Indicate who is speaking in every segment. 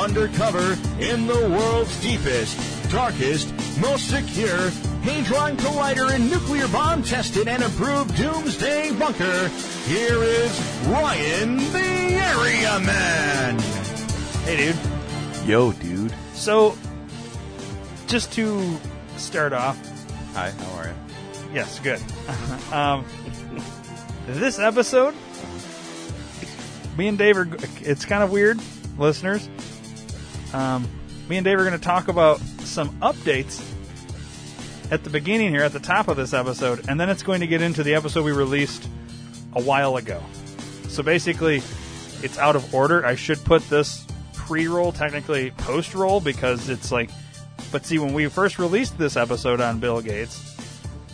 Speaker 1: Undercover in the world's deepest, darkest, most secure Hadron Collider and nuclear bomb tested and approved doomsday bunker, here is Ryan the Area Man.
Speaker 2: Hey, dude.
Speaker 3: Yo, dude.
Speaker 2: So, just to start off,
Speaker 3: Hi, how are you?
Speaker 2: yes, good. um, this episode, me and Dave are, it's kind of weird, listeners. Um, me and Dave are going to talk about some updates at the beginning here, at the top of this episode, and then it's going to get into the episode we released a while ago. So basically, it's out of order. I should put this pre roll, technically post roll, because it's like. But see, when we first released this episode on Bill Gates,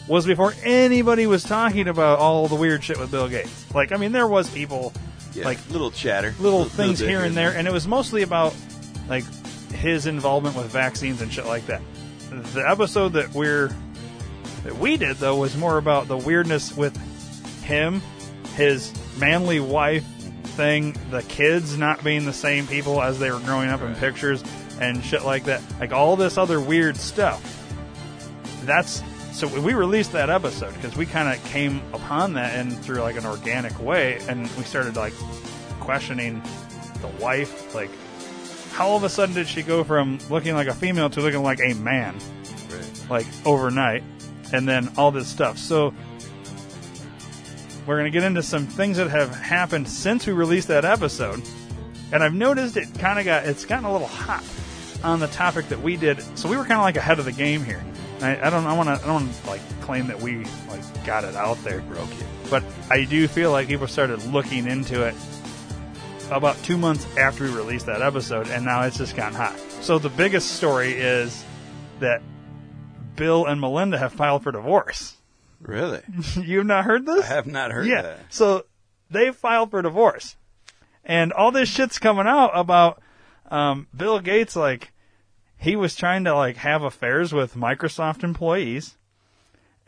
Speaker 2: was before anybody was talking about all the weird shit with Bill Gates. Like, I mean, there was people
Speaker 3: Yeah,
Speaker 2: like
Speaker 3: little chatter,
Speaker 2: little
Speaker 3: Little-
Speaker 2: things
Speaker 3: little
Speaker 2: here and there, and it was mostly about like his involvement with vaccines and shit like that. The episode that we're that we did though was more about the weirdness with him, his manly wife thing, the kids not being the same people as they were growing up in pictures and shit like that. Like all this other weird stuff. That's so we released that episode because we kind of came upon that in through like an organic way, and we started like questioning the wife, like how all of a sudden did she go from looking like a female to looking like a man,
Speaker 3: Right.
Speaker 2: like overnight, and then all this stuff. So we're gonna get into some things that have happened since we released that episode, and I've noticed it kind of got it's gotten a little hot on the topic that we did. So we were kind of like ahead of the game here. I, I don't I want to I don't want to like claim that we like got it out there
Speaker 3: Broke it.
Speaker 2: but I do feel like people started looking into it about two months after we released that episode, and now it's just gotten hot. So the biggest story is that Bill and Melinda have filed for divorce.
Speaker 3: Really?
Speaker 2: You've not heard this?
Speaker 3: I have not heard
Speaker 2: yeah.
Speaker 3: that.
Speaker 2: So they filed for divorce, and all this shit's coming out about um, Bill Gates. Like he was trying to like have affairs with Microsoft employees,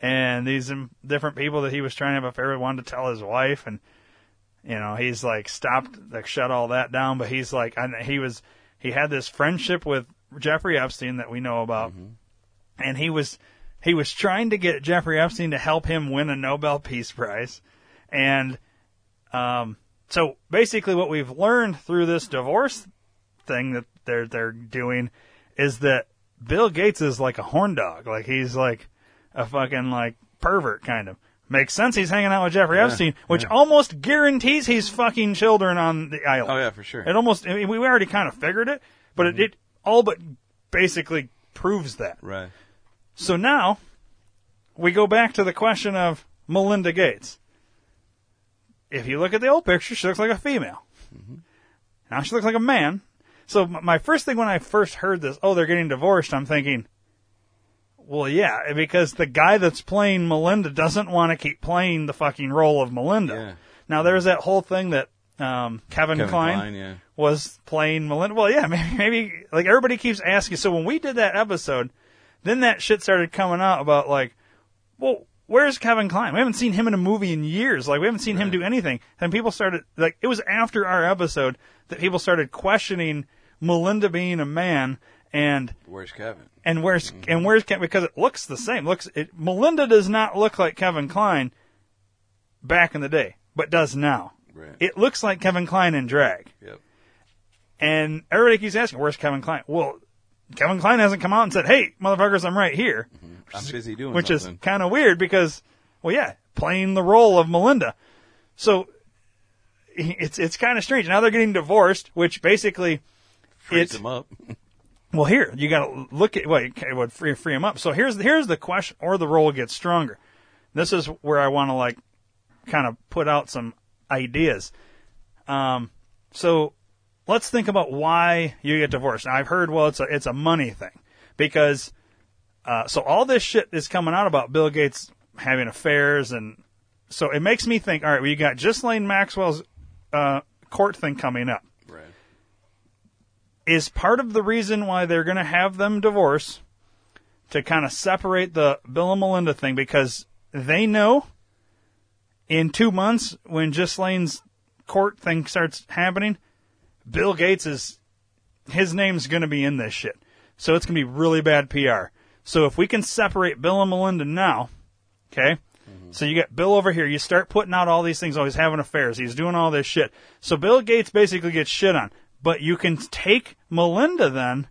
Speaker 2: and these um, different people that he was trying to have affairs with wanted to tell his wife, and you know he's like stopped, like shut all that down. But he's like, and he was he had this friendship with Jeffrey Epstein that we know about, and he was he was trying to get Jeffrey Epstein to help him win a Nobel Peace Prize, and um, so basically what we've learned through this divorce thing that they're they're doing is that Bill Gates is like a horn dog, like he's like a fucking like pervert kind of. Makes sense. He's hanging out with Jeffrey Epstein, which almost guarantees he's fucking children on the island.
Speaker 3: Oh yeah, for sure.
Speaker 2: It almost, I mean, we already kind of figured it, but it, mm-hmm. it all but basically proves that.
Speaker 3: Right.
Speaker 2: So now we go back to the question of Melinda Gates. If you look at the old picture, she looks like a female. Mm-hmm. Now she looks like a man. So my first thing when I first heard this, oh, they're getting divorced, I'm thinking, well, yeah, because the guy that's playing Melinda doesn't want to keep playing the fucking role of Melinda.
Speaker 3: Yeah.
Speaker 2: Now there's that whole thing that um, Kevin,
Speaker 3: Kevin
Speaker 2: Kline,
Speaker 3: Kline, yeah.
Speaker 2: was playing Melinda. Well, yeah, maybe, maybe like everybody keeps asking. So when we did that episode, then that shit started coming out about like, well, where's Kevin Kline? We haven't seen him in a movie in years. Like we haven't seen him do anything. And people started like it was after our episode that people started questioning Melinda being a man And
Speaker 3: Where's Kevin?
Speaker 2: and where's mm-hmm. and where's Kevin? Because it looks the same. Looks it, Melinda does not look like Kevin Kline back in the day, but does now.
Speaker 3: Right.
Speaker 2: It looks like Kevin Kline in drag.
Speaker 3: Yep.
Speaker 2: And everybody keeps asking, "Where's Kevin Kline?" Well, Kevin Kline hasn't come out and said, "Hey, motherfuckers, I'm right here," mm-hmm.
Speaker 3: I'm busy doing
Speaker 2: which
Speaker 3: something.
Speaker 2: is kind of weird because, well, yeah, playing the role of Melinda. So it's it's kind of strange. Now they're getting divorced, which basically
Speaker 3: Frees
Speaker 2: it's
Speaker 3: him up.
Speaker 2: well, here you got to look at what well, would free free him up. So here's here's the question, or the role gets stronger. This is where I want to like kind of put out some ideas. Um, so let's think about why you get divorced. Now I've heard well it's a it's a money thing because uh, so all this shit is coming out about Bill Gates having affairs and so it makes me think. All right, well you got Ghislaine Maxwell's uh, court thing coming up. Is part of the reason why they're going to have them divorce to kind of separate the Bill and Melinda thing because they know in two months when Ghislaine's court thing starts happening, Bill Gates is his name's going to be in this shit. So it's going to be really bad PR. So if we can separate Bill and Melinda now, okay? Mm-hmm. So you get Bill over here. You start putting out all these things. Oh, he's having affairs. He's doing all this shit. So Bill Gates basically gets shit on. But you can take Melinda then,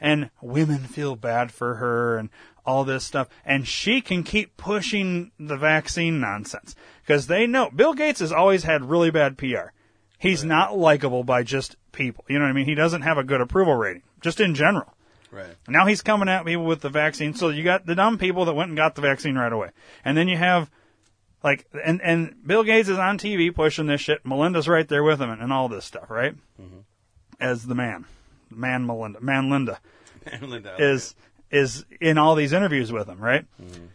Speaker 2: and women feel bad for her and all this stuff, and she can keep pushing the vaccine nonsense because they know Bill Gates has always had really bad PR. He's not likable by just people. You know what I mean? He doesn't have a good approval rating, just in general.
Speaker 3: Right.
Speaker 2: Now he's coming at people with the vaccine. So you got the dumb people that went and got the vaccine right away. And then you have like and and Bill Gates is on TV pushing this shit. Melinda's right there with him and, and all this stuff, right? Mm-hmm. As the man. Man Melinda. Man Linda
Speaker 3: And Linda,
Speaker 2: is is in all these interviews with him, right? Mm-hmm.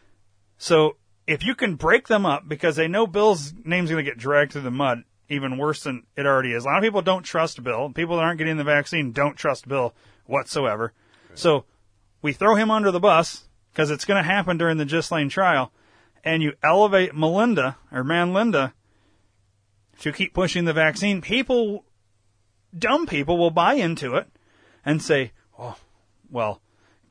Speaker 2: So if you can break them up because they know Bill's name's going to get dragged through the mud even worse than it already is. A lot of people don't trust Bill. People that aren't getting the vaccine don't trust Bill whatsoever. So we throw him under the bus because it's going to happen during the Ghislaine trial, and you elevate Melinda or Man Linda to keep pushing the vaccine. People, dumb people, will buy into it and say, "Oh, well,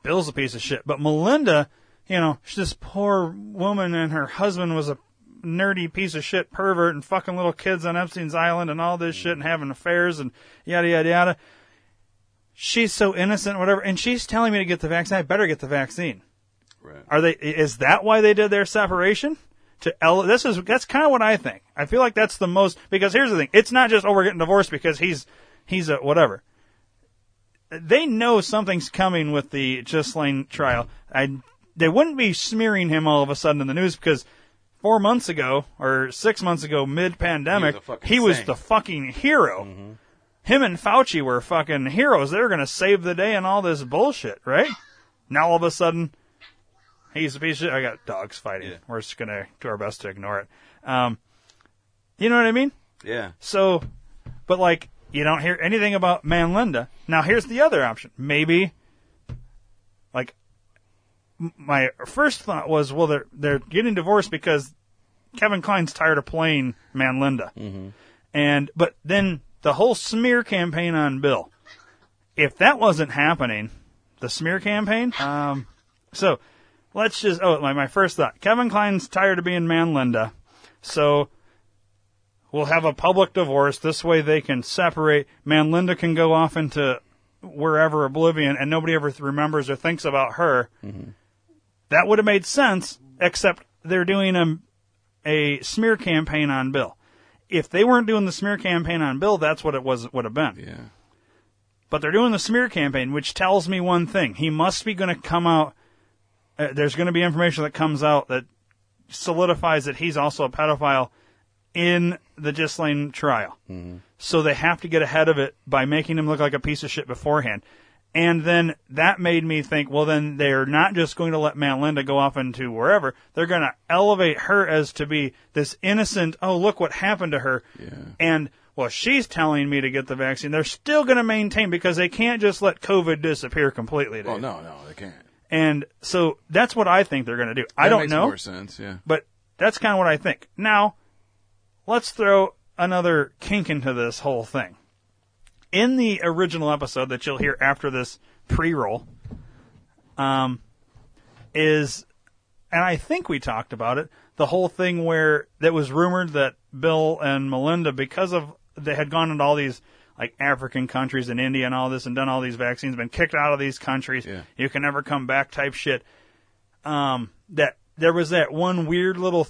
Speaker 2: Bill's a piece of shit," but Melinda, you know, she's this poor woman, and her husband was a nerdy piece of shit pervert and fucking little kids on Epstein's island and all this shit and having affairs and yada yada yada. She's so innocent, whatever, and she's telling me to get the vaccine. I better get the vaccine.
Speaker 3: Right.
Speaker 2: Are they? Is that why they did their separation? To ele- this is that's kind of what I think. I feel like that's the most because here's the thing: it's not just oh we're getting divorced because he's he's a whatever. They know something's coming with the Ghislaine trial. I they wouldn't be smearing him all of a sudden in the news because four months ago or six months ago, mid pandemic,
Speaker 3: He was
Speaker 2: he was the fucking hero. Him and Fauci were fucking heroes. They were going to save the day and all this bullshit, right? Now all of a sudden, he's a piece of shit. I got dogs fighting.
Speaker 3: Yeah.
Speaker 2: We're just going to do our best to ignore it. Um, you know what I mean?
Speaker 3: Yeah.
Speaker 2: So, but like, you don't hear anything about Man Linda. Now, here's the other option. Maybe, like, my first thought was, well, they're they're getting divorced because Kevin Kline's tired of playing Man Linda, mm-hmm. and but then the whole smear campaign on Bill. If that wasn't happening, the smear campaign. Um, so let's just. Oh, my my first thought. Kevin Kline's tired of being Man Linda, so we'll have a public divorce. This way they can separate. Man, Linda can go off into wherever oblivion and nobody ever remembers or thinks about her. That would have made sense, except they're doing a, a smear campaign on Bill. If they weren't doing the smear campaign on Bill, that's what it was would have been.
Speaker 3: Yeah.
Speaker 2: But they're doing the smear campaign, which tells me one thing: he must be going to come out. Uh, there's going to be information that comes out that solidifies that he's also a pedophile in the Ghislaine trial. So they have to get ahead of it by making him look like a piece of shit beforehand. And then that made me think, well, then they're not just going to let Man Linda go off into wherever. They're going to elevate her as to be this innocent, oh, look what happened to her.
Speaker 3: Yeah.
Speaker 2: And, well, she's telling me to get the vaccine. They're still going to maintain because they can't just let COVID disappear completely.
Speaker 3: Oh
Speaker 2: Dave.
Speaker 3: no, no, they can't.
Speaker 2: And so that's what I think they're going to do. I don't
Speaker 3: makes
Speaker 2: know.
Speaker 3: More sense. Yeah.
Speaker 2: But that's kind of what I think. Now, let's throw another kink into this whole thing. In the original episode that you'll hear after this pre-roll. Um, is, and I think we talked about it. The whole thing where that was rumored that Bill and Melinda, because of they had gone into all these like African countries and India and all this and done all these vaccines, been kicked out of these countries.
Speaker 3: Yeah.
Speaker 2: You can never come back type shit. Um, that there was that one weird little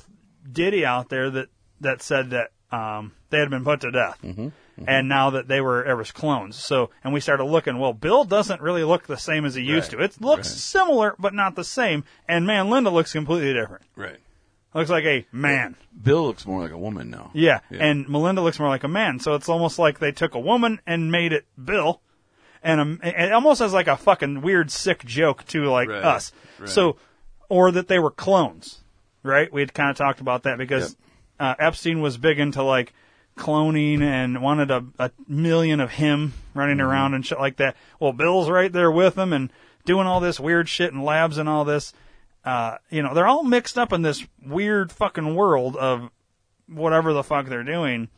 Speaker 2: ditty out there that that said that um, they had been put to death, and now that they were was clones. So, and we started looking. Well, Bill doesn't really look the same as he used to. It looks
Speaker 3: right.
Speaker 2: similar, but not the same. And man, Linda looks completely different.
Speaker 3: Right.
Speaker 2: Looks like a man.
Speaker 3: Bill looks more like a woman now.
Speaker 2: Yeah.
Speaker 3: Yeah.
Speaker 2: and Melinda looks more like a man. So it's almost like they took a woman and made it Bill, and, a, it almost as like a fucking weird sick joke to like
Speaker 3: Right,
Speaker 2: us.
Speaker 3: right.
Speaker 2: So, or that they were clones, right? We had kind of talked about that because uh, Epstein was big into like cloning and wanted a, a million of him running
Speaker 3: Mm-hmm.
Speaker 2: around and shit like that. Well, Bill's right there with him and doing all this weird shit in labs and all this. Uh, you know, they're all mixed up in this weird fucking world of whatever the fuck they're doing.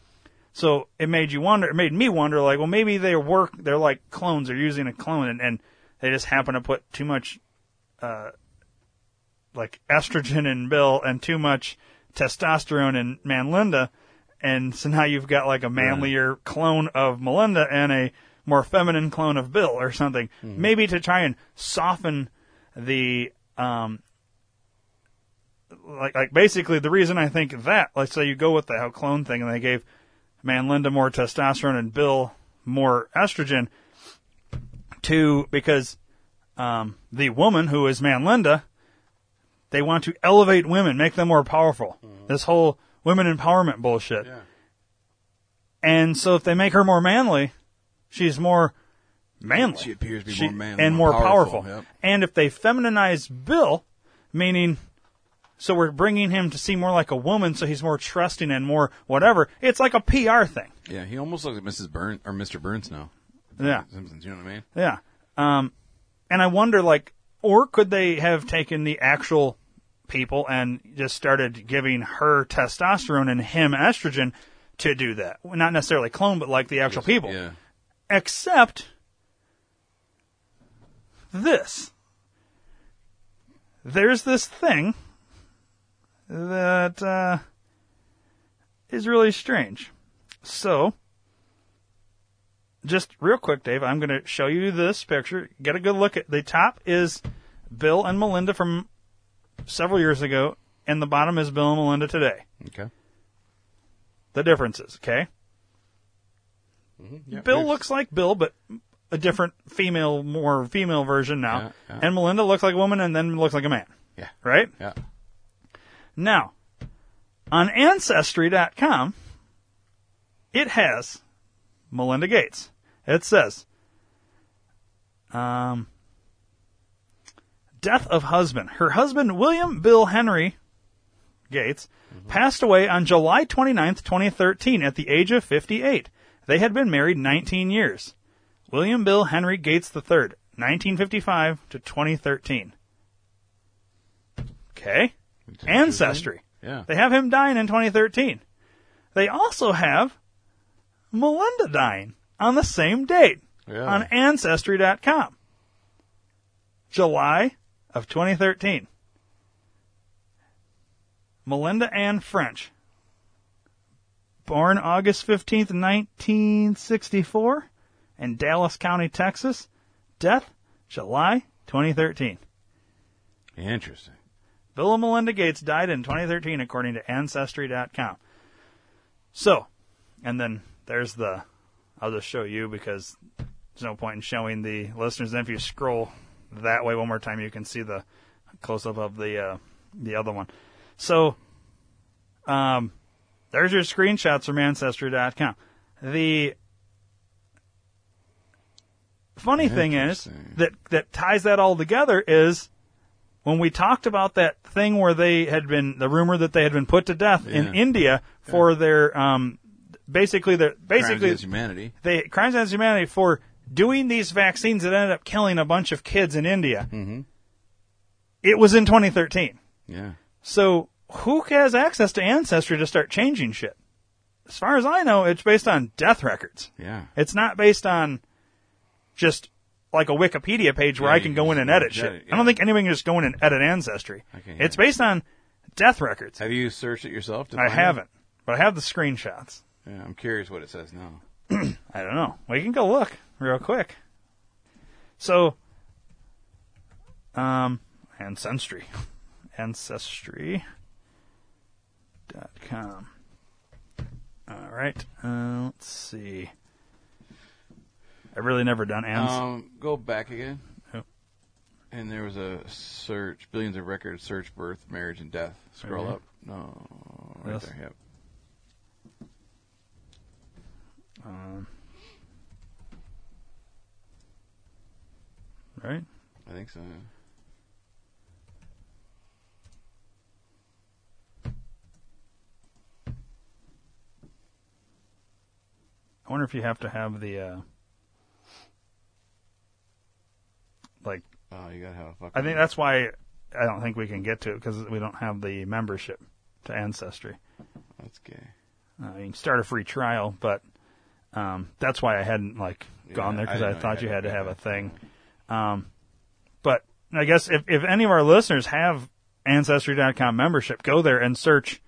Speaker 2: So it made you wonder. It made me wonder, like, well, maybe they work. They're like clones. They're using a clone, and, and they just happen to put too much, uh, like estrogen in Bill and too much testosterone in Manlinda, and so now you've got like a manlier clone of Melinda and a more feminine clone of Bill or something. Maybe to try and soften the um, like like basically the reason I think that let's say you go with the how clone thing and they gave man Linda more testosterone and Bill more estrogen to because um, the woman who is man Linda they want to elevate women make them more powerful this whole women empowerment bullshit
Speaker 3: Yeah.
Speaker 2: and so if they make her more manly she's more manly
Speaker 3: She appears to be
Speaker 2: She-
Speaker 3: more manly,
Speaker 2: and
Speaker 3: more
Speaker 2: more powerful,
Speaker 3: powerful, yep.
Speaker 2: and if they feminize Bill meaning so we're bringing him to seem more like a woman, so he's more trusting and more whatever. It's like a PR thing.
Speaker 3: Yeah, he almost looks like Mrs. Burns or Mr. Burns now.
Speaker 2: Yeah,
Speaker 3: Simpsons, you know what I mean?
Speaker 2: yeah. Um, and I wonder, like, or could they have taken the actual people and just started giving her testosterone and him estrogen to do that? Not necessarily clone, but like the actual people.
Speaker 3: Yeah.
Speaker 2: Except this. There's this thing that uh, is really strange. So, just real quick, Dave, I'm going to show you this picture. Get a good look at the top is Bill and Melinda from several years ago, and the bottom is Bill and Melinda today.
Speaker 3: Okay.
Speaker 2: The differences, okay?
Speaker 3: Yeah,
Speaker 2: Bill looks like Bill, but a different female, more female version now.
Speaker 3: Yeah, yeah.
Speaker 2: And Melinda looks like a woman and then looks like a man.
Speaker 3: Yeah.
Speaker 2: Right?
Speaker 3: Yeah.
Speaker 2: Now, on Ancestry.com, it has Melinda Gates. It says, um, death of husband. Her husband, William Bill Henry Gates, mm-hmm. passed away on July 29th, 2013 at the age of 58. They had been married 19 years. William Bill Henry Gates III, 1955 to 2013. Okay. Ancestry.
Speaker 3: Yeah.
Speaker 2: They have him dying in 2013. They also have Melinda dying on the same date
Speaker 3: Yeah.
Speaker 2: on Ancestry.com. July of 2013. Melinda Ann French. Born August 15th, 1964 in Dallas County, Texas. Death July 2013.
Speaker 3: Interesting.
Speaker 2: Bill and Melinda Gates died in 2013, according to Ancestry.com. So, and then there's the. I'll just show you because there's no point in showing the listeners. And if you scroll that way one more time, you can see the close up of the uh, the other one. So, um, there's your screenshots from Ancestry.com. The funny thing is that that ties that all together is when we talked about that thing where they had been the rumor that they had been put to death in India for their um basically their basically Crimes
Speaker 3: against humanity.
Speaker 2: they crimes against humanity for doing these vaccines that ended up killing a bunch of kids in India. Mm-hmm. It was in 2013.
Speaker 3: Yeah.
Speaker 2: So who has access to Ancestry to start changing shit? As far as I know, it's based on death records.
Speaker 3: Yeah.
Speaker 2: It's not based on just like a Wikipedia page where
Speaker 3: Yeah,
Speaker 2: I can go in and edit shit.
Speaker 3: edit,
Speaker 2: I don't think anyone can just go in and edit Ancestry.
Speaker 3: Okay,
Speaker 2: It's
Speaker 3: yeah.
Speaker 2: based on death records.
Speaker 3: Have you searched it yourself? To
Speaker 2: I haven't, but I have the screenshots.
Speaker 3: Yeah, I'm curious what it says now.
Speaker 2: I don't know. We can go look real quick. So, um, ancestry, ancestry. Dot com. All right. Uh, let's see. I've really never done ans.
Speaker 3: Um, go back again.
Speaker 2: Oh.
Speaker 3: And there was a search, billions of records, search birth, marriage, and death. Scroll
Speaker 2: Right
Speaker 3: up. No, right
Speaker 2: Yes.
Speaker 3: there. Yep.
Speaker 2: Um, right.
Speaker 3: I think so. yeah.
Speaker 2: I wonder if you have to have the uh, like.
Speaker 3: Oh, you gotta have a fucking.
Speaker 2: I think that's why I don't think we can get to it because we don't have the membership to Ancestry.
Speaker 3: that's gay.
Speaker 2: Uh, you can start a free trial, but um, that's why I hadn't like gone
Speaker 3: Yeah,
Speaker 2: there because
Speaker 3: I
Speaker 2: I, thought
Speaker 3: you had to
Speaker 2: to have a thing. Um, but I guess if if any of our listeners have Ancestry.com membership, go there and search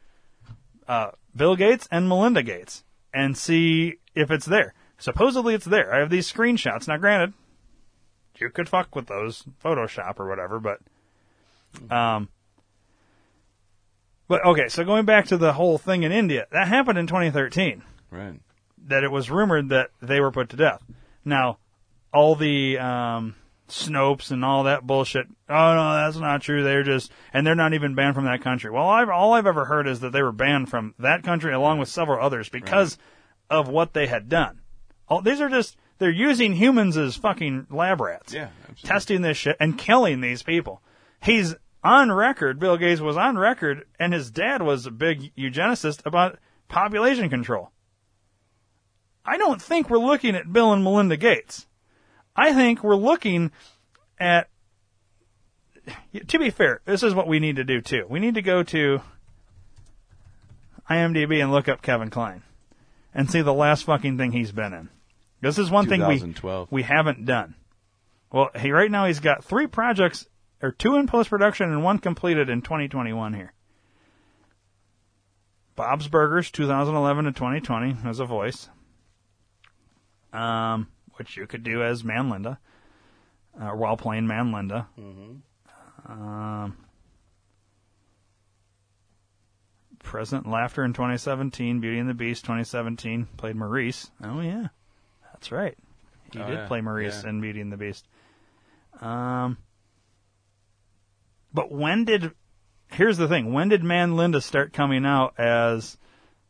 Speaker 2: uh, Bill Gates and Melinda Gates and see if it's there. Supposedly it's there. I have these screenshots. Now, granted, you could fuck with those Photoshop or whatever, but um. But okay, so going back to the whole thing in India, that happened in 2013
Speaker 3: Right.
Speaker 2: That it was rumored that they were put to death. Now, all the um, Snopes and all that bullshit. Oh no, that's not true. They're just, and they're not even banned from that country. Well, I've, all I've ever heard is that they were banned from that country along with several others because of what they had done. All these are just they're using humans as fucking lab rats
Speaker 3: Yeah. Absolutely.
Speaker 2: testing this shit and killing these people. He's on record, Bill Gates was on record, and his dad was a big eugenicist about population control. I don't think we're looking at Bill and Melinda Gates. I think we're looking at, to be fair, this is what we need to do too. We need to go to IMDb and look up Kevin Kline and see the last fucking thing he's been in. This is one thing we we haven't done. Well, he right now he's got three projects, or two in post production and one completed in 2021 here. Bob's Burgers, 2011 to 2020, as a voice, um, which you could do as Man Linda, uh, while playing Man Linda. Um, Present Laughter in 2017, Beauty and the Beast 2017, played Maurice. Oh yeah, that's right. He
Speaker 3: Oh,
Speaker 2: did
Speaker 3: yeah,
Speaker 2: play Maurice
Speaker 3: yeah.
Speaker 2: in Beauty and the Beast. Um, but when did? Here's the thing: when did Man Linda start coming out as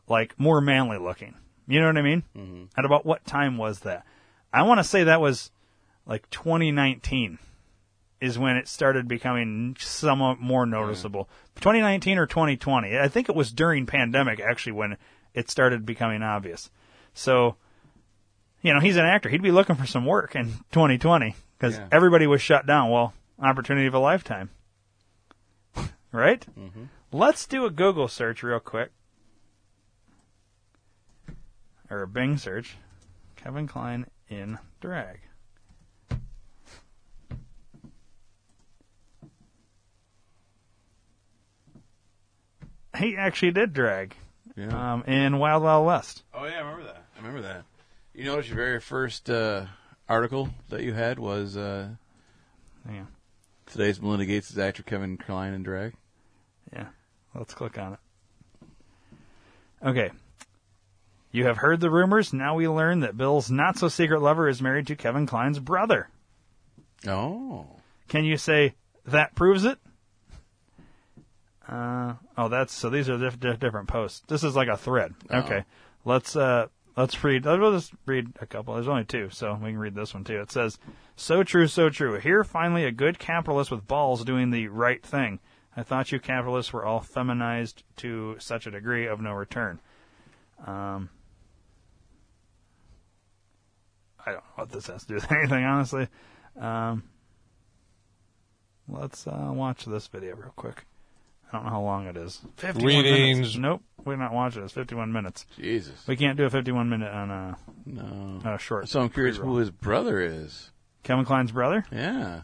Speaker 2: like more manly looking? You know what I mean? Mm-hmm. At about what time was that? I want to say that was like 2019 is when it started becoming somewhat more noticeable. 2019 or 2020. I think it was during pandemic actually when it started becoming obvious. So, you know, he's an actor. He'd be looking for some work in 2020 because
Speaker 3: Yeah.
Speaker 2: everybody was shut down. Well, opportunity of a lifetime. right? Let's do a Google search real quick. Or a Bing search. Kevin Kline in drag. He actually did drag
Speaker 3: Yeah.
Speaker 2: um, in Wild Wild West.
Speaker 3: oh yeah, I remember that. I remember that. You notice your very first uh, article that you had was uh,
Speaker 2: Yeah.
Speaker 3: today's Melinda Gates' is actor Kevin Kline in drag.
Speaker 2: Yeah. Let's click on it. Okay. You have heard the rumors. Now we learn that Bill's not so secret lover is married to Kevin Kline's brother.
Speaker 3: Oh.
Speaker 2: Can you say that proves it? Uh, oh, that's so. These are diff- diff- different posts. This is like a thread. Okay, let's uh, let's read. Let's just read a couple. There's only two, so we can read this one too. It says, "So true, so true. Here, finally, a good capitalist with balls doing the right thing. I thought you capitalists were all feminized to such a degree of no return." Um, I don't know what this has to do with anything, honestly. Um, let's uh, watch this video real quick. I don't know how long it is. 51 minutes. Nope, we're not watching it. It's 51 minutes.
Speaker 3: Jesus.
Speaker 2: We can't do a 51 minute on a,
Speaker 3: No.
Speaker 2: on a short.
Speaker 3: So I'm curious
Speaker 2: pre-roll.
Speaker 3: who his brother is.
Speaker 2: Kevin Kline's brother.
Speaker 4: Yeah.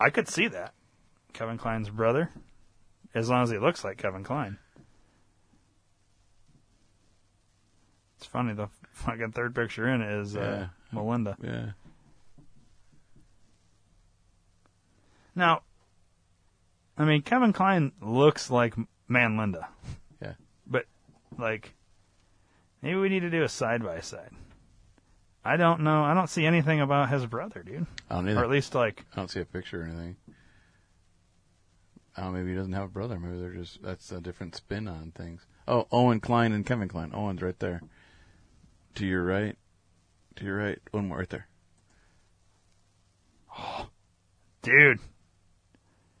Speaker 2: I could see that. Kevin Kline's brother, as long as he looks like Kevin Kline. It's funny. The fucking third picture in is uh,
Speaker 4: Yeah.
Speaker 2: Melinda.
Speaker 4: Yeah.
Speaker 2: Now, I mean, Kevin Kline looks like Man Linda.
Speaker 4: Yeah.
Speaker 2: But, like, maybe we need to do a side by side. I don't know. I don't see anything about his brother, dude.
Speaker 4: I don't either.
Speaker 2: Or at least, like,
Speaker 4: I don't see a picture or anything. Oh, maybe he doesn't have a brother. Maybe they're just that's a different spin on things. Oh, Owen Kline and Kevin Kline. Owen's right there. To your right. To your right. One more right there.
Speaker 2: dude.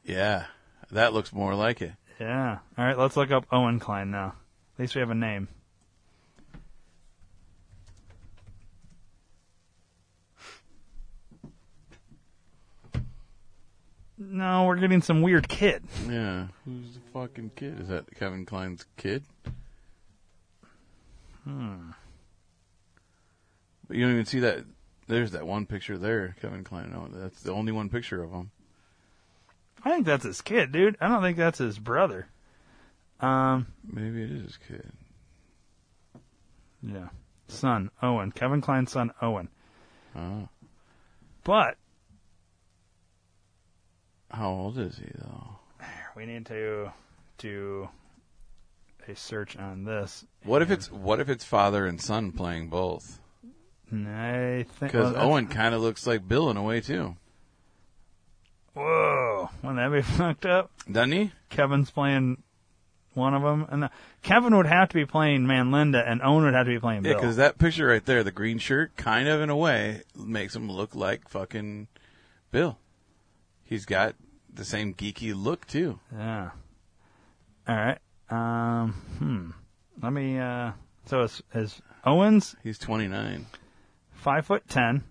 Speaker 4: Yeah. That looks more like it.
Speaker 2: Yeah. All right, let's look up Owen Kline now. At least we have a name. No, we're getting some weird kid.
Speaker 4: Yeah. Who's the fucking kid? Is that Kevin Kline's kid? Hmm. But you don't even see that. There's that one picture there, Kevin Kline. No, that's the only one picture of him.
Speaker 2: I think that's his kid, dude. I don't think that's his brother. Um,
Speaker 4: Maybe it is his kid.
Speaker 2: yeah. Son, Owen. Kevin Kline's son, Owen.
Speaker 4: Oh.
Speaker 2: But
Speaker 4: How old is he though?
Speaker 2: we need to do a search on this.
Speaker 4: What if it's what if it's father and son playing both?
Speaker 2: I think
Speaker 4: Because
Speaker 2: well,
Speaker 4: Owen kind of looks like Bill in a way too,
Speaker 2: Whoa, wouldn't that be fucked up?
Speaker 4: doesn't he?
Speaker 2: Kevin's playing one of them, and uh, Kevin would have to be playing Man Linda, and Owen would have to be playing Bill.
Speaker 4: Yeah, because that picture right there, the green shirt, kind of in a way makes him look like fucking Bill. He's got the same geeky look too.
Speaker 2: yeah. All right. Um. Hmm. Let me. Uh. So is is Owens
Speaker 4: He's 29.
Speaker 2: Five foot ten.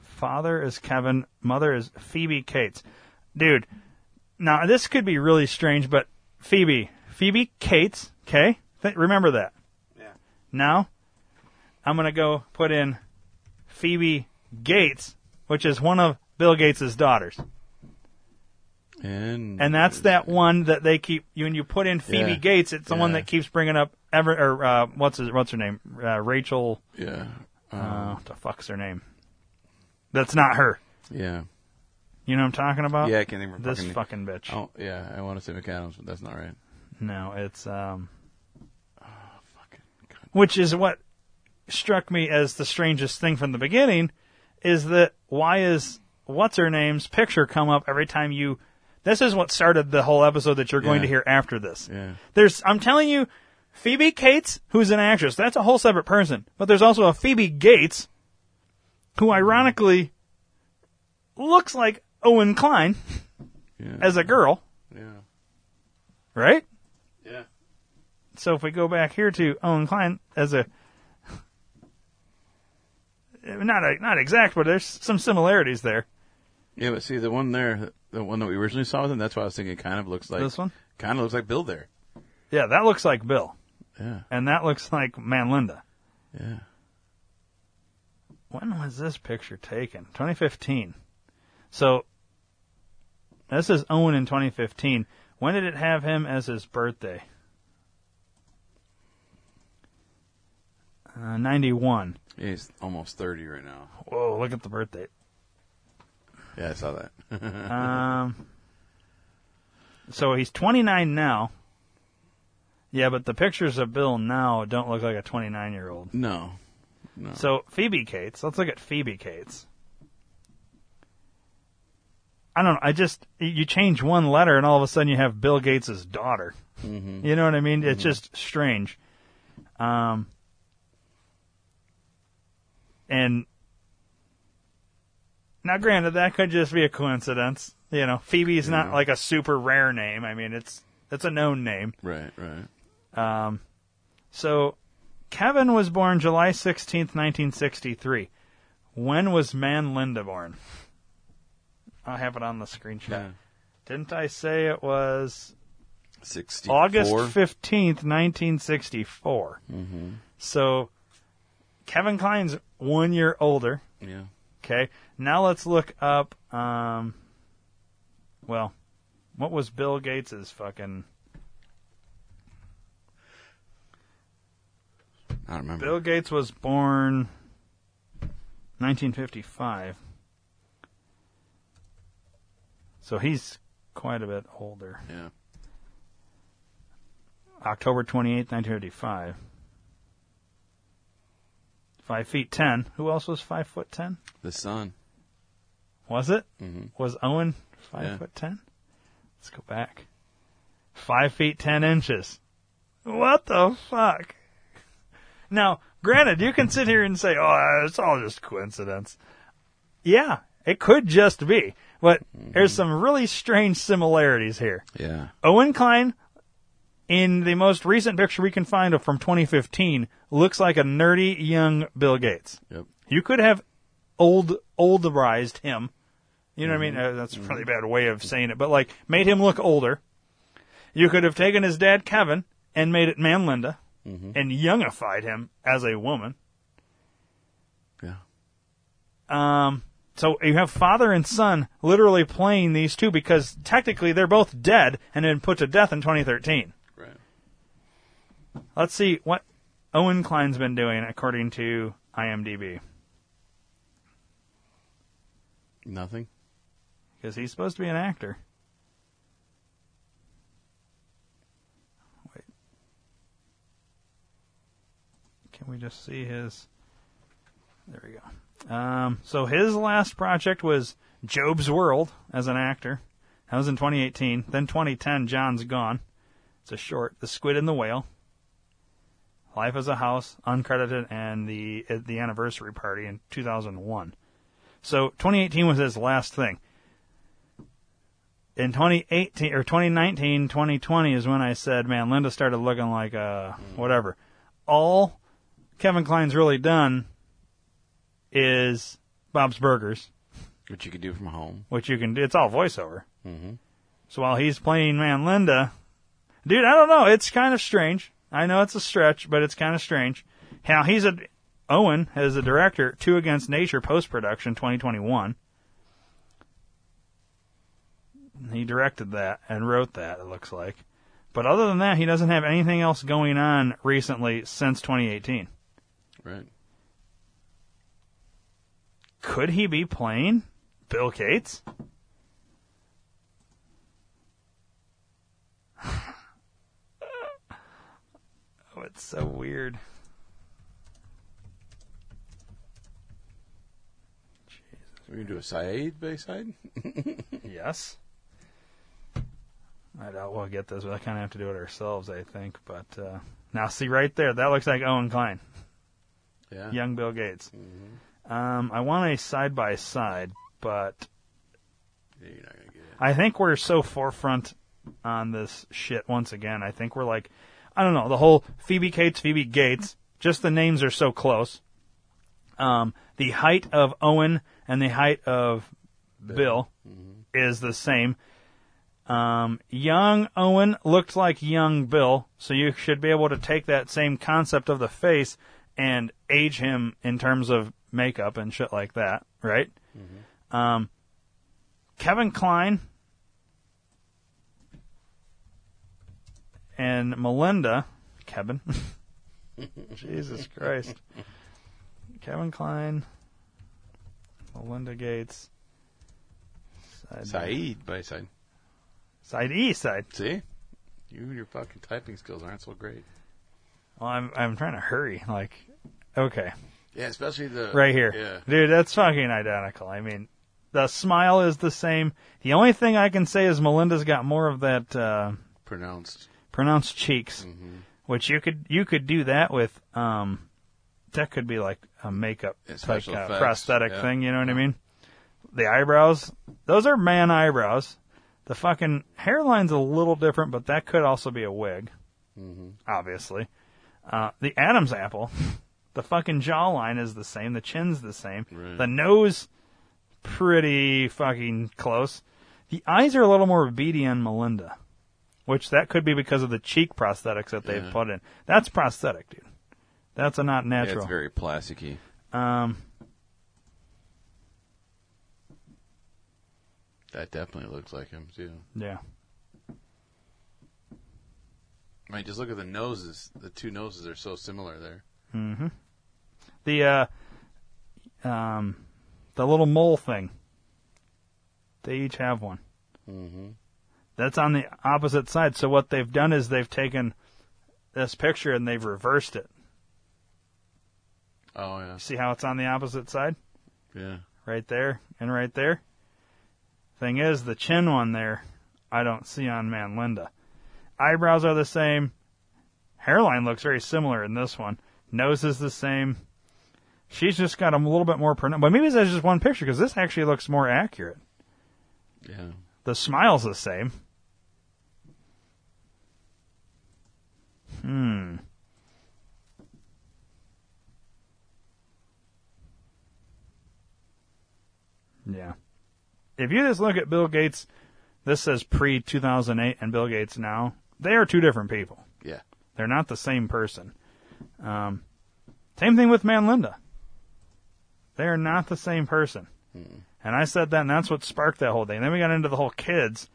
Speaker 2: Father is Kevin. Mother is Phoebe Cates. Dude, now this could be really strange, but Phoebe, Phoebe Cates. Okay, Th- remember that.
Speaker 4: Yeah.
Speaker 2: Now, I'm gonna go put in Phoebe Gates, which is one of Bill Gates' daughters,
Speaker 4: And
Speaker 2: and that's that one that they keep. When you put in Phoebe
Speaker 4: Yeah.
Speaker 2: Gates, it's the one that keeps bringing up ever or uh, what's his, what's her name? Uh, Rachel.
Speaker 4: Yeah.
Speaker 2: Uh,
Speaker 4: Um,
Speaker 2: what the fuck's her name? That's not her.
Speaker 4: yeah.
Speaker 2: You know what I'm talking about?
Speaker 4: Yeah, I can't even
Speaker 2: This
Speaker 4: fucking.
Speaker 2: fucking bitch.
Speaker 4: Oh, yeah, I want to say McAdams, but that's not right.
Speaker 2: No, it's um,
Speaker 4: Fucking God.
Speaker 2: which is what struck me as the strangest thing from the beginning, is that why is what's her name's picture come up every time you? This is what started the whole episode that you're going
Speaker 4: Yeah.
Speaker 2: to hear after this.
Speaker 4: Yeah.
Speaker 2: There's, I'm telling you, Phoebe Cates, who's an actress, that's a whole separate person. But there's also a Phoebe Gates, who ironically looks like Owen Kline
Speaker 4: Yeah.
Speaker 2: as a girl,
Speaker 4: yeah.
Speaker 2: right?
Speaker 4: Yeah.
Speaker 2: So if we go back here to Owen Kline as a not a, not exact, but there's some similarities there.
Speaker 4: Yeah, but see the one there, the one that we originally saw with him. That's why I was thinking. Kind of looks like
Speaker 2: this one,
Speaker 4: Kind of looks like Bill there.
Speaker 2: yeah, that looks like Bill,
Speaker 4: Yeah.
Speaker 2: and that looks like Man Linda.
Speaker 4: Yeah.
Speaker 2: When was this picture taken? 2015. So this is Owen in 2015. When did it have him as his birthday? Uh, 91.
Speaker 4: He's almost 30 right now.
Speaker 2: Whoa, look at the birthday.
Speaker 4: Yeah, I saw that.
Speaker 2: Um, so he's 29 now. Yeah, but the pictures of Bill now don't look like a 29 year old.
Speaker 4: no. No.
Speaker 2: So Phoebe Cates, let's look at Phoebe Cates. I don't know. I just you change one letter and all of a sudden you have Bill Gates' daughter.
Speaker 4: Mhm.
Speaker 2: You know what I mean? It's just strange. Um, and now, granted, that could just be a coincidence. You know, Phoebe's not like a super rare name. I mean, it's it's a known name.
Speaker 4: Right, right.
Speaker 2: Um, so Kevin was born July 16th, 1963. When was Man Linda born? I have it on the screenshot.
Speaker 4: Yeah.
Speaker 2: Didn't I say it was
Speaker 4: 64.
Speaker 2: August 15th, 1964?
Speaker 4: Mhm.
Speaker 2: So Kevin Kline's one year older.
Speaker 3: Yeah.
Speaker 2: Okay. Now let's look up. Um, well, what was Bill Gates's fucking?
Speaker 3: I don't remember.
Speaker 2: Bill Gates was born 1955. So he's quite a bit older.
Speaker 3: Yeah.
Speaker 2: October 28th, 1955. Five feet ten. Who else was five foot ten?
Speaker 3: The sun.
Speaker 2: Was it?
Speaker 3: hmm
Speaker 2: Was Owen five
Speaker 3: Yeah.
Speaker 2: foot ten? Let's go back. Five feet ten inches. What the fuck? Now, granted, you can sit here and say, "Oh, it's all just coincidence." Yeah, it could just be, but there's some really strange similarities here.
Speaker 3: Yeah.
Speaker 2: Owen Kline, in the most recent picture we can find of from 2015, looks like a nerdy young Bill Gates.
Speaker 3: Yep.
Speaker 2: You could have old olderized him. You know what I mean? Uh, that's a really bad way of saying it, but like made him look older. You could have taken his dad Kevin and made it Man Linda and youngified him as a woman.
Speaker 3: Yeah.
Speaker 2: Um, so you have father and son literally playing these two because technically they're both dead and been put to death in 2013.
Speaker 3: Right.
Speaker 2: Let's see what Owen Kline's been doing according to IMDb
Speaker 3: Nothing.
Speaker 2: because he's supposed to be an actor. Can we just see his? There we go. Um, so his last project was Job's World as an actor. That was in 2018. Then 2010, John's Gone. It's a short. The Squid and the Whale. Life as a House, uncredited, and the the anniversary party in 2001. So 2018 was his last thing. In 2018 or 2019, 2020 is when I said, "Man, Linda started looking like uh whatever." All Kevin Kline's really done is Bob's Burgers,
Speaker 3: Which you could do from home.
Speaker 2: which you can. Do. It's all voiceover.
Speaker 3: Mm-hmm.
Speaker 2: So while he's playing Man Linda, dude, I don't know. It's kind of strange. I know it's a stretch, but it's kind of strange. How he's a Owen as a director, Two Against Nature post production 2021. He directed that and wrote that. It looks like, but other than that, he doesn't have anything else going on recently since 2018.
Speaker 3: Right.
Speaker 2: Could he be playing Bill Gates? oh, it's so weird.
Speaker 3: So we can do a Saeed Bayside?
Speaker 2: Yes. I doubt we'll get this. We'll kind of have to do it ourselves, I think. But uh, now, see right there, that looks like Owen Kline,
Speaker 3: Yeah.
Speaker 2: young Bill Gates. Um, I want a side by side, but
Speaker 3: You're not to get it.
Speaker 2: I think we're so forefront on this shit once again. I think we're like, I don't know, the whole Phoebe Cates, Phoebe Gates, just the names are so close. Um, the height of Owen and the height of Bill, is the same. Um, young Owen looked like young Bill, so you should be able to take that same concept of the face and age him in terms of makeup and shit like that, right? Um, Kevin Kline and Melinda, Kevin, Jesus Christ, Kevin Kline, Melinda Gates, side,
Speaker 3: Saeed Bayside.
Speaker 2: side E side.
Speaker 3: See? You and your fucking typing skills aren't so great.
Speaker 2: Well, I'm I'm trying to hurry. Like, okay,
Speaker 3: Yeah, especially the.
Speaker 2: right here,
Speaker 3: Yeah.
Speaker 2: dude. That's fucking identical. I mean, the smile is the same. The only thing I can say is Melinda's got more of that uh,
Speaker 3: Pronounced.
Speaker 2: pronounced cheeks,
Speaker 3: Mm-hmm.
Speaker 2: which you could you could do that with. Um, that could be like a makeup
Speaker 3: Yeah,
Speaker 2: like
Speaker 3: special
Speaker 2: uh,
Speaker 3: effects,
Speaker 2: prosthetic
Speaker 3: yeah.
Speaker 2: thing. You know what I mean? The eyebrows, those are man eyebrows. The fucking hairline's a little different, but that could also be a wig.
Speaker 3: Mm-hmm.
Speaker 2: Obviously, uh, the Adam's apple, the fucking jawline is the same. The chin's the same.
Speaker 3: Right.
Speaker 2: The nose, pretty fucking close. The eyes are a little more beady on Melinda, which that could be because of the cheek prosthetics that they've
Speaker 3: Yeah.
Speaker 2: put in. That's prosthetic, dude. That's a not
Speaker 3: Yeah,
Speaker 2: natural.
Speaker 3: it's very plasticky.
Speaker 2: um,
Speaker 3: That definitely looks like him too.
Speaker 2: yeah.
Speaker 3: I mean, just look at the noses. The two noses are so similar there.
Speaker 2: Mm-hmm. The uh, um, the little mole thing. They each have one.
Speaker 3: Mm-hmm.
Speaker 2: That's on the opposite side. So what they've done is they've taken this picture and they've reversed it.
Speaker 3: Oh yeah,
Speaker 2: See how it's on the opposite side?
Speaker 3: yeah.
Speaker 2: Right there and right there. Thing is, the chin one there, I don't see on Man Linda. Eyebrows are the same. Hairline looks very similar in this one. Nose is the same. She's just got a little bit more pronounced. But maybe that's just one picture because this actually looks more accurate.
Speaker 3: Yeah.
Speaker 2: The smile's the same. Hmm. Yeah. If you just look at Bill Gates, this says pre 2008 and Bill Gates now, they are two different people.
Speaker 3: Yeah.
Speaker 2: They're not the same person. Um, same thing with Man Linda. They are not the same person. And I said that, and that's what sparked that whole thing. Then we got into the whole kids.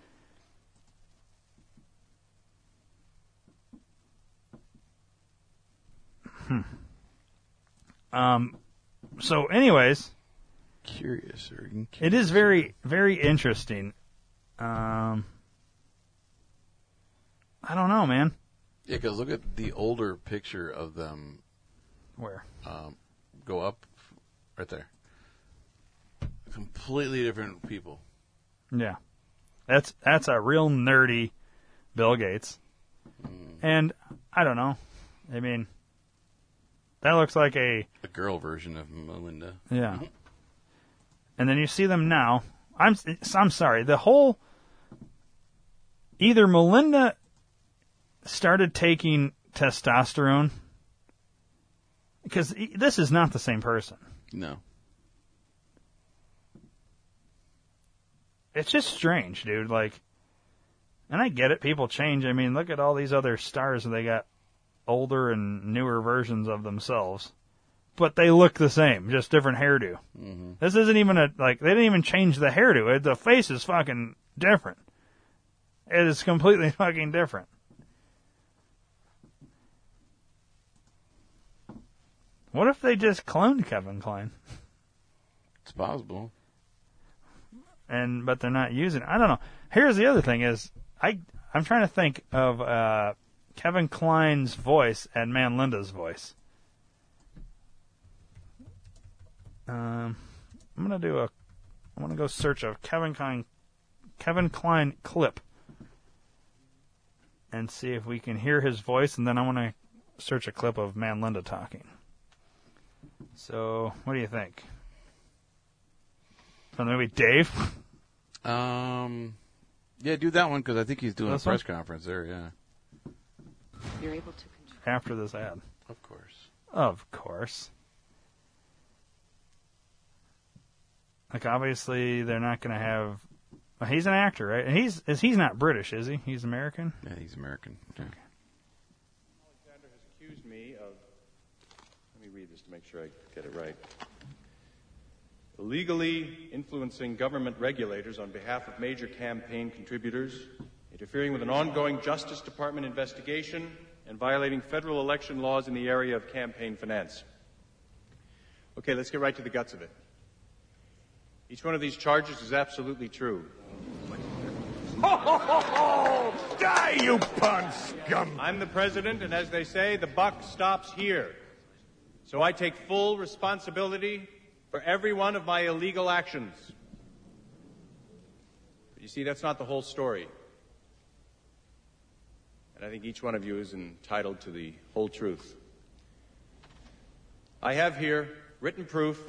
Speaker 2: Hmm. Um. So, anyways,
Speaker 3: Curious or
Speaker 2: it is very, very interesting. Um. I don't know, man.
Speaker 3: Yeah, because look at the older picture of them
Speaker 2: Where?
Speaker 3: um, go up right there. Completely different people.
Speaker 2: Yeah. That's that's a real nerdy Bill Gates. And I don't know. I mean that looks like a
Speaker 3: A girl version of Melinda.
Speaker 2: yeah. And then you see them now. I'm I'm sorry. The whole either Melinda started taking testosterone because this is not the same person.
Speaker 3: No.
Speaker 2: It's just strange, dude. Like, and I get it. People change. I mean, look at all these other stars. They got older and newer versions of themselves, but they look the same, just different hairdo.
Speaker 3: Mm-hmm.
Speaker 2: This isn't even a like. They didn't even change the hairdo. It, the face is fucking different. It is completely fucking different. What if they just cloned Kevin Kline?
Speaker 3: It's possible.
Speaker 2: and but they're not using it. I don't know. Here's the other thing is I I'm trying to think of uh, Kevin Kline's voice and Man Linda's voice. Um, I'm gonna do a I'm gonna go search a Kevin Kline Kevin Kline clip and see if we can hear his voice, and then I want to search a clip of Man Linda talking. So, what do you think? From the movie Dave.
Speaker 3: Um, yeah, do that one because I think he's doing
Speaker 2: This
Speaker 3: a press
Speaker 2: one?
Speaker 3: conference there. Yeah,
Speaker 5: You're able to control.
Speaker 2: after this ad.
Speaker 3: of course.
Speaker 2: Of course. Like obviously they're not going to have. well, he's an actor, right? And he's is he's not British, is he? He's American.
Speaker 3: Yeah, he's American. Yeah.
Speaker 6: Alexander has accused me of. Let me read this to make sure I get it right. Illegally influencing government regulators on behalf of major campaign contributors, interfering with an ongoing Justice Department investigation, and violating federal election laws in the area of campaign finance. Okay, let's get right to the guts of it. Each one of these charges is absolutely true.
Speaker 1: Die, you pawn scum!
Speaker 6: I'm the president, and as they say, the buck stops here. So I take full responsibility for every one of my illegal actions. But you see, that's not the whole story. And I think each one of you is entitled to the whole truth. I have here written proof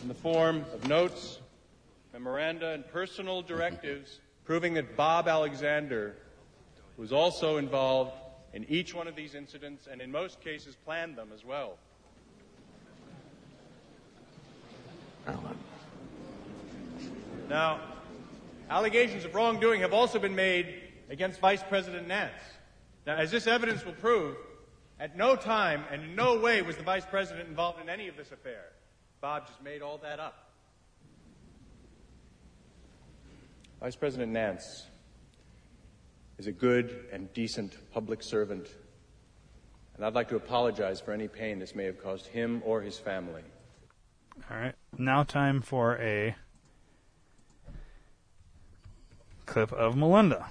Speaker 6: in the form of notes, memoranda, and personal directives proving that Bob Alexander was also involved in each one of these incidents and in most cases planned them as well. Now, allegations of wrongdoing have also been made against Vice President Nance. Now, as this evidence will prove, at no time and in no way was the Vice President involved in any of this affair. Bob just made all that up. Vice President Nance is a good and decent public servant, and I'd like to apologize for any pain this may have caused him or his family.
Speaker 2: All right. Now time for a clip of Melinda.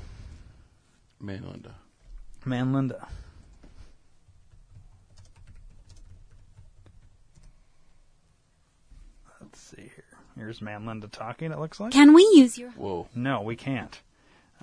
Speaker 4: Man, Linda.
Speaker 2: Man Linda. Let's see here. Here's Man Linda talking, it looks like.
Speaker 3: Can we use your
Speaker 4: Whoa.
Speaker 2: No, we can't.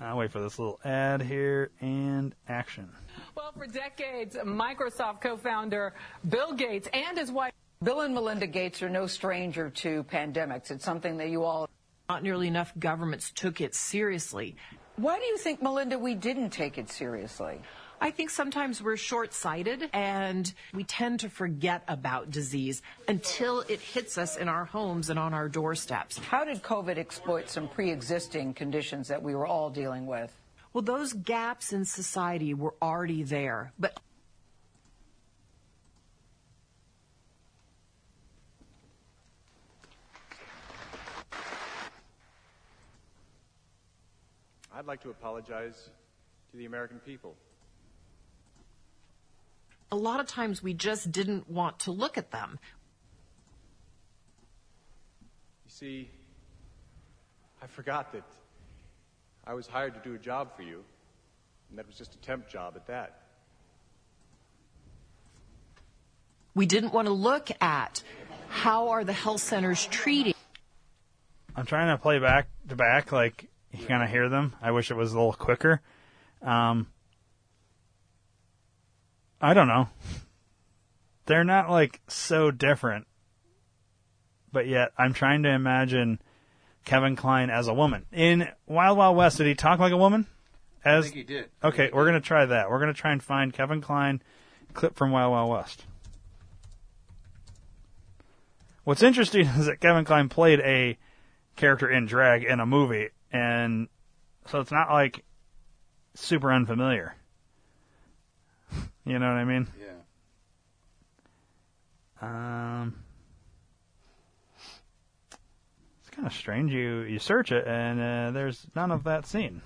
Speaker 2: I'll wait for this little ad here and action.
Speaker 7: Well, for decades, Microsoft co founder Bill Gates and his wife.
Speaker 8: Bill and Melinda Gates are no stranger to pandemics. It's something that you all.
Speaker 9: Not nearly enough governments took it seriously.
Speaker 8: Why do you think, Melinda, we didn't take it seriously?
Speaker 9: I think sometimes we're short sighted and we tend to forget about disease until it hits us in our homes and on our doorsteps.
Speaker 8: How did COVID exploit some pre existing conditions that we were all dealing with?
Speaker 9: Well, those gaps in society were already there, but
Speaker 6: I'd like to apologize to the American people.
Speaker 9: A lot of times we just didn't want to look at them.
Speaker 6: You see, I forgot that I was hired to do a job for you, and that was just a temp job at that.
Speaker 9: We didn't want to look at how are the health centers treating
Speaker 2: I'm trying to play back to back, like you kind of hear them. I wish it was a little quicker. Um, I don't know. They're not like so different, but yet I'm trying to imagine Kevin Kline as a woman in Wild Wild West. Did he talk like a woman? As
Speaker 4: I think he did.
Speaker 2: okay, we're gonna try that. We're gonna try and find Kevin Kline clip from Wild Wild West. What's interesting is that Kevin Kline played a character in drag in a movie, and so it's not like super unfamiliar. You know what I mean?
Speaker 4: Yeah.
Speaker 2: Um, it's kind of strange. You you search it, and uh, there's none of that scene.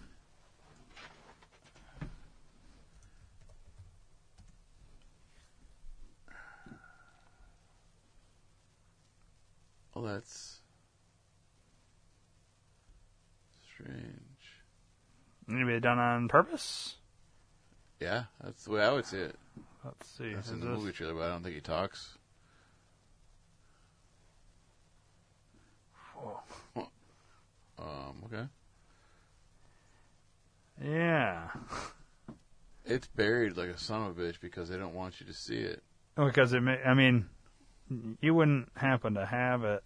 Speaker 4: Well, that's strange.
Speaker 2: Maybe done on purpose.
Speaker 4: Yeah, that's the way I would see it.
Speaker 2: Let's see.
Speaker 4: That's in the
Speaker 2: this-
Speaker 4: movie trailer, but I don't think he talks. Um, okay.
Speaker 2: Yeah,
Speaker 4: It's buried like a son of a bitch because they don't want you to see it.
Speaker 2: because it. May, I mean, you wouldn't happen to have it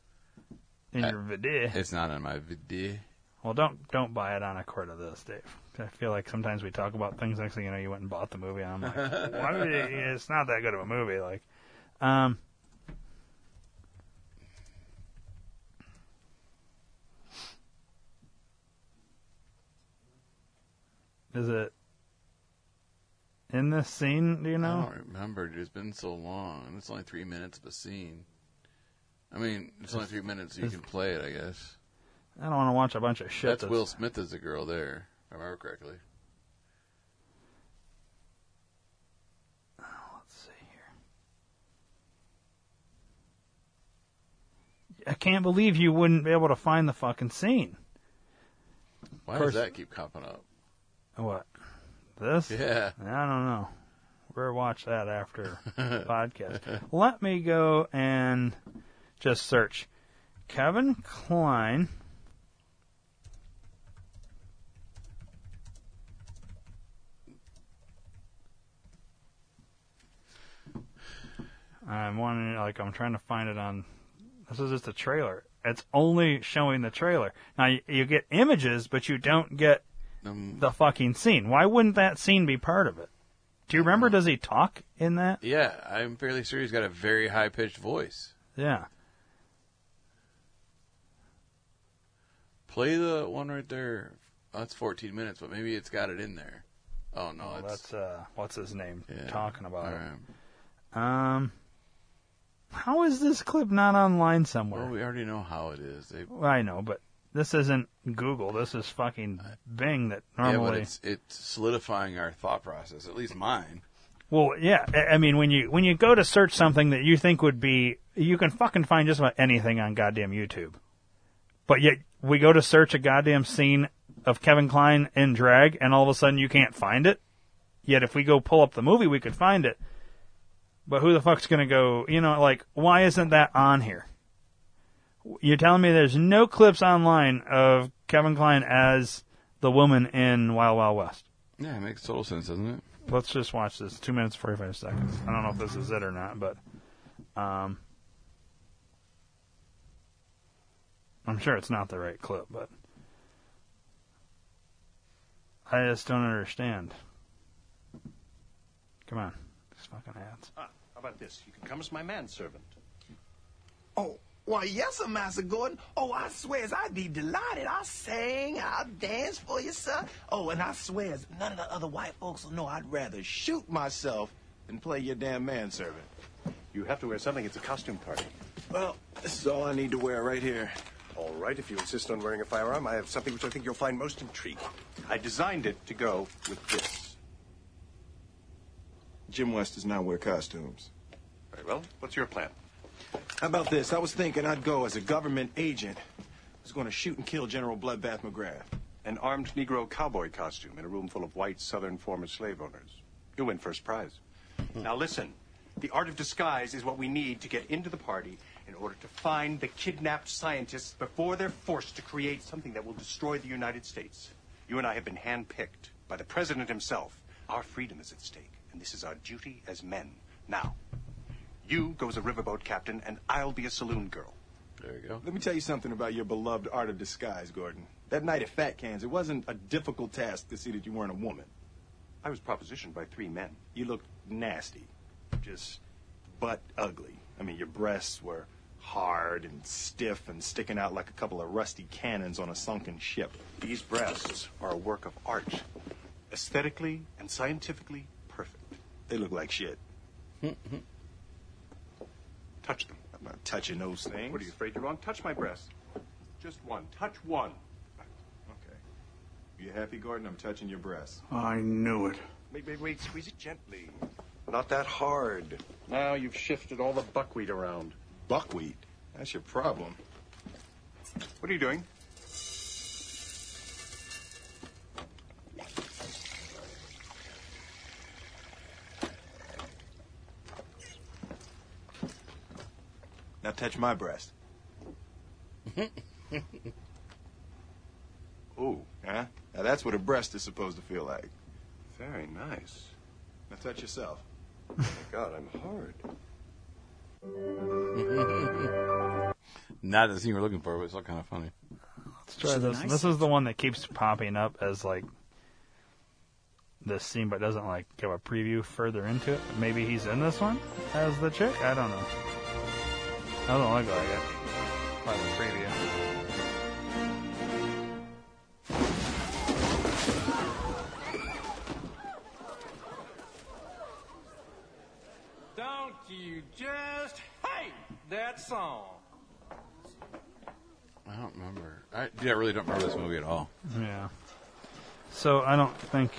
Speaker 2: in
Speaker 4: I-
Speaker 2: your video.
Speaker 4: It's not in my video.
Speaker 2: Well, don't don't buy it on a court of this, Dave. I feel like sometimes we talk about things. Next thing you know, you went and bought the movie, and I'm like, why would you, it's not that good of a movie. Like, um, is it in this scene? Do you know?
Speaker 4: I don't remember. dude. It's been so long, it's only three minutes of a scene. I mean, it's only three minutes, so you can play it, I guess.
Speaker 2: I don't want to watch a bunch of shit.
Speaker 4: That's Will Smith as a girl there, I remember correctly.
Speaker 2: Uh, let's see here. I can't believe you wouldn't be able to find the fucking scene.
Speaker 4: Why does that keep popping up?
Speaker 2: What? This?
Speaker 4: Yeah.
Speaker 2: I don't know. We're watch that after the podcast. Let me go and just search Kevin Kline. I'm wanting like, I'm trying to find it on. This is just a trailer. It's only showing the trailer. Now you, you get images, but you don't get
Speaker 4: Um,
Speaker 2: the fucking scene. Why wouldn't that scene be part of it? Do you remember? Does he talk in that?
Speaker 4: yeah, I'm fairly sure he's got a very high pitched voice.
Speaker 2: Yeah.
Speaker 4: Play the one right there. Oh, that's 14 minutes, but maybe it's got it in there.
Speaker 3: Oh no,
Speaker 2: Oh,
Speaker 3: it's
Speaker 2: that's uh, what's his name
Speaker 3: yeah,
Speaker 2: talking about it. Um, how is this clip not online somewhere?
Speaker 3: Well, we already know how it is. They,
Speaker 2: Well, I know, but this isn't Google. This is fucking uh, Bing that
Speaker 3: yeah,
Speaker 2: normally.
Speaker 3: but it's it's solidifying our thought process. At least mine.
Speaker 2: Well, yeah. I- I mean, when you when you go to search something that you think would be, you can fucking find just about anything on goddamn YouTube. But yet we go to search a goddamn scene of Kevin Kline in drag, and all of a sudden you can't find it. Yet if we go pull up the movie, we could find it. But who the fuck's gonna go? You know, like why isn't that on here? You're telling me there's no clips online of Kevin Kline as the woman in Wild Wild West.
Speaker 3: Yeah, it makes total sense, doesn't it?
Speaker 2: Let's just watch this. Two minutes forty five seconds. I don't know if this is it or not, but um, I'm sure it's not the right clip. But I just don't understand. Come on, these fucking ads.
Speaker 10: How about this? You can come as my manservant.
Speaker 11: Oh, why, yes, sir, Master Gordon. Oh, I swears I'd be delighted. I'll sing, I'll dance for you, sir. Oh, and I swears none of the other white folks will know I'd rather shoot myself than play your damn manservant.
Speaker 10: You have to wear something. It's a costume party.
Speaker 11: Well, this is all I need to wear right here.
Speaker 10: All right, if you insist on wearing a firearm, I have something which I think you'll find most intriguing. I designed it to go with this.
Speaker 11: Jim West does not wear costumes.
Speaker 10: Very well. What's your plan?
Speaker 11: How about this? I was thinking I'd go as a government agent who's going to shoot and kill General Bloodbath McGrath.
Speaker 10: An armed Negro cowboy costume in a room full of white Southern former slave owners. You'll win first prize. Hmm. Now listen. The art of disguise is what we need to get into the party in order to find the kidnapped scientists before they're forced to create something that will destroy the United States. You and I have been handpicked by the president himself. Our freedom is at stake, and this is our duty as men. Now, you go as a riverboat captain, and I'll be a saloon girl.
Speaker 3: There you go.
Speaker 11: Let me tell you something about your beloved art of disguise, Gordon. That night at Fat Cans, it wasn't a difficult task to see that you weren't a woman.
Speaker 10: I was propositioned by three men.
Speaker 11: You looked nasty. Just butt ugly. I mean, your breasts were hard and stiff and sticking out like a couple of rusty cannons on a sunken ship.
Speaker 10: These breasts are a work of art, aesthetically and scientifically perfect.
Speaker 11: They look like shit.
Speaker 10: Touch them.
Speaker 11: I'm not touching those things.
Speaker 10: What are you afraid you're wrong? Touch my breast. Just one. Touch one.
Speaker 11: Okay. You happy, Gordon? I'm touching your breasts.
Speaker 4: I knew it.
Speaker 10: Wait, wait, wait. Squeeze it gently. Not that hard. Now you've shifted all the buckwheat around.
Speaker 11: Buckwheat? That's your problem.
Speaker 10: What are you doing?
Speaker 11: Now touch my breast. Ooh, huh? Now that's what a breast is supposed to feel like.
Speaker 10: Very nice.
Speaker 11: Now touch yourself.
Speaker 10: Oh my God, I'm hard.
Speaker 3: Not the scene we're looking for, but it's all kind of funny.
Speaker 2: Let's try this. This is the one that keeps popping up as like this scene, but doesn't like give a preview further into it. Maybe he's in this one as the chick. I don't know. Doesn't look like it by the preview.
Speaker 12: Don't you just hate that song?
Speaker 3: I don't remember. I, yeah, I really don't remember this movie at all.
Speaker 2: Yeah. So I don't think.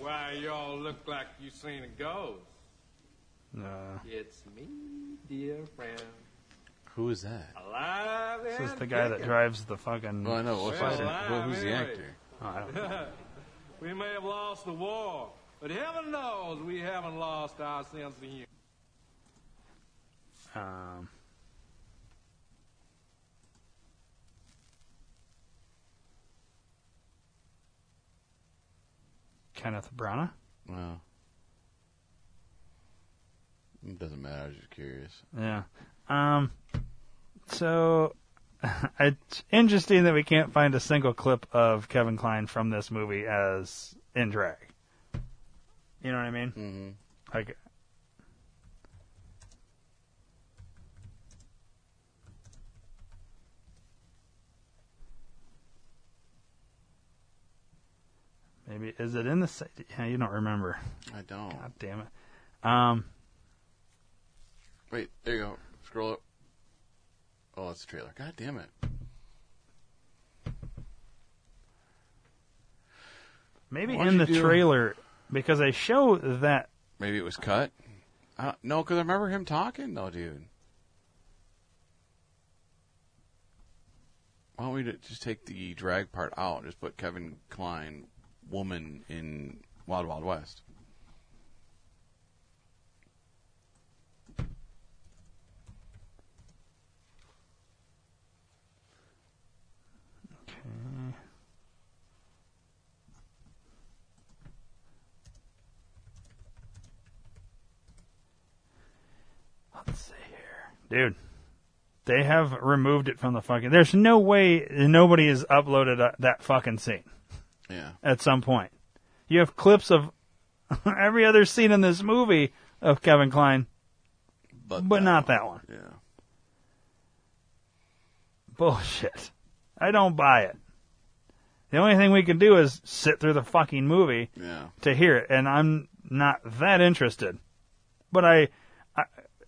Speaker 12: Why, y'all look like you seen a ghost.
Speaker 2: Uh,
Speaker 12: It's me, dear friend.
Speaker 3: Who is that?
Speaker 12: Alive
Speaker 2: this is the guy that drives the fucking.
Speaker 3: Well, I know.
Speaker 12: Well,
Speaker 3: his name? Well, who's the
Speaker 12: anyway.
Speaker 3: actor?
Speaker 2: Oh, I don't know.
Speaker 12: we may have lost the war, but heaven knows we haven't lost our sense of humor.
Speaker 2: Um, Kenneth Branagh.
Speaker 3: Well, it doesn't matter. I was just curious.
Speaker 2: Yeah. Um. So it's interesting that we can't find a single clip of Kevin Kline from this movie as in drag. You know what I mean?
Speaker 3: Mm-hmm.
Speaker 2: Like. Maybe is it in the? Yeah, you don't remember.
Speaker 4: I don't.
Speaker 2: God damn it. Um,
Speaker 4: Wait, there you go. Scroll up. Oh, that's the trailer. God damn it.
Speaker 2: maybe
Speaker 4: Why'd
Speaker 2: in
Speaker 4: you
Speaker 2: the
Speaker 4: do-
Speaker 2: trailer because they show that.
Speaker 4: Maybe it was cut. Uh, no, because I remember him talking, though, dude. Why don't we just take the drag part out? Just put Kevin Kline, woman in Wild Wild West.
Speaker 2: Okay. Let's see here, dude. They have removed it from the fucking. There's no way nobody has uploaded uh that fucking scene
Speaker 4: Yeah.
Speaker 2: at some point. You have clips of every other scene in this movie of Kevin Kline,
Speaker 4: But,
Speaker 2: but not that one.
Speaker 4: Yeah.
Speaker 2: Bullshit. I don't buy it. The only thing we can do is sit through the fucking movie
Speaker 4: Yeah.
Speaker 2: to hear it, and I'm not that interested. But I,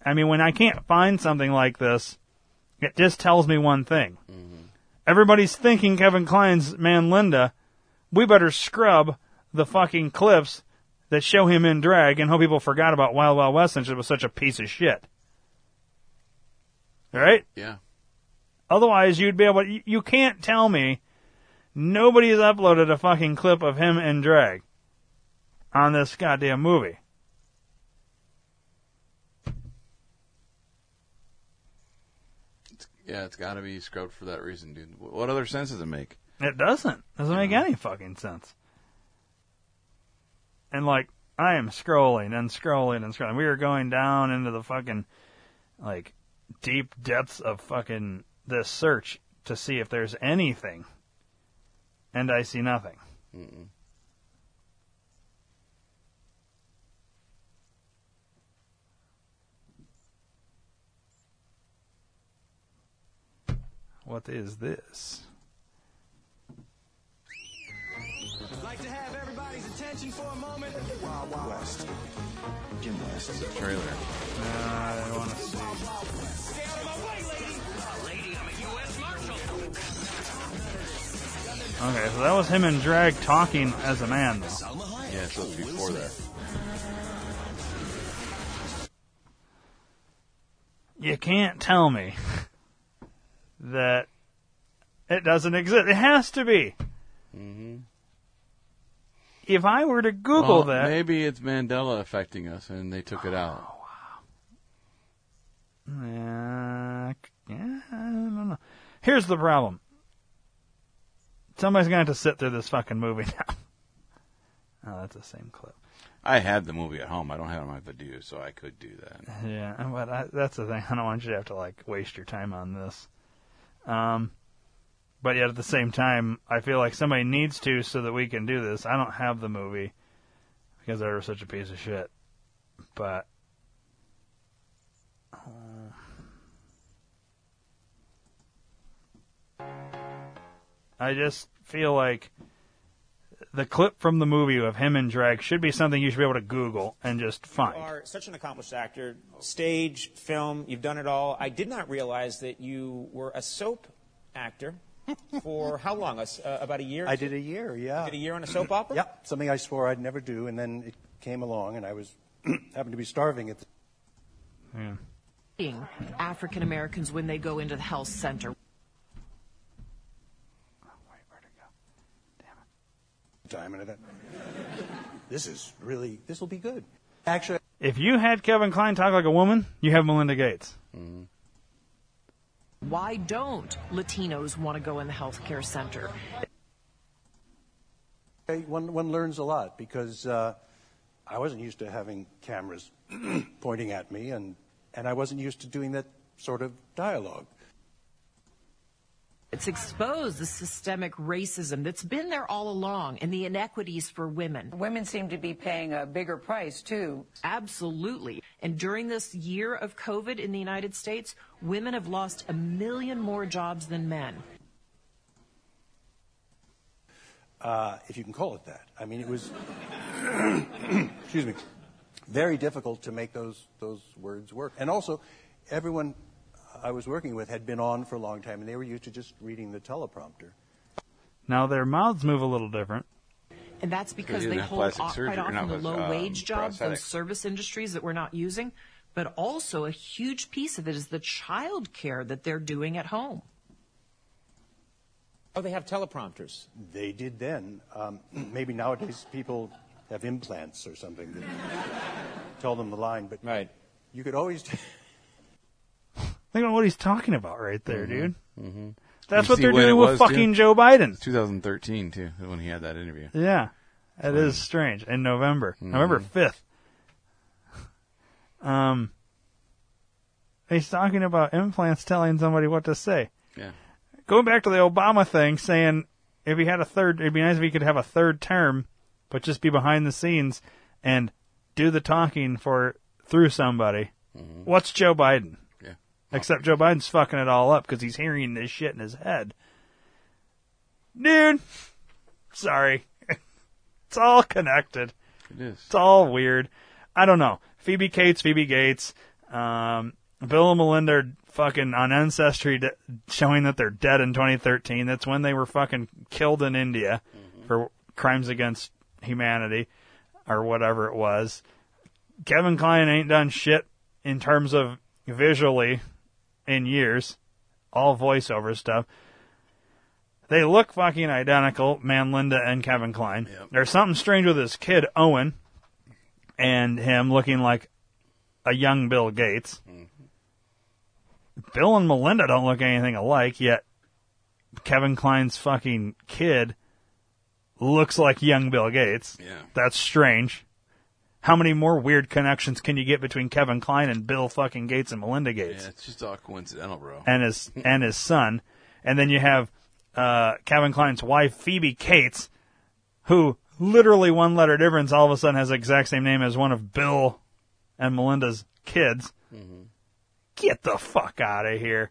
Speaker 2: I, mean, when I can't find something like this, it just tells me one thing. Mm-hmm. Everybody's thinking Kevin Kline's Man Linda. We better scrub the fucking clips that show him in drag and hope people forgot about Wild Wild West since it was such a piece of shit. Right?
Speaker 4: Yeah.
Speaker 2: Otherwise, you'd be able. You, you can't tell me nobody's uploaded a fucking clip of him in drag on this goddamn movie.
Speaker 4: Yeah, it's got to be scrubbed for that reason, dude. What other sense does it make?
Speaker 2: It doesn't. Doesn't make any fucking sense. And like, I am scrolling and scrolling and scrolling. We are going down into the fucking, like, deep depths of fucking this search to see if there's anything. And I see nothing.
Speaker 4: Mm-mm.
Speaker 2: What is this?
Speaker 13: Like to have everybody's attention for a moment. Wild Wild West. Jim West.
Speaker 4: The trailer.
Speaker 2: Uh, I don't want to see. Okay, so that was him in drag talking as a man, though.
Speaker 4: Yeah, so it's before that.
Speaker 2: You can't tell me that it doesn't exist. It has to be.
Speaker 4: Mm-hmm.
Speaker 2: If I were to Google
Speaker 4: Well,
Speaker 2: that,
Speaker 4: Maybe it's Mandela affecting us, and they took it out.
Speaker 2: Yeah, yeah, I don't know. Here's the problem. Somebody's gonna have to sit through this fucking movie now. Oh, that's the same clip.
Speaker 4: I had the movie at home. I don't have it on my video, so I could do that.
Speaker 2: Yeah, but I, that's the thing. I don't want you to have to like waste your time on this. Um, but yet at the same time, I feel like somebody needs to so that we can do this. I don't have the movie because they were such a piece of shit. But uh, I just feel like the clip from the movie of him in drag should be something you should be able to Google and just find.
Speaker 1: You are such an accomplished actor, stage, film, you've done it all. I did not realize that you were a soap actor for how long? A s- uh, about a year?
Speaker 10: I did a year, yeah.
Speaker 1: Did a year on a soap opera?
Speaker 10: Yep, something I swore I'd never do, and then it came along, and I was happened to be starving at the
Speaker 2: Yeah.
Speaker 9: African Americans when they go into the health center.
Speaker 10: Time, and I thought, this is really this will be good. Actually,
Speaker 2: If you had Kevin Kline talk like a woman, you have Melinda Gates.
Speaker 9: Why don't Latinos want to go in the healthcare center?
Speaker 10: I- one one learns a lot because uh, I wasn't used to having cameras pointing at me, and and I wasn't used to doing that sort of dialogue.
Speaker 9: It's exposed the systemic racism that's been there all along and the inequities for women.
Speaker 8: Women seem to be paying a bigger price, too.
Speaker 9: Absolutely. And during this year of COVID in the United States, women have lost a million more jobs than men.
Speaker 10: uh, if you can call it that. I mean, it was, excuse me, very difficult to make those, those words work. And also, everyone I was working with had been on for a long time, and they were used to just reading the teleprompter.
Speaker 2: Now their mouths move a little different.
Speaker 9: And that's because they hold off,
Speaker 4: surgery,
Speaker 9: quite often the low
Speaker 4: um,
Speaker 9: wage jobs,
Speaker 4: prosthetic.
Speaker 9: those service industries that we're not using. But also a huge piece of it is the child care that they're doing at home.
Speaker 1: Oh, they have teleprompters.
Speaker 10: They did then. Um, maybe nowadays people have implants or something that tell them the line, but
Speaker 1: right.
Speaker 10: you could always.
Speaker 2: Think about what he's talking about right there, dude.
Speaker 4: Mm-hmm.
Speaker 2: That's
Speaker 4: You
Speaker 2: what they're doing with fucking
Speaker 4: too?
Speaker 2: Joe Biden.
Speaker 4: 2013 too, when he had that interview.
Speaker 2: Yeah, it is strange. In November,
Speaker 4: Mhm.
Speaker 2: November fifth. Um, he's talking about implants telling somebody what to say.
Speaker 4: Yeah.
Speaker 2: Going back to the Obama thing, saying if he had a third, it'd be nice if he could have a third term, but just be behind the scenes and do the talking for through somebody. What's Joe Biden? Except Joe Biden's fucking it all up because he's hearing this shit in his head. Dude, sorry. it's all connected.
Speaker 4: It is.
Speaker 2: It's all weird. I don't know. Phoebe Cates, Phoebe Gates, um, Bill and Melinda are fucking on Ancestry de- showing that they're dead in 2013. That's when they were fucking killed in India for crimes against humanity or whatever it was. Kevin Kline ain't done shit in terms of visually in years. All voiceover stuff. They look fucking identical, Man Linda and Kevin Kline. There's something strange with this kid, Owen, and him looking like a young Bill Gates. Bill and Melinda don't look anything alike, yet Kevin Kline's fucking kid looks like young Bill Gates.
Speaker 4: Yeah.
Speaker 2: That's strange. How many more weird connections can you get between Kevin Kline and Bill fucking Gates and Melinda Gates?
Speaker 4: Yeah, it's just all coincidental, bro.
Speaker 2: and his and his son, and then you have uh, Kevin Kline's wife Phoebe Cates, who literally one letter difference, all of a sudden has the exact same name as one of Bill and Melinda's kids. Get the fuck out of here!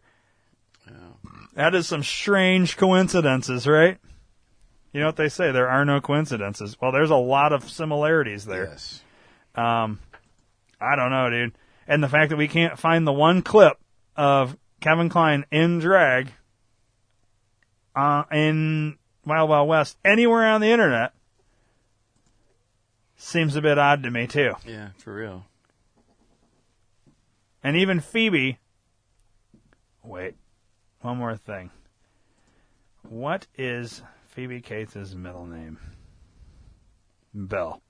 Speaker 2: That is some strange coincidences, right? You know what they say? There are no coincidences. Well, there's a lot of similarities there.
Speaker 4: Yes.
Speaker 2: Um, I don't know, dude. And the fact that we can't find the one clip of Kevin Kline in drag uh, in Wild Wild West anywhere on the internet seems a bit odd to me too.
Speaker 4: Yeah, for real.
Speaker 2: And even Phoebe. Wait, one more thing. What is Phoebe Cates' middle name? Bell.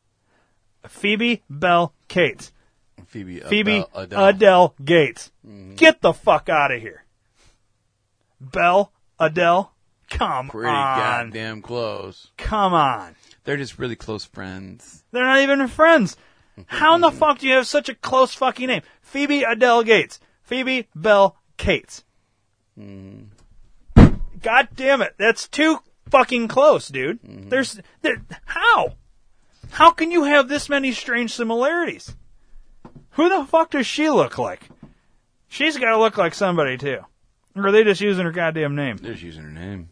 Speaker 2: Phoebe Belle Cates.
Speaker 4: Phoebe
Speaker 2: Phoebe
Speaker 4: Adele- Adele.
Speaker 2: Adele Gates. Mm-hmm. Get the fuck out of here. Bell Adele. Come
Speaker 4: Pretty
Speaker 2: on.
Speaker 4: goddamn close.
Speaker 2: Come on.
Speaker 4: They're just really close friends.
Speaker 2: They're not even friends. How in the fuck do you have such a close fucking name? Phoebe Adele Gates. Phoebe Belle Cates. Mm-hmm. God damn it. That's too fucking close, dude. Mm-hmm. There's, there, how? How can you have this many strange similarities? Who the fuck does she look like? She's gotta look like somebody too. Or are they just using her goddamn name?
Speaker 4: They're just using her name.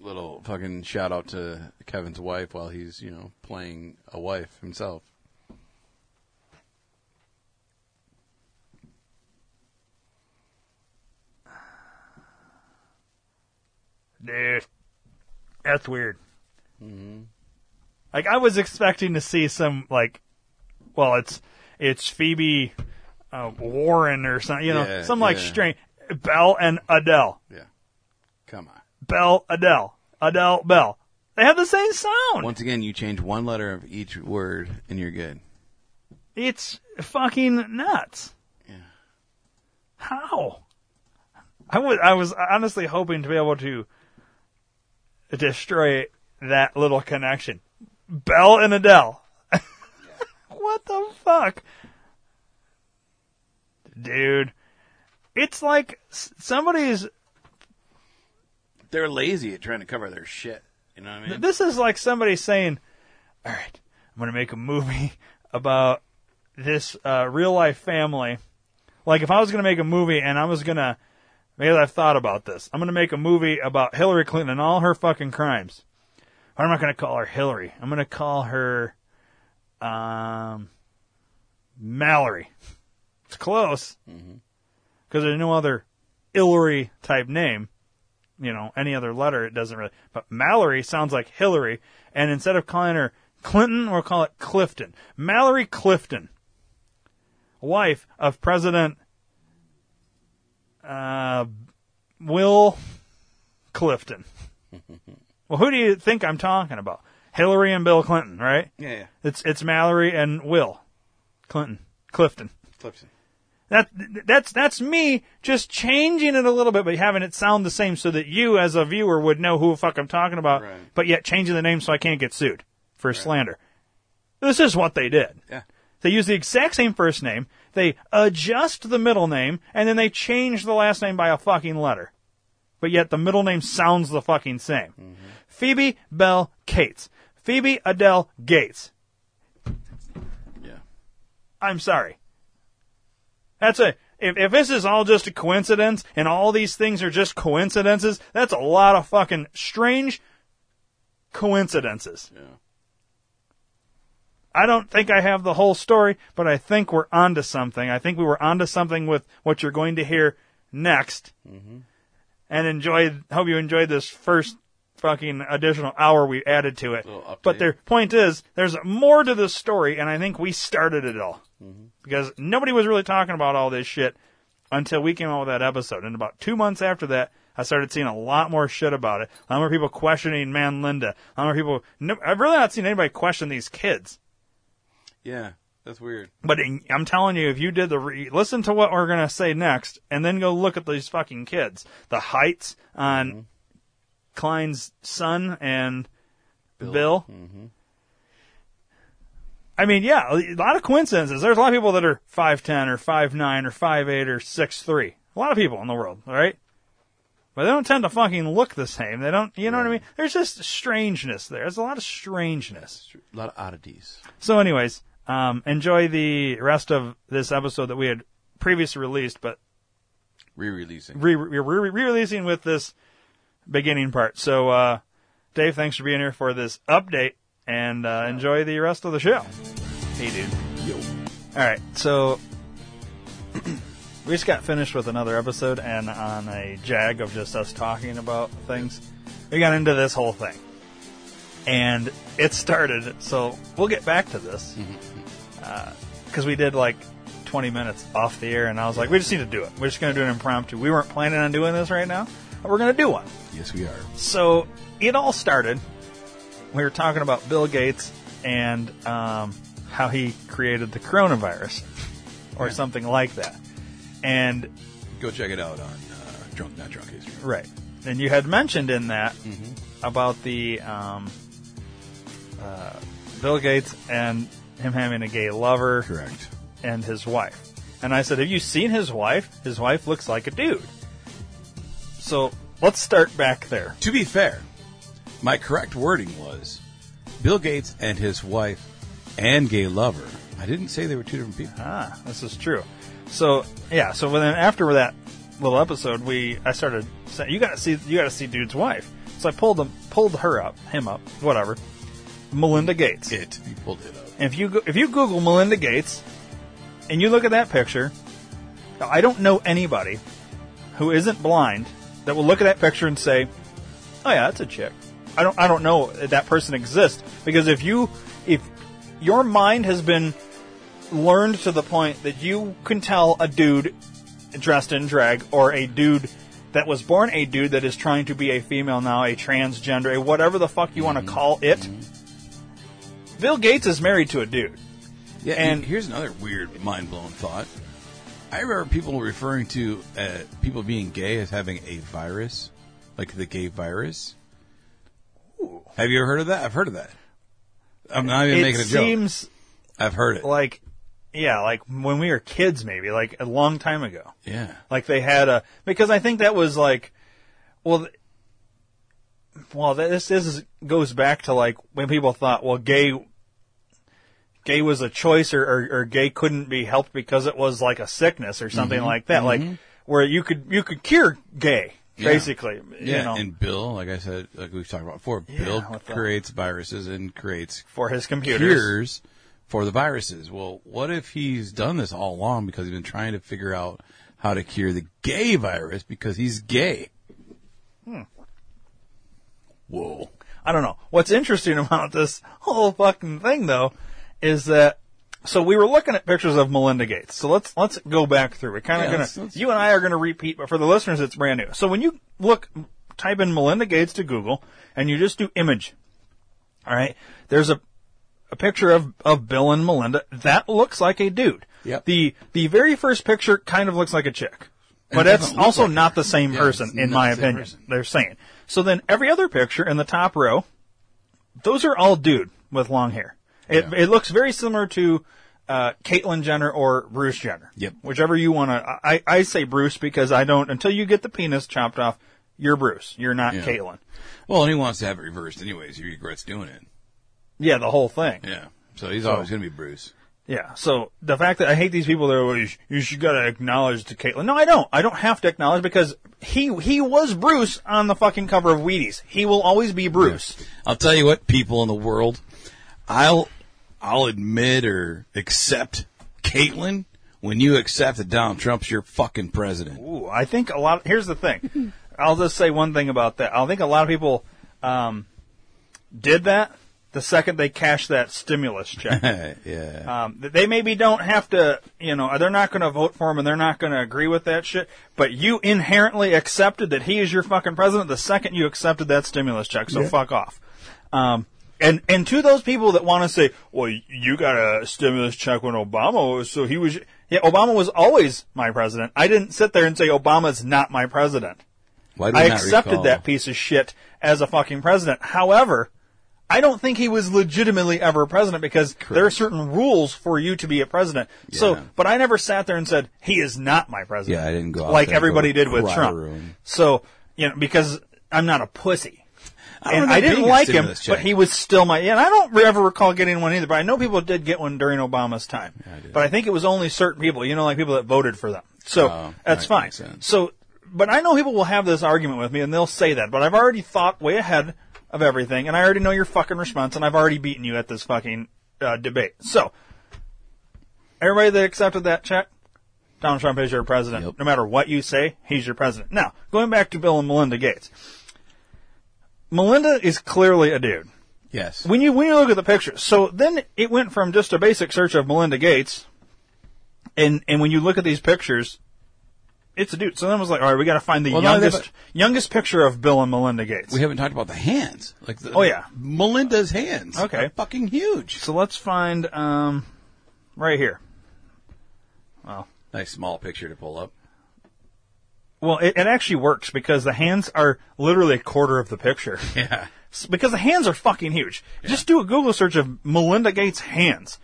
Speaker 4: Little fucking shout out to Kevin's wife while he's, you know, playing a wife himself.
Speaker 2: Dude, that's weird. Like I was expecting to see some like, well, it's it's Phoebe uh, Warren or something, you know,
Speaker 4: Yeah,
Speaker 2: some like
Speaker 4: yeah.
Speaker 2: strange Belle and Adele,
Speaker 4: Yeah. Come on.
Speaker 2: Belle Adele, Adele Bell. They have the same sound.
Speaker 4: Once again, you change one letter of each word and you're good.
Speaker 2: It's fucking nuts. Yeah. How? I was I was honestly hoping to be able to destroy that little connection. Belle and Adele. what the fuck? Dude. It's like somebody's
Speaker 4: They're lazy at trying to cover their shit. You know what I mean?
Speaker 2: This is like somebody saying, "All right, I'm going to make a movie about this uh, real life family." Like if I was going to make a movie and I was going to Maybe I've thought about this. I'm going to make a movie about Hillary Clinton and all her fucking crimes. I'm not going to call her Hillary. I'm going to call her um, Mallory. It's close because there's no other Hillary type name. You know, any other letter, it doesn't really. But Mallory sounds like Hillary, and instead of calling her Clinton, we'll call it Clifton. Mallory Clifton, wife of President uh, Will Clifton. well, who do you think I'm talking about? Hillary and Bill Clinton, right?
Speaker 3: Yeah, yeah.
Speaker 2: It's it's Mallory and Will Clinton Clifton.
Speaker 3: Clifton.
Speaker 2: That that's that's me just changing it a little bit, but having it sound the same so that you, as a viewer, would know who the fuck I'm talking about. But yet changing the name so I can't get sued for slander. This is what they did.
Speaker 3: Yeah.
Speaker 2: They use the exact same first name. They adjust the middle name, and then they change the last name by a fucking letter. But yet the middle name sounds the fucking same. Mm-hmm. Phoebe Belle Cates. Phoebe Adele Gates.
Speaker 3: Yeah.
Speaker 2: I'm sorry. That's a if if this is all just a coincidence and all these things are just coincidences, that's a lot of fucking strange coincidences.
Speaker 3: Yeah.
Speaker 2: I don't think I have the whole story, but I think we're onto something. I think we were onto something with what you're going to hear next. Mm-hmm. And enjoy hope you enjoyed this first fucking additional hour we added to it. But the point is, there's more to this story, and I think we started it all. Mm-hmm. Because nobody was really talking about all this shit until we came out with that episode. And about two months after that, I started seeing a lot more shit about it. A lot more people questioning Man Linda. A lot more people. No, I've really not seen anybody question these kids.
Speaker 3: Yeah, that's weird.
Speaker 2: But in, I'm telling you, if you did the re- listen to what we're gonna say next, and then go look at these fucking kids, the heights on mm-hmm. Kline's son and Bill. I mean, yeah, a lot of coincidences. There's a lot of people that are five ten or five nine or five eight or six three. A lot of people in the world, all right? But they don't tend to fucking look the same. They don't, you know what I mean? There's just strangeness there. There's a lot of strangeness.
Speaker 3: A lot of oddities.
Speaker 2: So, anyways, um, enjoy the rest of this episode that we had previously released, but
Speaker 3: Re-releasing.
Speaker 2: re- re- re- re-releasing with this beginning part. So, uh, Dave, thanks for being here for this update, and uh, enjoy the rest of the show. Hey, dude.
Speaker 4: Yo.
Speaker 2: All right, so we just got finished with another episode, and on a jag of just us talking about things, we got into this whole thing, and it started. So we'll get back to this because we did like 20 minutes off the air, and I was like, we just need to do it. We're just going to do an impromptu. We weren't planning on doing this right now, we're going to do one.
Speaker 4: Yes, we are.
Speaker 2: So it all started. We were talking about Bill Gates and um, how he created the coronavirus, or something like that. And
Speaker 4: Go check it out on uh, Drunk Not Drunk History.
Speaker 2: right, and you had mentioned in that about the um, uh, Bill Gates and him having a gay lover,
Speaker 4: correct,
Speaker 2: and his wife. And I said, "Have you seen his wife? His wife looks like a dude." So let's start back there.
Speaker 4: To be fair, my correct wording was Bill Gates and his wife and gay lover. I didn't say they were two different people.
Speaker 2: Ah, this is true. So yeah, so then after that little episode, we I started saying, "You got to see, you got to see dude's wife." So I pulled him, pulled her up, him up, whatever. Melinda Gates.
Speaker 4: It. You pulled it up.
Speaker 2: And if you go, if you Google Melinda Gates, and you look at that picture, I don't know anybody who isn't blind that will look at that picture and say, "Oh yeah, that's a chick." I don't I don't know that, that person exists because if you if your mind has been learned to the point that you can tell a dude dressed in drag or a dude that was born a dude that is trying to be a female now, a transgender, a whatever the fuck you want to mm-hmm. call it. Bill Gates is married to a dude.
Speaker 4: Yeah,
Speaker 2: And-
Speaker 4: and here's another weird, mind blowing thought. I remember people referring to uh, people being gay as having a virus, like the gay virus. Have you ever heard of that? I've heard of that. I'm not even
Speaker 2: it
Speaker 4: making a joke.
Speaker 2: seems
Speaker 4: I've heard it.
Speaker 2: like yeah, like when we were kids maybe, like a long time ago.
Speaker 4: Yeah.
Speaker 2: Like they had a because I think that was like well well this this is, goes back to like when people thought well gay gay was a choice or, or, or gay couldn't be helped because it was like a sickness or something
Speaker 4: Mhm.
Speaker 2: like that. Like
Speaker 4: Mhm.
Speaker 2: where you could you could cure gay
Speaker 4: Yeah.
Speaker 2: basically.
Speaker 4: Yeah,
Speaker 2: you know,
Speaker 4: and Bill, like I said, like we've talked about before, Bill
Speaker 2: with the-
Speaker 4: creates viruses and creates
Speaker 2: for his computers.
Speaker 4: cures for the viruses. Well, what if he's done this all along because he's been trying to figure out how to cure the gay virus because he's gay?
Speaker 2: Hmm.
Speaker 4: Whoa.
Speaker 2: I don't know. What's interesting about this whole fucking thing though is that so we were looking at pictures of Melinda Gates. So let's let's go back through. We're kind of
Speaker 4: Yeah,
Speaker 2: gonna
Speaker 4: let's- let's-
Speaker 2: you and I are gonna repeat, but for the listeners it's brand new. So when you look type in Melinda Gates to Google and you just do image, all right, there's a a picture of, of Bill and Melinda. That looks like a dude.
Speaker 4: Yep.
Speaker 2: The the very first picture kind of looks like a chick. But
Speaker 4: it
Speaker 2: that's also
Speaker 4: like
Speaker 2: not
Speaker 4: her.
Speaker 2: the same
Speaker 4: Yeah,
Speaker 2: person, in my
Speaker 4: the
Speaker 2: opinion.
Speaker 4: person.
Speaker 2: They're saying. So then every other picture in the top row, those are all dude with long hair. It it looks very similar to uh, Caitlyn Jenner or Bruce Jenner.
Speaker 4: Yep.
Speaker 2: Whichever you want to. I I say Bruce because I don't until you get the penis chopped off. You're Bruce. You're not
Speaker 4: Yeah.
Speaker 2: Caitlyn.
Speaker 4: Well, and he wants to have it reversed anyways. He regrets doing it.
Speaker 2: Yeah, the whole thing.
Speaker 4: Yeah. So he's
Speaker 2: So-
Speaker 4: always going to be Bruce.
Speaker 2: Yeah. So the fact that I hate these people that are, well, you, sh- you should gotta acknowledge to Caitlyn. No, I don't. I don't have to acknowledge because he he was Bruce on the fucking cover of Wheaties. He will always be Bruce.
Speaker 4: I'll tell you what, people in the world, I'll I'll admit or accept Caitlyn when you accept that Donald Trump's your fucking president.
Speaker 2: Ooh, I think a lot. Here's the thing. I'll just say one thing about that. I think a lot of people um, did that the second they cashed that stimulus check.
Speaker 4: yeah.
Speaker 2: Um, they maybe don't have to, you know, they're not going to vote for him and they're not going to agree with that shit. But you inherently accepted that he is your fucking president the second you accepted that stimulus check. So
Speaker 14: Yeah.
Speaker 2: fuck off. Um, and and to those people that want to say, well, you got a stimulus check when Obama was, so he was. Yeah, Obama was always my president. I didn't sit there and say Obama's not my president.
Speaker 4: Why do
Speaker 2: I accepted
Speaker 4: recall-
Speaker 2: that piece of shit as a fucking president. However, I don't think he was legitimately ever a president because there are certain rules for you to be a president. So, but I never sat there and said he is not my president.
Speaker 4: Yeah, I didn't go out
Speaker 2: like everybody did with Trump.
Speaker 4: room.
Speaker 2: So, you know, because I'm not a pussy.
Speaker 4: I
Speaker 2: and I didn't like him,
Speaker 4: check.
Speaker 2: but he was still my. Yeah, and I don't ever recall getting one either. But I know people did get one during Obama's time. I but I think it was only certain people. You know, like people that voted for them. So
Speaker 4: Oh,
Speaker 2: that's
Speaker 4: that
Speaker 2: fine. So, but I know people will have this argument with me, and they'll say that. But I've already thought way ahead of everything, and I already know your fucking response, and I've already beaten you at this fucking uh, debate. So, everybody that accepted that check, Donald Trump is your president. No matter what you say, he's your president. Now, going back to Bill and Melinda Gates. Melinda is clearly a dude.
Speaker 4: Yes.
Speaker 2: When you when you look at the picture, so then it went from just a basic search of Melinda Gates, and and when you look at these pictures, it's a dude. So then I was like, all right, we got to find the
Speaker 4: Well, no,
Speaker 2: youngest youngest picture of Bill and Melinda Gates.
Speaker 4: We haven't talked about the hands. Like the,
Speaker 2: Oh, yeah.
Speaker 4: Melinda's hands.
Speaker 2: Okay.
Speaker 4: are fucking huge.
Speaker 2: So let's find um right here. Well,
Speaker 4: Nice small picture to pull up.
Speaker 2: Well, it, it actually works because the hands are literally a quarter of the picture.
Speaker 4: Yeah.
Speaker 2: Because the hands are fucking huge. Just do a Google search of Melinda Gates hands.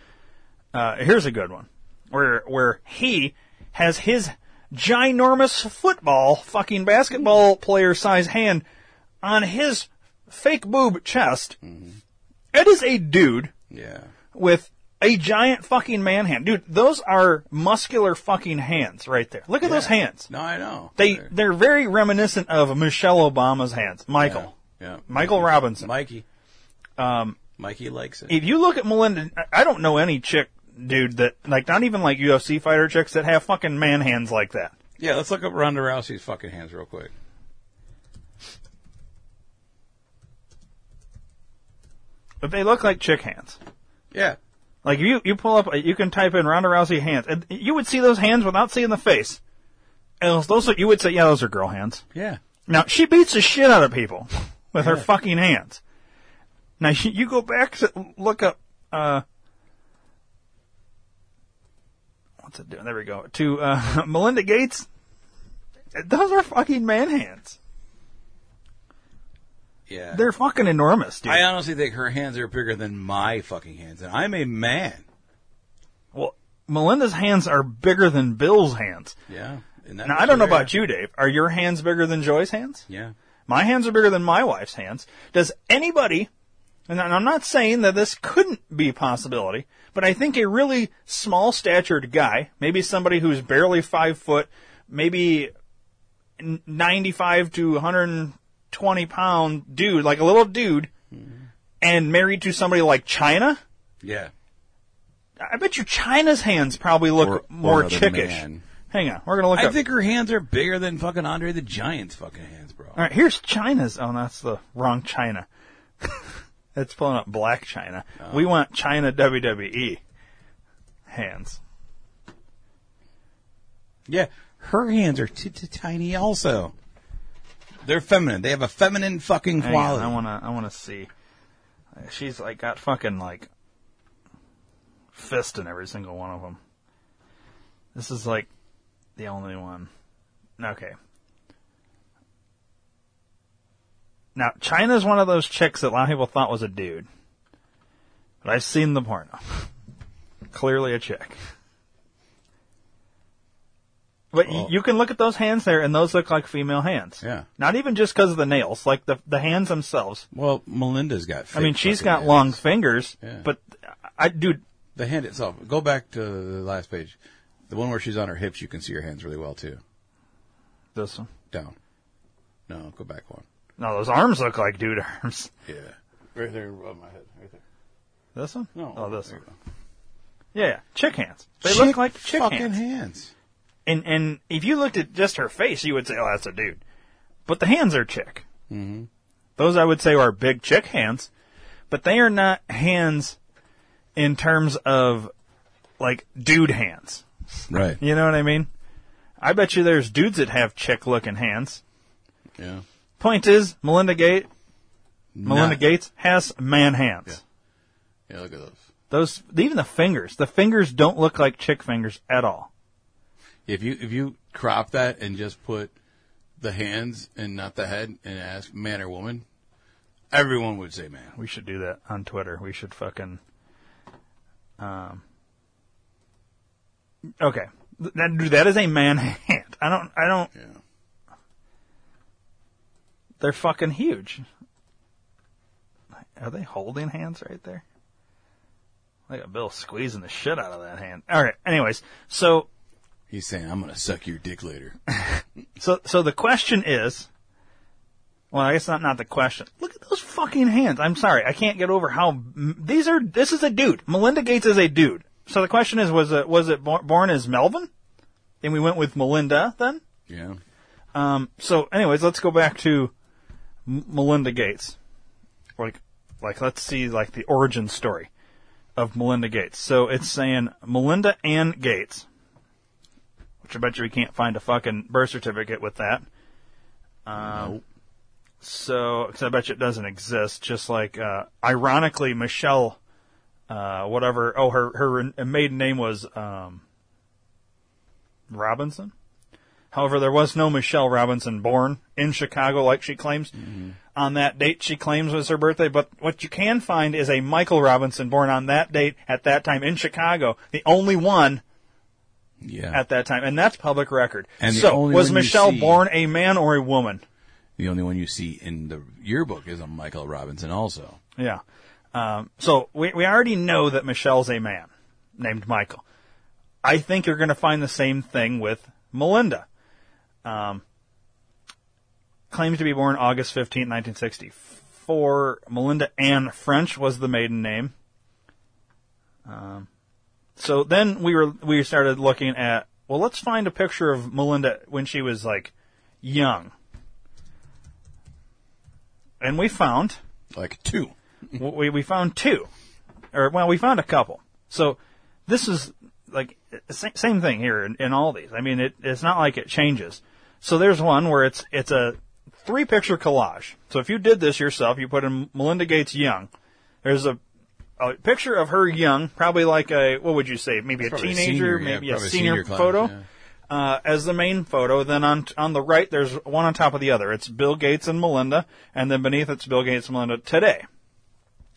Speaker 2: Uh, here's a good one, where where he has his ginormous football, fucking basketball player size hand on his fake boob chest. It is a dude
Speaker 4: Yeah.
Speaker 2: with a giant fucking man hand, dude. Those are muscular fucking hands right there. Look at those hands.
Speaker 4: No, I know.
Speaker 2: They they're very reminiscent of Michelle Obama's hands. Michael.
Speaker 4: Yeah.
Speaker 2: Michael Robinson.
Speaker 4: Mikey.
Speaker 2: Um,
Speaker 4: Mikey likes it.
Speaker 2: if you look at Melinda, I- I don't know any chick, dude, that like not even like UFC fighter chicks that have fucking man hands like that.
Speaker 4: Yeah, let's look up Ronda Rousey's fucking hands real quick.
Speaker 2: But they look like chick hands.
Speaker 4: Yeah.
Speaker 2: Like you, you pull up, you can type in Ronda Rousey hands, and you would see those hands without seeing the face. And those- are, you would say, yeah, those are girl hands.
Speaker 4: Yeah.
Speaker 2: Now she beats the shit out of people with her fucking hands. Now you you go back to look up. uh What's it doing? There we go. To uh Melinda Gates. Those are fucking man hands.
Speaker 4: Yeah.
Speaker 2: They're fucking enormous, dude.
Speaker 4: I honestly think her hands are bigger than my fucking hands, and I'm a man.
Speaker 2: well, Melinda's hands are bigger than Bill's hands.
Speaker 4: Yeah.
Speaker 2: Now I don't know about you, Dave. Are your hands bigger than Joy's hands?
Speaker 4: Yeah.
Speaker 2: My hands are bigger than my wife's hands. Does anybody, and I'm not saying that this couldn't be a possibility, but I think a really small statured guy, maybe somebody who's barely five foot, maybe 95 to 120 pound dude, like a little dude, and married to somebody like Chyna.
Speaker 4: Yeah.
Speaker 2: I bet you Chyna's hands probably look
Speaker 4: Or-
Speaker 2: more
Speaker 4: or
Speaker 2: chickish.
Speaker 4: man.
Speaker 2: Hang on, we're gonna look
Speaker 4: I
Speaker 2: up.
Speaker 4: think her hands are bigger than fucking Andre the Giant's fucking hands, bro.
Speaker 2: All right, here's Chyna's. Oh, that's the wrong Chyna. it's pulling up Blac Chyna.
Speaker 4: Oh.
Speaker 2: We want Chyna WWE hands.
Speaker 4: Yeah, her hands are t- t- tiny also. They're feminine. They have a feminine fucking
Speaker 2: Hang on,
Speaker 4: quality.
Speaker 2: I wanna, I wanna see. She's like got fucking like fist in every single one of them. This is like the only one. Okay. Now Chyna's one of those chicks that a lot of people thought was a dude, but I've seen the porno. Clearly a chick. But
Speaker 4: Well- oh.
Speaker 2: you can look at those hands there, and those look like female hands.
Speaker 4: Yeah.
Speaker 2: Not even just because of the nails, like the the hands themselves.
Speaker 4: Well, Melinda's got.
Speaker 2: I mean, she's got
Speaker 4: hands.
Speaker 2: long fingers,
Speaker 4: Yeah.
Speaker 2: but I, dude,
Speaker 4: The hand itself. Go back to the last page. The one where she's on her hips, you can see her hands really well too.
Speaker 2: this one.
Speaker 4: Down. No, go back one.
Speaker 2: No, those arms look like dude arms.
Speaker 4: Yeah. Right there above my head. Right there.
Speaker 2: This one?
Speaker 4: No.
Speaker 2: Oh, this one. Yeah, yeah, chick hands. They
Speaker 4: Chick
Speaker 2: look like chick
Speaker 4: fucking
Speaker 2: hands.
Speaker 4: hands.
Speaker 2: And and if you looked at just her face, you would say, "Oh, that's a dude," but the hands are chick.
Speaker 4: Mm-hmm.
Speaker 2: Those I would say are big chick hands, but they are not hands in terms of like dude hands.
Speaker 4: Right.
Speaker 2: You know what I mean? I bet you there's dudes that have chick looking hands.
Speaker 4: Yeah.
Speaker 2: Point is, Melinda Gates, Melinda
Speaker 4: Not-
Speaker 2: Gates has man hands.
Speaker 4: Yeah, look at those.
Speaker 2: Those, even the fingers, the fingers don't look like chick fingers at all.
Speaker 4: If you if you crop that and just put the hands and not the head and ask man or woman, everyone would say man.
Speaker 2: We should do that on Twitter. We should fucking. Um. Okay, Th- that that is a man hand. I don't. I don't. Yeah. They're fucking huge. Are they holding hands right there? Look at Bill squeezing the shit out of that hand. All right. Anyways, so
Speaker 4: He's saying I'm gonna suck your dick later.
Speaker 2: so so the question is. Well, I guess not not the question. Look at those fucking hands. I'm sorry, I can't get over how these are. This is a dude. Melinda Gates is a dude. So the question is, was it was it born as Melvin? And we went with Melinda then.
Speaker 4: Yeah.
Speaker 2: Um. So, anyways, let's go back to M- Melinda Gates. Like, like let's see like the origin story of Melinda Gates. So it's saying Melinda Ann Gates, which I bet you we can't find a fucking birth certificate with that. Um, So, because I bet you it doesn't exist. Just like, uh, ironically, Michelle, uh, whatever. Oh, her her maiden name was um, Robinson. However, there was no Michelle Robinson born in Chicago like she claims. On that date, she claims was her birthday. But what you can find is a Michael Robinson born on that date at that time in Chicago, the only one
Speaker 4: Yeah.
Speaker 2: at that time, and that's public record.
Speaker 4: And
Speaker 2: so, was Michelle
Speaker 4: see-
Speaker 2: born a man or a woman?
Speaker 4: The only one you see in the yearbook is a Michael Robinson also.
Speaker 2: Yeah. Um, so we we already know that Michelle's a man named Michael. I think you're going to find the same thing with Melinda. Um, claims to be born August 15, 1964. Melinda Ann French was the maiden name. Um, so then we were we started looking at well, let's find a picture of Melinda when she was like young, and we found
Speaker 4: like two.
Speaker 2: we we found two, or well, we found a couple. So this is like same thing here in, in all these. I mean, it, it's not like it changes. So there's one where it's it's a three picture collage. So if you did this yourself, you put in Melinda Gates young. There's a a picture of her young, probably like a what would you say, maybe a
Speaker 4: Probably a
Speaker 2: teenager,
Speaker 4: senior,
Speaker 2: maybe a
Speaker 4: a
Speaker 2: senior,
Speaker 4: senior class,
Speaker 2: photo.
Speaker 4: yeah.
Speaker 2: Uh, as the main photo, then on on the right there's one on top of the other. It's Bill Gates and Melinda, and then beneath it's Bill Gates and Melinda today.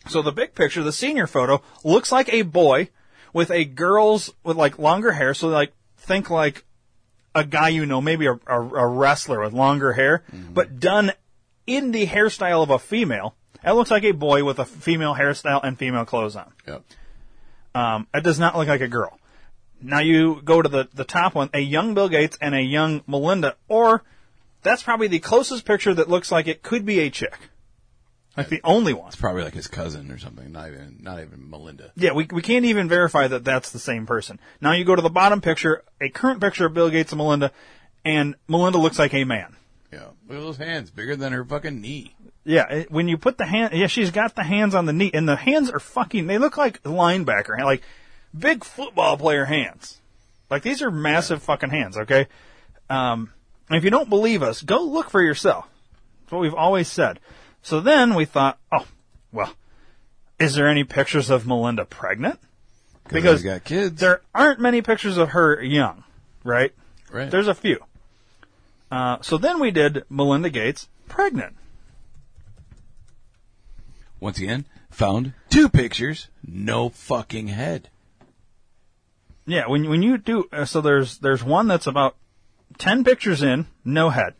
Speaker 2: So the big picture, the senior photo, looks like a boy with a girl's with like longer hair. So like think like a guy you know, maybe a, a, a wrestler with longer hair, but done in the hairstyle of a female. It looks like a boy with a female hairstyle and female clothes on.
Speaker 4: Yep.
Speaker 2: Um, it does not look like a girl. Now you go to the, the top one, a young Bill Gates and a young Melinda, or that's probably the closest picture that looks like it could be a chick. Like the only one.
Speaker 4: It's probably like his cousin or something. Not even, not even Melinda.
Speaker 2: Yeah, we, we can't even verify that that's the same person. Now you go to the bottom picture, a current picture of Bill Gates and Melinda, and Melinda looks like a man.
Speaker 4: Yeah. Look at those hands, bigger than her fucking knee.
Speaker 2: Yeah, when you put the hand, yeah, she's got the hands on the knee, and the hands are fucking, they look like linebacker, like big football player hands. Like these are massive fucking hands, okay? Um, if you don't believe us, go look for yourself. That's what we've always said. So then we thought, oh, well, is there any pictures of Melinda pregnant? Because
Speaker 4: got kids.
Speaker 2: there aren't many pictures of her young, right?
Speaker 4: Right.
Speaker 2: There's a few. Uh, so then we did Melinda Gates pregnant.
Speaker 4: Once again, found two pictures, no fucking head.
Speaker 2: Yeah, when when you do uh, so, there's there's one that's about ten pictures in, no head,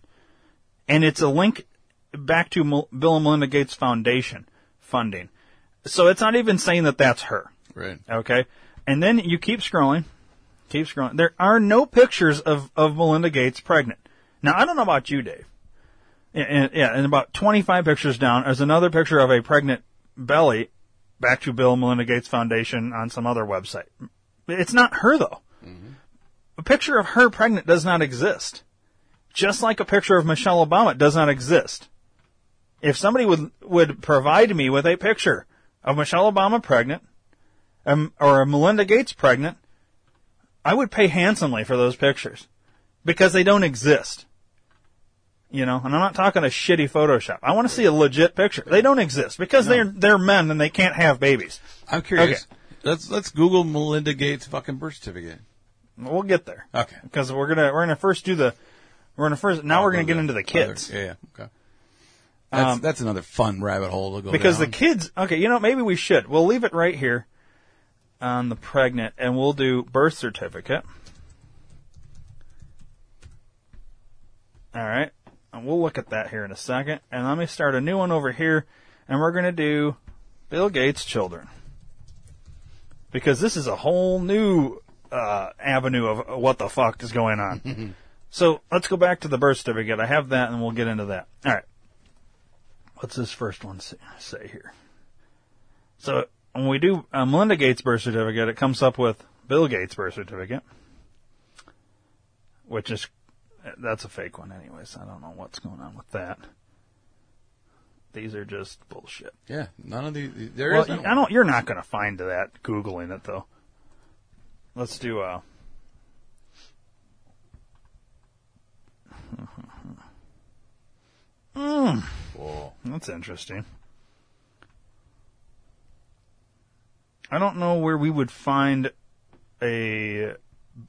Speaker 2: and it's a link back to Mel- Bill and Melinda Gates Foundation funding. So it's not even saying that that's her.
Speaker 4: Right.
Speaker 2: Okay, and then you keep scrolling, keep scrolling. There are no pictures of of Melinda Gates pregnant. Now I don't know about you, Dave. Yeah, and, yeah, and about 25 pictures down, is another picture of a pregnant belly back to Bill and Melinda Gates Foundation on some other website. It's not her though. A picture of her pregnant does not exist. Just like a picture of Michelle Obama does not exist. If somebody would would provide me with a picture of Michelle Obama pregnant, um, or Melinda Gates pregnant, I would pay handsomely for those pictures because they don't exist. You know, and I'm not talking a shitty Photoshop. I want to see a legit picture. They don't exist because they're they're men and they can't have babies.
Speaker 4: I'm curious. Okay. Let's let's Google Melinda Gates fucking birth certificate.
Speaker 2: We'll get there.
Speaker 4: Okay.
Speaker 2: Because we're gonna we're gonna first do the we're gonna first now we're gonna get into the kids.
Speaker 4: Yeah, yeah. Okay. That's,
Speaker 2: Um,
Speaker 4: that's another fun rabbit hole to go
Speaker 2: because
Speaker 4: down.
Speaker 2: the kids okay you know maybe we should we'll leave it right here on the pregnant and we'll do birth certificate all right and we'll look at that here in a second. And let me start a new one over here and we're going to do bill gates children. Because this is a whole new uh, avenue of what the fuck is going on. So let's go back to the birth certificate. I have that and we'll get into that. All right. What's this first one say, here? So when we do a Melinda Gates birth certificate, it comes up with Bill Gates birth certificate, which is that's a fake one, anyways. I don't know what's going on with that. These are just bullshit.
Speaker 4: yeah, none of these. There
Speaker 2: well,
Speaker 4: isn't
Speaker 2: I don't. You're not going to find that googling it though. Let's do a. Mm.
Speaker 4: Whoa.
Speaker 2: That's interesting. I don't know where we would find a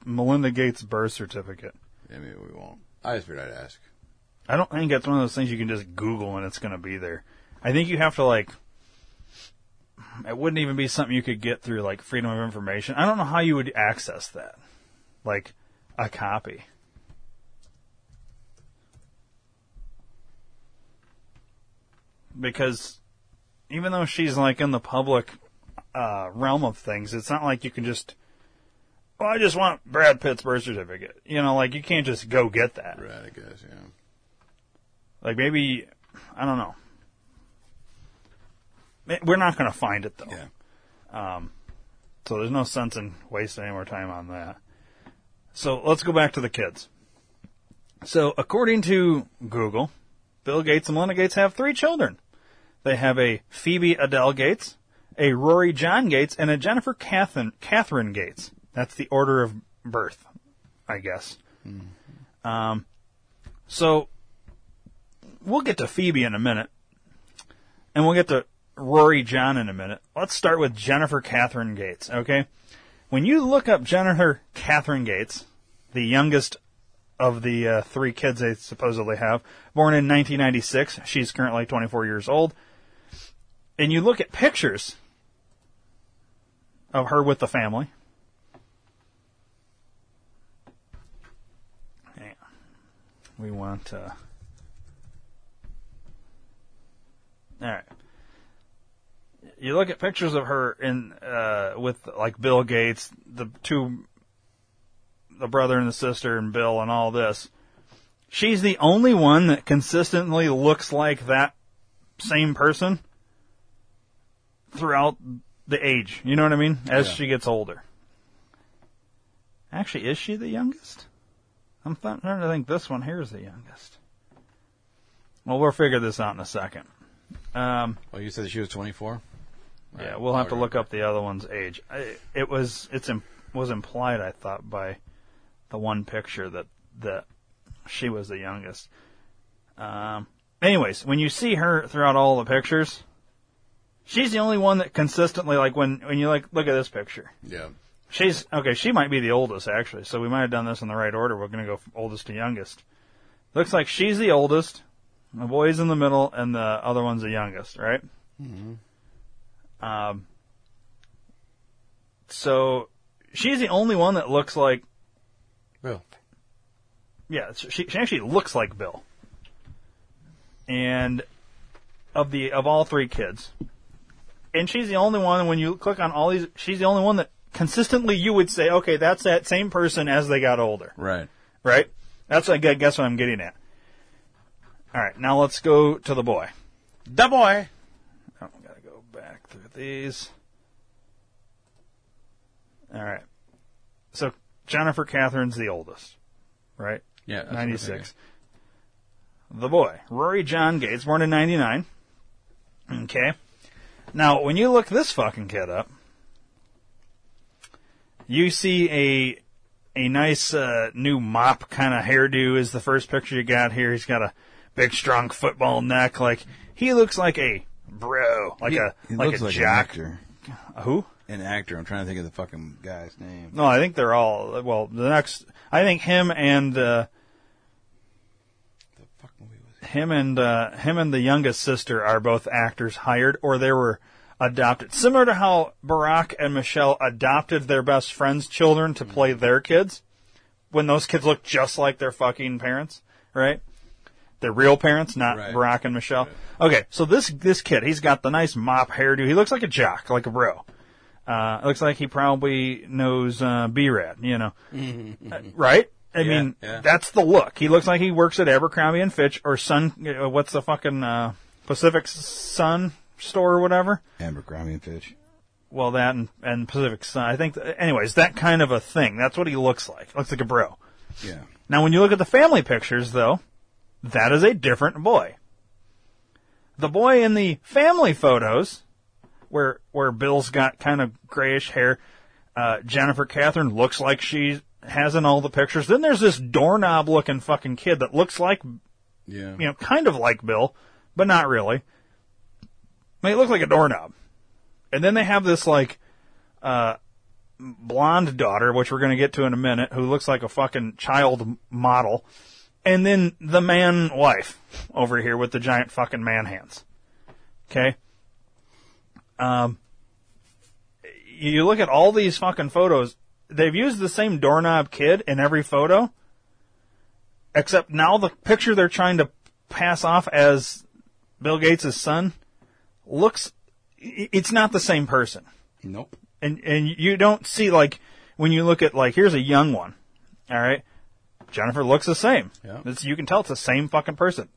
Speaker 2: Melinda Gates birth certificate.
Speaker 4: Yeah, maybe we won't. I just figured I'd ask.
Speaker 2: I don't think it's one of those things you can just Google and it's going to be there. I think you have to like. It wouldn't even be something you could get through like Freedom of Information. I don't know how you would access that, like a copy. Because even though she's like in the public uh, realm of things, it's not like you can just. Well, I just want Brad Pitt's birth certificate. You know, like you can't just go get that.
Speaker 4: Right, I guess, yeah.
Speaker 2: Like maybe, I don't know. We're not going to find it though.
Speaker 4: Yeah.
Speaker 2: Um, so there's no sense in wasting any more time on that. So let's go back to the kids. So according to Google, Bill Gates and Melinda Gates have three children. They have a Phoebe Adele Gates, a Rory John Gates, and a Jennifer Catherine, Catherine Gates. That's the order of birth, I guess. Um, so we'll get to Phoebe in a minute, and we'll get to Rory John in a minute. Let's start with Jennifer Catherine Gates, okay? When you look up Jennifer Catherine Gates, the youngest of the uh, three kids they supposedly have, born in 1996, she's currently 24 years old, and you look at pictures of her with the family. Hang on. We want. Uh, all right. You look at pictures of her in uh, with like Bill Gates, the two the brother and the sister and Bill and all this. She's the only one that consistently looks like that same person throughout the age. You know what I mean? As
Speaker 4: Yeah.
Speaker 2: she gets older. Actually, is she the youngest? I'm trying to think this one here is the youngest. Well, we'll figure this out in a second. Um,
Speaker 4: Well, you said she was 24.
Speaker 2: yeah, we'll have to look up the other one's age. I, it was it's im- was implied, I thought, by the one picture that that she was the youngest. Um, anyways, when you see her throughout all the pictures, she's the only one that consistently like when when you like look at this picture.
Speaker 4: Yeah.
Speaker 2: She's okay. She might be the oldest actually, so we might have done this in the right order. We're going to go from oldest to youngest. Looks like she's the oldest. The boy's in the middle, and the other one's the youngest, right?
Speaker 4: Mm-hmm.
Speaker 2: Um, so she's the only one that looks like
Speaker 4: Bill.
Speaker 2: Yeah, she, she actually looks like Bill. And of the of all three kids, and she's the only one when you click on all these, she's the only one that consistently you would say, okay, that's that same person as they got older,
Speaker 4: Right.
Speaker 2: right? That's I guess what I'm getting at. All right, now let's go to the boy.
Speaker 4: The boy.
Speaker 2: Oh, gotta go back through these. All right. So Jennifer Catherine's the oldest, right?
Speaker 4: Yeah, that's what I
Speaker 2: ninety six. The boy, Rory John Gates, born in ninety nine. Okay. Now, when you look this fucking kid up, you see a a nice uh, new mop kind of hairdo is the first picture you got here. He's got a big, strong football neck. Like he looks like a bro, like
Speaker 4: He-
Speaker 2: a
Speaker 4: he
Speaker 2: like a
Speaker 4: like an
Speaker 2: jock.
Speaker 4: actor.
Speaker 2: Who?
Speaker 4: An actor. I'm trying to think of the fucking guy's name.
Speaker 2: No, I think they're all. Well, the next, I think him and uh, him and uh, him and the youngest sister are both actors hired, or they were adopted. Similar to how Barack and Michelle adopted their best friends' children to play their kids, when those kids look just like their fucking parents, right? Their real parents, not
Speaker 4: Right.
Speaker 2: Barack and Michelle. Okay, so this this kid, he's got the nice mop hairdo. He looks like a jock, like a bro. Uh, looks like he probably knows uh, B-Rad, you know, Uh, right? I
Speaker 4: Yeah,
Speaker 2: mean,
Speaker 4: yeah.
Speaker 2: that's the look. He looks like he works at Abercrombie and Fitch or Sun. Uh, what's the fucking uh, Pacific Sun store or whatever?
Speaker 4: Abercrombie and Fitch.
Speaker 2: Well, that and, and Pacific Sun. I think. Anyways, that kind of a thing. That's what he looks like. Looks like a bro.
Speaker 4: Yeah.
Speaker 2: Now, when you look at the family pictures, though, that is a different boy. The boy in the family photos, where where Bill's got kind of grayish hair, uh, Jennifer Catherine looks like she has in all the pictures. Then there's this doorknob looking fucking kid that looks like,
Speaker 4: Yeah.
Speaker 2: you know, kind of like Bill, but not really. I mean, it looks like a doorknob. And then they have this like, uh, blonde daughter, which we're going to get to in a minute, who looks like a fucking child model. And then the man wife over here with the giant fucking man hands. Okay? Um, you look at all these fucking photos, they've used the same doorknob kid in every photo, except now the picture they're trying to pass off as Bill Gates' son looks, it's not the same person
Speaker 4: Nope.
Speaker 2: and and you don't see like when you look at like here's a young one, all right. Jennifer looks the same.
Speaker 4: Yeah.
Speaker 2: It's, you can tell it's the same fucking person.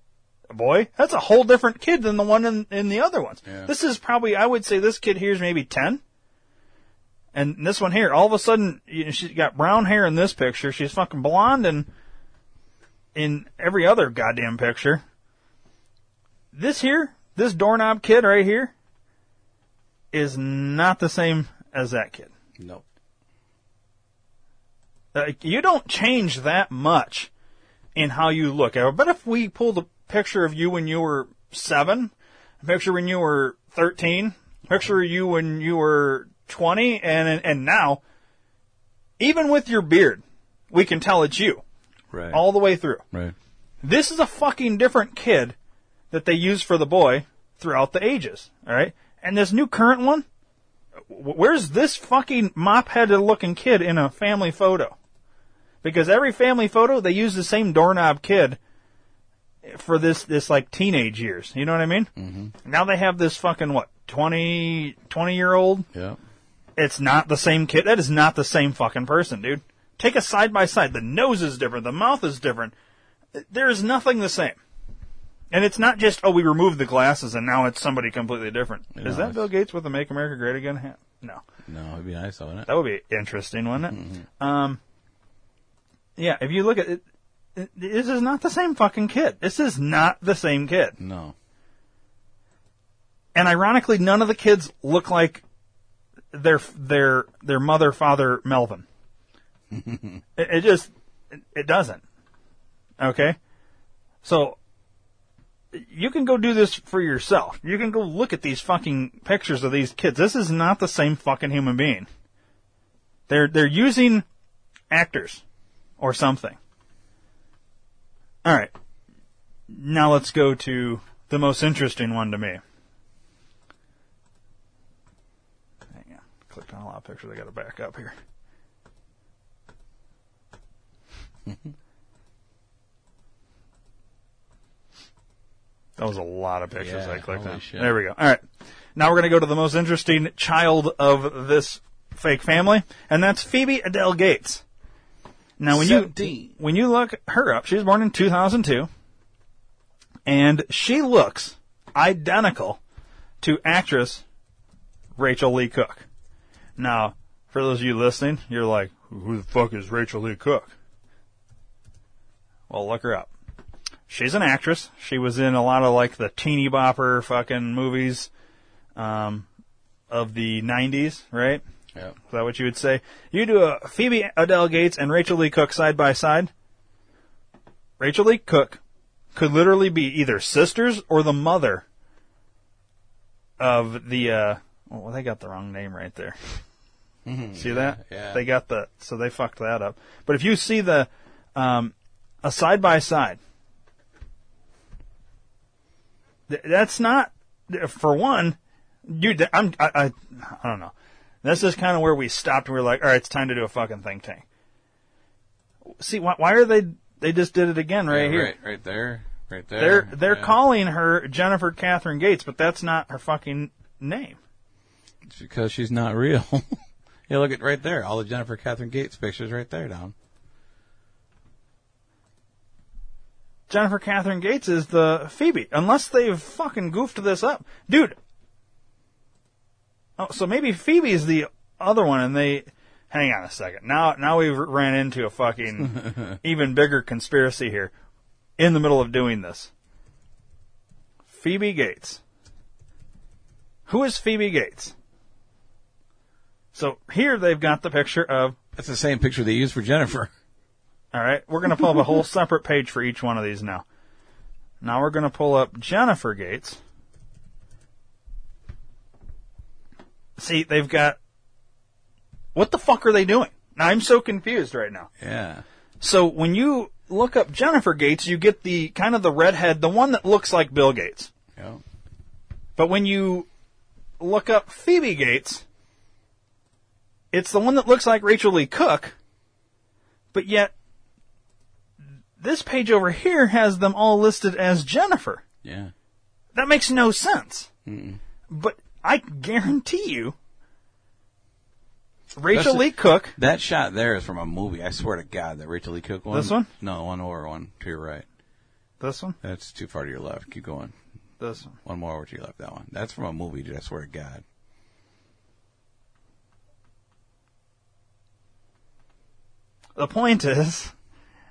Speaker 2: Boy, that's a whole different kid than the one in, in the other ones.
Speaker 4: Yeah.
Speaker 2: This is probably I would say this kid here is maybe ten, and this one here all of a sudden you know, she's got brown hair in this picture. She's fucking blonde and in every other goddamn picture. This here, this doorknob kid right here, is not the same as that kid.
Speaker 4: Nope.
Speaker 2: Like, you don't change that much in how you look. But if we pulled a picture of you when you were seven, a picture when you were thirteen, a picture of you when you were twenty, and and now, even with your beard, we can tell it's you
Speaker 4: Right.
Speaker 2: all the way through.
Speaker 4: Right.
Speaker 2: This is a fucking different kid that they use for the boy throughout the ages. All right, and this new current one, where's this fucking mop-headed looking kid in a family photo? Because every family photo they use the same doorknob kid for this this like teenage years. You know what I mean? Mm-hmm. Now they have this fucking what 20 20 year old.
Speaker 4: Yeah.
Speaker 2: It's not the same kid. That is not the same fucking person, dude. take a side by side. The nose is different. The mouth is different. There is nothing the same. And it's not just, oh, we removed the glasses and now it's somebody completely different. Is that Bill Gates with the Make America Great Again hat? No.
Speaker 4: No, it'd be nice, wouldn't it?
Speaker 2: That would be interesting, wouldn't it? Um, yeah, if you look at it, it, this is not the same fucking kid. This is not the same kid.
Speaker 4: No.
Speaker 2: And ironically, none of the kids look like their their their mother, father, Melvin. it, it just it, it doesn't. Okay, so you can go do this for yourself. You can go look at these fucking pictures of these kids. This is not the same fucking human being. They're they're using actors or something. All right. Now let's go to the most interesting one to me. Hang on. Clicked on a lot of pictures. I got to back up here. That was a lot of pictures
Speaker 4: Yeah,
Speaker 2: I clicked
Speaker 4: holy
Speaker 2: on.
Speaker 4: shit.
Speaker 2: There we go. All right. Now we're going to go to the most interesting child of this fake family, and that's Phoebe Adele Gates. Now, when you
Speaker 4: 17.
Speaker 2: when you look her up, she was born in 2002, and she looks identical to actress Rachael Leigh Cook. Now, for those of you listening, you're like, "Who the fuck is Rachael Leigh Cook?" Well, look her up. She's an actress. She was in a lot of like the teeny bopper fucking movies um, of the 90s, right?
Speaker 4: Yeah.
Speaker 2: Is that what you would say? You do a Phoebe Adele Gates and Rachael Leigh Cook side by side. Rachael Leigh Cook could literally be either sisters or the mother of the. Uh, well, they got the wrong name right there. See that?
Speaker 4: yeah.
Speaker 2: They got the so they fucked that up. But if you see the um, a side by side, that's not for one. Dude, I'm I, I I don't know. This is kind of where we stopped. and We were like, all right, it's time to do a fucking think tank. See, why, why are they? They just did it again right
Speaker 4: Yeah,
Speaker 2: here.
Speaker 4: Right, right there. Right there.
Speaker 2: They're they're
Speaker 4: Yeah.
Speaker 2: calling her Jennifer Catherine Gates, but that's not her fucking name.
Speaker 4: It's because she's not real. yeah, look at right there. All the Jennifer Catherine Gates pictures right there down.
Speaker 2: Jennifer Catherine Gates is the Phoebe, unless they've fucking goofed this up, dude. Oh, so maybe Phoebe's the other one, and they. Hang on a second. Now, now we've ran into a fucking even bigger conspiracy here. In the middle of doing this, Phoebe Gates. Who is Phoebe Gates? So here they've got the picture of.
Speaker 4: That's the same picture they used for Jennifer.
Speaker 2: All right, we're going to pull up a whole separate page for each one of these now. Now we're going to pull up Jennifer Gates. See, they've got. What the fuck are they doing? Now, I'm so confused right now.
Speaker 4: Yeah.
Speaker 2: So when you look up Jennifer Gates, you get the kind of the redhead, the one that looks like Bill Gates.
Speaker 4: Yeah.
Speaker 2: But when you look up Phoebe Gates, it's the one that looks like Rachael Leigh Cook, but yet this page over here has them all listed as Jennifer.
Speaker 4: Yeah.
Speaker 2: That makes no sense.
Speaker 4: Mm-mm.
Speaker 2: But I guarantee you, Rachel
Speaker 4: That's-
Speaker 2: Lee Cook,
Speaker 4: That shot there is from a movie. I swear to God, that Rachael Leigh Cook one.
Speaker 2: This one?
Speaker 4: No, one over one to your right.
Speaker 2: this one,
Speaker 4: That's too far to your left. Keep going.
Speaker 2: this one.
Speaker 4: One more over to your left. That one. That's from a movie, dude. I swear to God.
Speaker 2: The point is,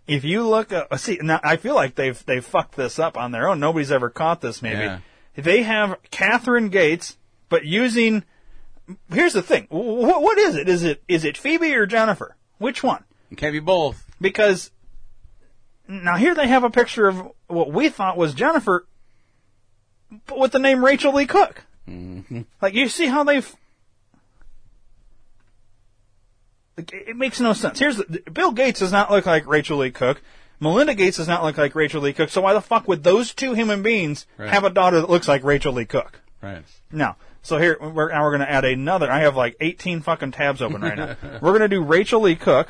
Speaker 2: if you look up, see, now I feel like they've they've fucked this up on their own. Nobody's ever caught this. Maybe
Speaker 4: Yeah.
Speaker 2: they have Catherine Gates, but using. Here's the thing. What, what is it? Is it is it Phoebe or Jennifer? Which one?
Speaker 4: It can't be both.
Speaker 2: Because now here they have a picture of what we thought was Jennifer, but with the name Rachael Leigh Cook.
Speaker 4: Mm-hmm.
Speaker 2: Like you see how they've. Like, it makes no sense. Here's the, Bill Gates does not look like Rachael Leigh Cook. Melinda Gates does not look like Rachael Leigh Cook. So why the fuck would those two human beings
Speaker 4: Right.
Speaker 2: have a daughter that looks like Rachael Leigh Cook?
Speaker 4: Right.
Speaker 2: No. So here, we're, now we're going to add another. I have like 18 fucking tabs open right now. we're going to do Rachael Leigh Cook.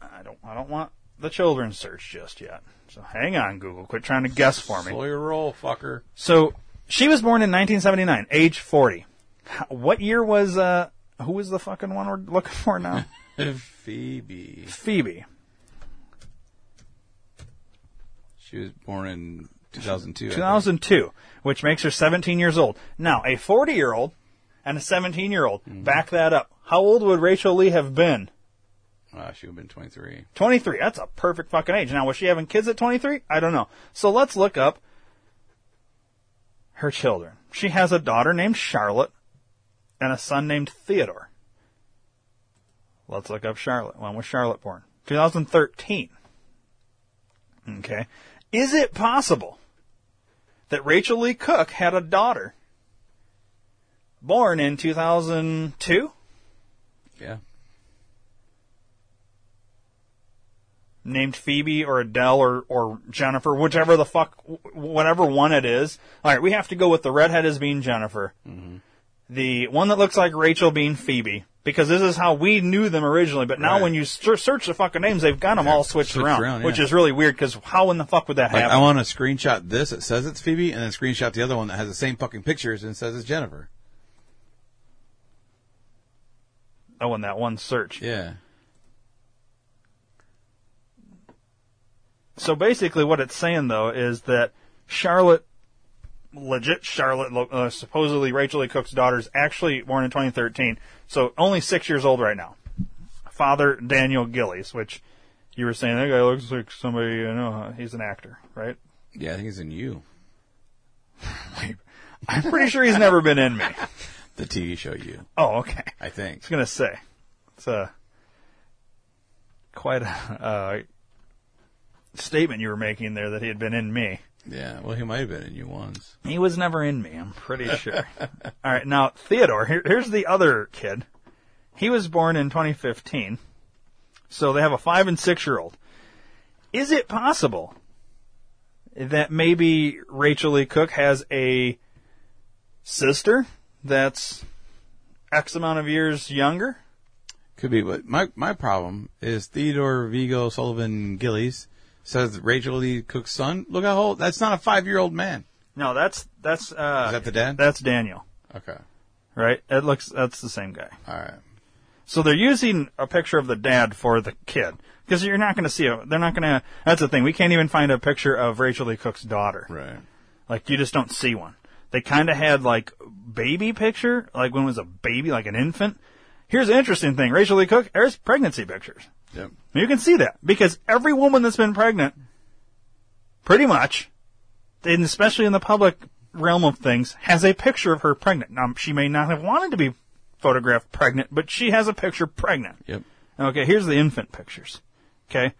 Speaker 2: I don't, I don't want the children's search just yet. So hang on, Google. Quit trying to guess for me.
Speaker 4: Slow your roll, fucker.
Speaker 2: So she was born in 1979, age 40. What year was uh, who is the fucking one we're looking for now?
Speaker 4: Phoebe.
Speaker 2: Phoebe.
Speaker 4: She was born in 2002.
Speaker 2: 2002, which makes her 17 years old. Now, a 40 year old and a 17 year old,
Speaker 4: Mm-hmm.
Speaker 2: back that up. How old would Rachael Leigh have been?
Speaker 4: Uh, she would have been 23.
Speaker 2: 23. That's a perfect fucking age. Now, was she having kids at 23? I don't know. So let's look up her children. She has a daughter named Charlotte and a son named Theodore. Let's look up Charlotte. When was Charlotte born? 2013. Okay. Is it possible that Rachael Leigh Cook had a daughter born in 2002?
Speaker 4: Yeah.
Speaker 2: named Phoebe or Adele or, or Jennifer, whichever the fuck, whatever one it is. All right, we have to go with the redhead as being Jennifer, mm-hmm. The one that looks like Rachel being Phoebe, because this is how we knew them originally. But now
Speaker 4: Right.
Speaker 2: when you ser- search the fucking names, they've got them all switched,
Speaker 4: switched
Speaker 2: around,
Speaker 4: around,
Speaker 2: which
Speaker 4: yeah.
Speaker 2: is really weird. Because how in the fuck would that
Speaker 4: Like,
Speaker 2: happen?
Speaker 4: I want to screenshot this that says it's Phoebe, and then screenshot the other one that has the same fucking pictures and says it's Jennifer.
Speaker 2: oh, in that one search.
Speaker 4: Yeah.
Speaker 2: So basically, what it's saying though is that Charlotte, legit Charlotte, uh, supposedly Rachael Leigh Cook's daughter, is actually born in 2013. So only six years old right now. Father Daniel Gillies, which you were saying that guy looks like somebody you know. He's an actor, right?
Speaker 4: Yeah, I think he's in you.
Speaker 2: I'm pretty sure he's never been in me.
Speaker 4: The TV show you.
Speaker 2: Oh, okay.
Speaker 4: I think.
Speaker 2: I was gonna say it's a quite a uh, statement you were making there that he had been in me.
Speaker 4: Yeah, well, he might have been in you once.
Speaker 2: He was never in me, I'm pretty sure. All right, now Theodore, here, here's the other kid. He was born in 2015. So they have a 5 and 6 year old. Is it possible that maybe Rachael Leigh Cook has a sister that's X amount of years younger?
Speaker 4: Could be, but my my problem is Theodore Vigo Sullivan Gillies says Rachael Leigh Cook's son. Look how old. That's not a five year old man.
Speaker 2: No, that's that's uh
Speaker 4: Is that the dad?
Speaker 2: That's Daniel.
Speaker 4: Okay.
Speaker 2: Right? It looks that's the same guy.
Speaker 4: All right.
Speaker 2: So they're using a picture of the dad for the kid because you're not going to see it. They're not going to. That's the thing. We can't even find a picture of Rachael Leigh Cook's daughter.
Speaker 4: Right.
Speaker 2: Like you just don't see one. They kind of had like baby picture, like when it was a baby, like an infant. Here's the interesting thing: Rachael Leigh Cook, there's pregnancy pictures.
Speaker 4: Yep.
Speaker 2: You can see that because every woman that's been pregnant, pretty much, and especially in the public realm of things, has a picture of her pregnant. Now, she may not have wanted to be photographed pregnant, but she has a picture pregnant.
Speaker 4: Yep.
Speaker 2: Okay, here's the infant pictures. Okay.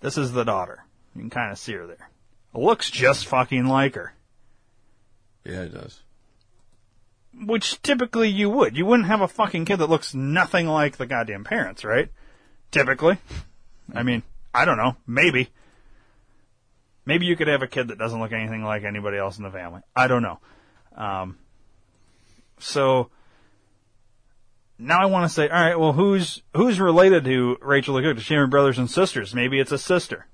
Speaker 2: This is the daughter. You can kind of see her there. Looks just fucking like her.
Speaker 4: Yeah, it does.
Speaker 2: Which typically you would. You wouldn't have a fucking kid that looks nothing like the goddamn parents, right? Typically. I mean, I don't know. Maybe. Maybe you could have a kid that doesn't look anything like anybody else in the family. I don't know. Um, so now I want to say, all right, well, who's who's related to Rachael Leigh Cook? Does she have brothers and sisters? Maybe it's a sister.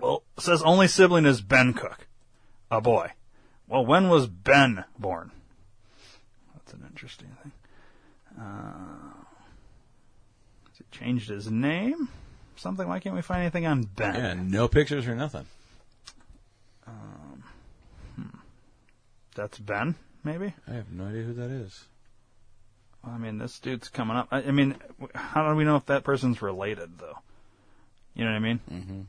Speaker 2: Well, says only sibling is Ben Cook, a boy. Well, when was Ben born? That's an interesting thing. Uh, changed his name? Something. Why can't we find anything on Ben?
Speaker 4: Yeah, no pictures or nothing.
Speaker 2: Um, hmm. That's Ben, maybe.
Speaker 4: I have no idea who that is.
Speaker 2: Well, I mean, this dude's coming up. I, I mean, how do we know if that person's related, though? You know what I mean?
Speaker 4: Mm-hmm.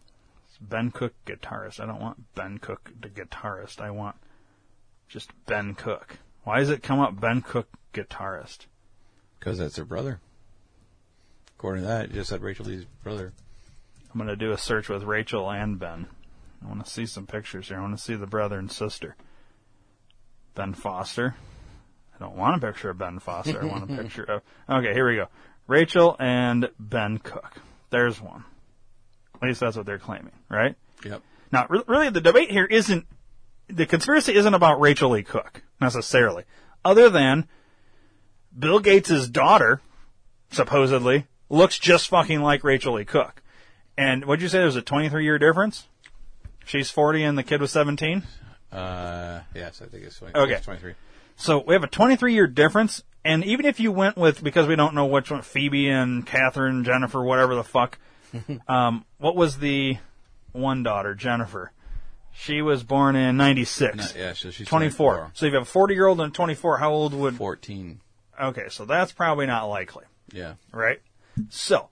Speaker 2: It's Ben Cook, guitarist. I don't want Ben Cook, the guitarist. I want just Ben Cook. Why does it come up Ben Cook, guitarist?
Speaker 4: Because that's her brother. According to that, it just said Rachael Leigh's brother.
Speaker 2: I'm going to do a search with Rachel and Ben. I want to see some pictures here. I want to see the brother and sister. Ben Foster. I don't want a picture of Ben Foster. I want a picture of. Okay, here we go. Rachel and Ben Cook. There's one. At least that's what they're claiming, right?
Speaker 4: Yep.
Speaker 2: Now, re- really, the debate here isn't. The conspiracy isn't about Rachael Leigh Cook, necessarily. Other than Bill Gates' daughter, supposedly, looks just fucking like Rachael Leigh Cook. And what'd you say? There's a 23 year difference? She's 40 and the kid was 17?
Speaker 4: Uh, yes, I think it's 20,
Speaker 2: Okay.
Speaker 4: it's 23.
Speaker 2: So we have a 23 year difference, And even if you went with, because we don't know which one, Phoebe and Catherine, Jennifer, whatever the fuck, um, what was the one daughter, Jennifer? She was born in 96.
Speaker 3: No, yeah, so she's
Speaker 2: 24.
Speaker 3: 24.
Speaker 2: So if you have a 40 year old and a 24, how old would.
Speaker 3: 14.
Speaker 2: Okay, so that's probably not likely,
Speaker 3: Yeah.
Speaker 2: right? So,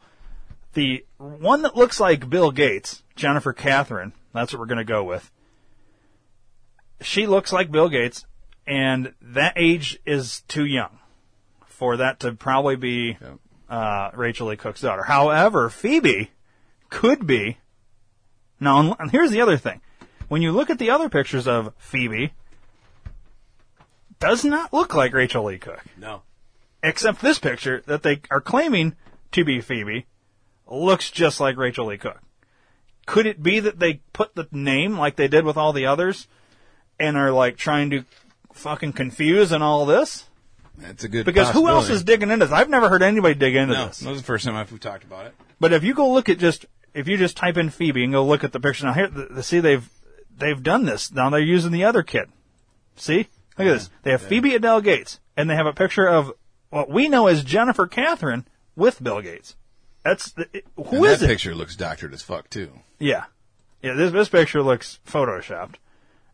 Speaker 2: the one that looks like Bill Gates, Jennifer Catherine, that's what we're going to go with. She looks like Bill Gates, and that age is too young for that to probably be uh, Rachael Leigh Cook's daughter. However, Phoebe could be. Now, here's the other thing. When you look at the other pictures of Phoebe, does not look like Rachael Leigh Cook.
Speaker 4: No.
Speaker 2: Except this picture that they are claiming to be Phoebe looks just like Rachael Leigh Cook. Could it be that they put the name like they did with all the others and are like trying to fucking confuse and all this?
Speaker 4: That's a good
Speaker 2: Because who else is digging into this? I've never heard anybody dig into
Speaker 4: No,
Speaker 2: this.
Speaker 4: this is the first time I've, talked about it.
Speaker 2: But if you go look at just if you just type in Phoebe and go look at the picture now here, the, the, see they've they've done this. Now they're using the other kid. See, look at this. They have Phoebe Adele Gates, and they have a picture of what we know as Jennifer Katharine with Bill Gates. That's the, who is
Speaker 4: that
Speaker 2: it?
Speaker 4: picture looks doctored as fuck too.
Speaker 2: Yeah, yeah. This this picture looks photoshopped,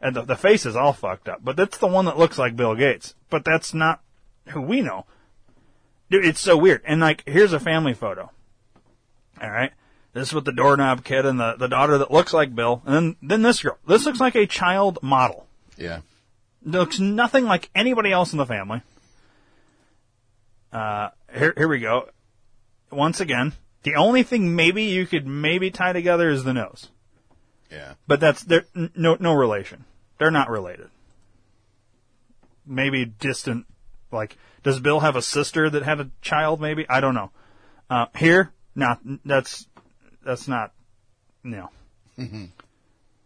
Speaker 2: and the the face is all fucked up. But that's the one that looks like Bill Gates. But that's not who we know. Dude, it's so weird. And like, here's a family photo. All right, this is with the doorknob kid and the the daughter that looks like Bill, and then then this girl. This looks like a child model.
Speaker 3: Yeah.
Speaker 2: Looks nothing like anybody else in the family. Uh, here here we go. Once again, the only thing maybe you could maybe tie together is the nose.
Speaker 3: Yeah.
Speaker 2: But that's they're no no relation. They're not related. Maybe distant. Like, does Bill have a sister that had a child? Maybe I don't know. Uh, here, not that's that's not. No,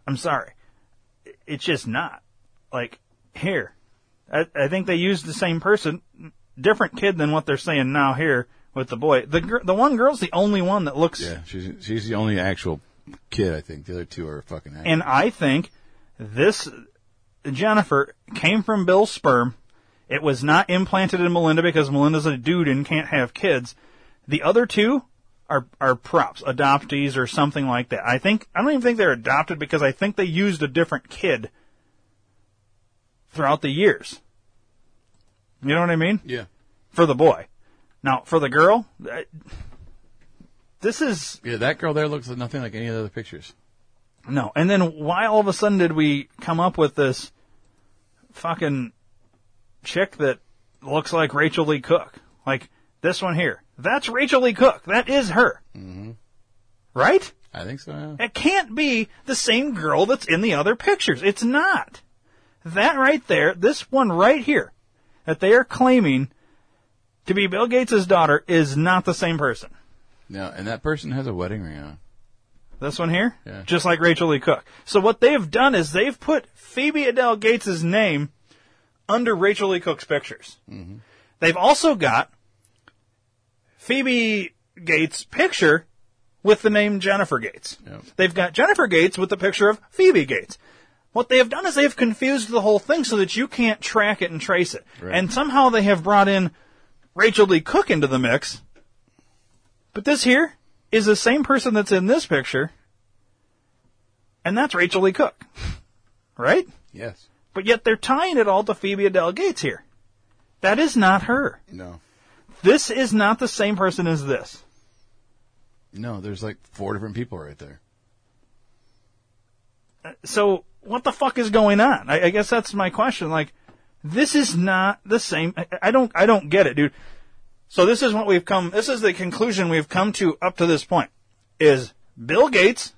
Speaker 2: I'm sorry. It's just not. Like here, I, I think they used the same person, different kid than what they're saying now here with the boy. The gir- the one girl's the only one that looks
Speaker 3: Yeah. She's she's the only actual kid. I think the other two are fucking. Actors.
Speaker 2: And I think this Jennifer came from Bill's sperm. It was not implanted in Melinda because Melinda's a dude and can't have kids. The other two are are props, adoptees or something like that. I think I don't even think they're adopted because I think they used a different kid throughout the years. You know what I mean?
Speaker 3: Yeah.
Speaker 2: For the boy. Now, for the girl, this is
Speaker 3: Yeah, that girl there looks nothing like any of the other pictures.
Speaker 2: no. And then why all of a sudden did we come up with this fucking chick that looks like Rachael Leigh Cook? Like this one here. That's Rachael Leigh Cook. That is her.
Speaker 3: Mm-hmm.
Speaker 2: Right?
Speaker 3: I think so. Yeah.
Speaker 2: It can't be the same girl that's in the other pictures. It's not. That right there, this one right here, that they are claiming to be Bill Gates' daughter is not the same person.
Speaker 3: No, and that person has a wedding ring on.
Speaker 2: This one here?
Speaker 3: Yeah.
Speaker 2: Just like Rachael Leigh Cook. So what they've done is they've put Phoebe Adele Gates' name under Rachael Leigh Cook's pictures.
Speaker 3: Mm-hmm.
Speaker 2: They've also got Phoebe Gates' picture with the name Jennifer Gates. They've got Jennifer Gates with the picture of Phoebe Gates. What they have done is they have confused the whole thing so that you can't track it and trace it.
Speaker 3: Right.
Speaker 2: And somehow they have brought in Rachael Leigh Cook into the mix. But this here is the same person that's in this picture, and that's Rachael Leigh Cook. Right?
Speaker 3: Yes.
Speaker 2: But yet they're tying it all to Phoebe Adele Gates here. That is not her.
Speaker 3: No.
Speaker 2: This is not the same person as this.
Speaker 3: No, there's like four different people right there.
Speaker 2: Uh, so what the fuck is going on? I, I guess that's my question. Like, this is not the same. I, don't. I don't get it, dude. So this is what we've come. This is the conclusion we've come to up to this point. Is Bill Gates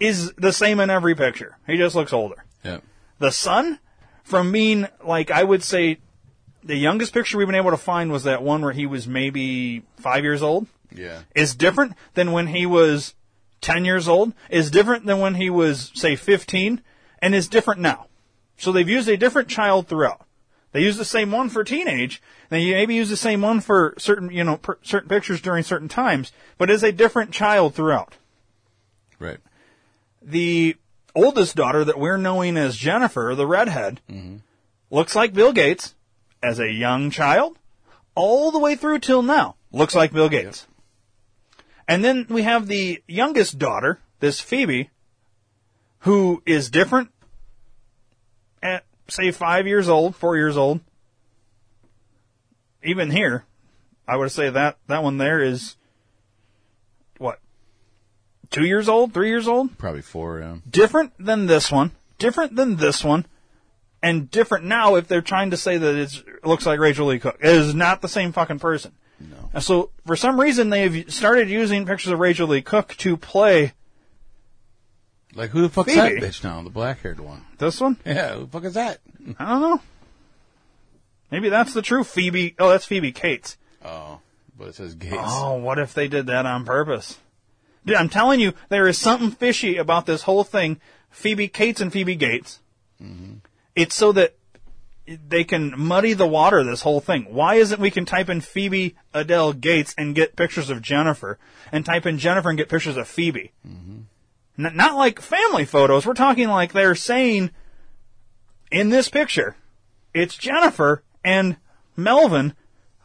Speaker 2: is the same in every picture. He just looks older.
Speaker 3: Yeah.
Speaker 2: The son, from being like I would say, the youngest picture we've been able to find was that one where he was maybe five years old.
Speaker 3: Yeah.
Speaker 2: Is different than when he was ten years old. Is different than when he was say fifteen, and is different now. So they've used a different child throughout. They use the same one for teenage. They maybe use the same one for certain, you know, per, certain pictures during certain times, but is a different child throughout.
Speaker 3: Right.
Speaker 2: The oldest daughter that we're knowing as Jennifer, the redhead, mm-hmm. looks like Bill Gates, as a young child, all the way through till now, looks like Bill Gates. And then we have the youngest daughter, this Phoebe, who is different say, five years old, four years old. Even here, I would say that, that one there is, what, two years old, three years old?
Speaker 3: Probably four, yeah.
Speaker 2: different than this one, different than this one, and different now if they're trying to say that it's, it looks like Rachael Leigh Cook. It is not the same fucking person. No. And so for some reason they've started using pictures of Rachael Leigh Cook to play
Speaker 3: Like, who the fuck's
Speaker 2: Phoebe.
Speaker 3: that bitch now? The black haired one.
Speaker 2: this one.
Speaker 3: Yeah, who the fuck is that?
Speaker 2: I don't know. Maybe that's the true Phoebe. Oh, that's Phoebe Cates.
Speaker 3: Oh, but it says Gates.
Speaker 2: Oh, what if they did that on purpose? Dude, I'm telling you, there is something fishy about this whole thing. Phoebe Cates and Phoebe Gates. Mm-hmm. It's so that they can muddy the water, this whole thing. Why isn't we can type in Phoebe Adele Gates and get pictures of Jennifer, and type in Jennifer and get pictures of Phoebe? Mm-hmm. N- not like family photos. We're talking like they're saying in this picture, it's Jennifer and Melvin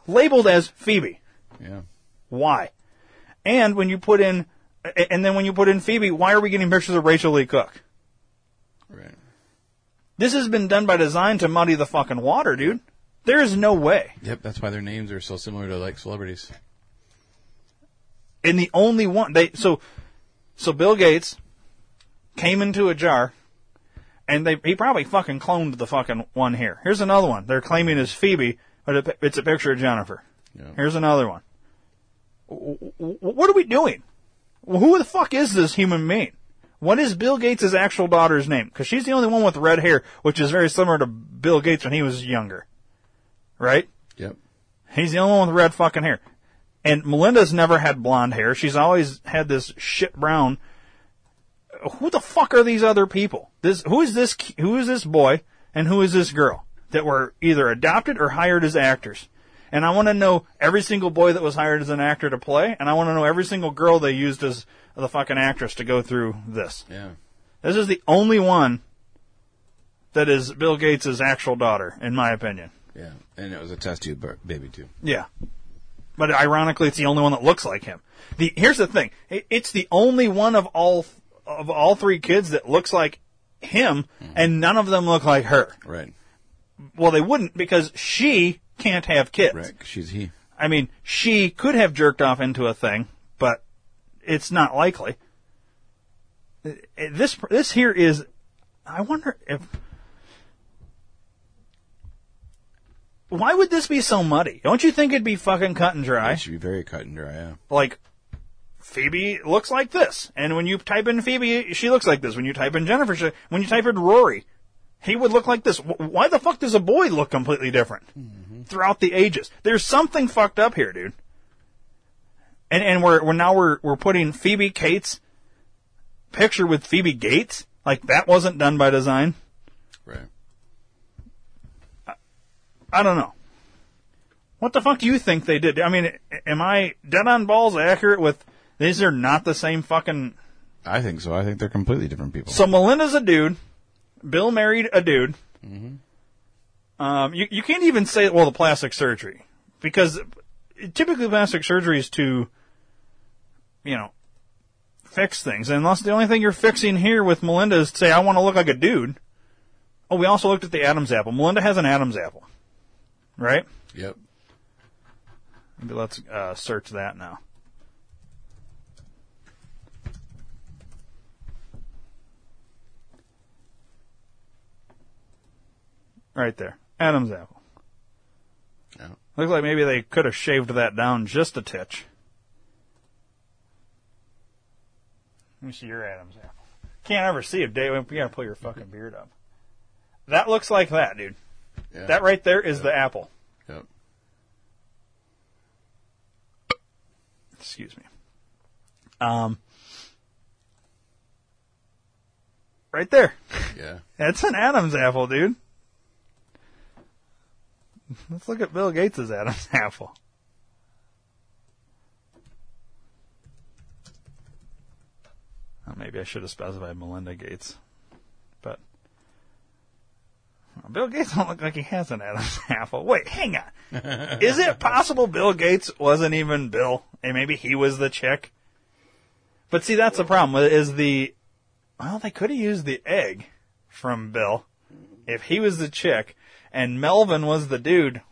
Speaker 2: labeled as Phoebe.
Speaker 3: Yeah.
Speaker 2: Why? And when you put in, and then when you put in Phoebe, why are we getting pictures of Rachael Leigh Cook?
Speaker 3: Right.
Speaker 2: This has been done by design to muddy the fucking water, dude. There is no way.
Speaker 3: Yep, that's why their names are so similar to like celebrities.
Speaker 2: And the only one they so so Bill Gates came into a jar and they he probably fucking cloned the fucking one here. Here's another one. They're claiming is Phoebe, but it- it's a picture of Jennifer. Here's another one. What are we doing? Who the fuck is this human being? What is Bill Gates' actual daughter's name? Because she's the only one with red hair, which is very similar to Bill Gates when he was younger. Right?
Speaker 3: Yep.
Speaker 2: He's the only one with red fucking hair. And Melinda's never had blonde hair. She's always had this shit brown. Who the fuck are these other people? This who is this who is this boy and who is this girl that were either adopted or hired as actors? And I want to know every single boy that was hired as an actor to play, and I want to know every single girl they used as the fucking actress to go through this.
Speaker 3: Yeah.
Speaker 2: This is the only one that is Bill Gates' actual daughter, in my opinion.
Speaker 3: Yeah. And it was a test tube baby too.
Speaker 2: Yeah. But ironically, it's the only one that looks like him. The here's the thing: it's the only one of all of all three kids that looks like him, mm-hmm. and none of them look like her.
Speaker 3: Right.
Speaker 2: Well, they wouldn't because she can't have kids.
Speaker 3: Right. She's he.
Speaker 2: I mean, she could have jerked off into a thing, but it's not likely. This this here is. I wonder if. Why would this be so muddy? Don't you think it'd be fucking cut and dry?
Speaker 3: It should be very cut and dry. Yeah.
Speaker 2: like Phoebe looks like this, and when you type in Phoebe, she looks like this. When you type in Jennifer, she, when you type in Rory, he would look like this. Wh- Why the fuck does a boy look completely different mm-hmm. throughout the ages? There's something fucked up here, dude. And and we're we're now we're we're putting Phoebe Cates picture with Phoebe Gates like that wasn't done by design.
Speaker 3: Right.
Speaker 2: I don't know. What the fuck do you think they did? I mean, am I dead on balls accurate with these are not the same fucking
Speaker 3: I think so. I think they're completely different people.
Speaker 2: So Melinda's a dude. Bill married a dude. Um, you you can't even say well the plastic surgery because typically plastic surgery is to you know fix things And unless the only thing you're fixing here with Melinda is to say I want to look like a dude. Oh, we also looked at the Adam's apple. Melinda has an Adam's apple, right?
Speaker 3: Yep.
Speaker 2: Maybe let's uh, search that now. Right there. Adam's apple.
Speaker 3: Yeah.
Speaker 2: Looks like maybe they could have shaved that down just a titch. Let me see your Adam's apple. Can't ever see it, Dave. You gotta pull your fucking beard up. That looks like that, dude.
Speaker 3: Yeah.
Speaker 2: That right there is the apple.
Speaker 3: Yep.
Speaker 2: Excuse me. Um, right there.
Speaker 3: Yeah.
Speaker 2: That's an Adam's apple, dude. Let's look at Bill Gates' Adam's apple. Oh, maybe I should have specified Melinda Gates, Bill Gates don't look like he has an Adam's apple. Wait, hang on. Is it possible Bill Gates wasn't even Bill, and maybe he was the chick? But see, that's the problem. Is the well, they could have used the egg from Bill if he was the chick and Melvin was the dude.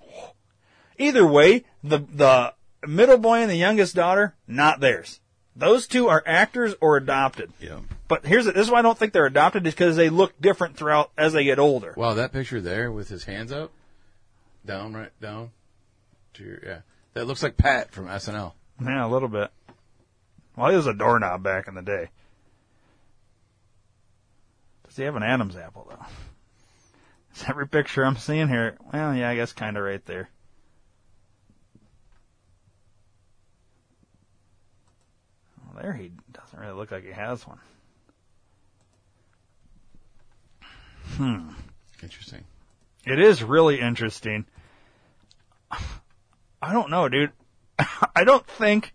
Speaker 2: Either way, the the middle boy and the youngest daughter not theirs. Those two are actors or adopted.
Speaker 4: Yeah.
Speaker 2: But here's this is why I don't think they're adopted is because they look different throughout as they get older.
Speaker 3: Wow, that picture there with his hands up, down, right, down, to your, yeah. That looks like Pat from SNL.
Speaker 2: Yeah, a little bit. Well, he was a doorknob back in the day. Does he have an Adam's apple though? Is every picture I'm seeing here? Well, yeah, I guess kind of right there. Well, there he doesn't really look like he has one. Hmm.
Speaker 3: Interesting.
Speaker 2: It is really interesting. I don't know, dude. I don't think.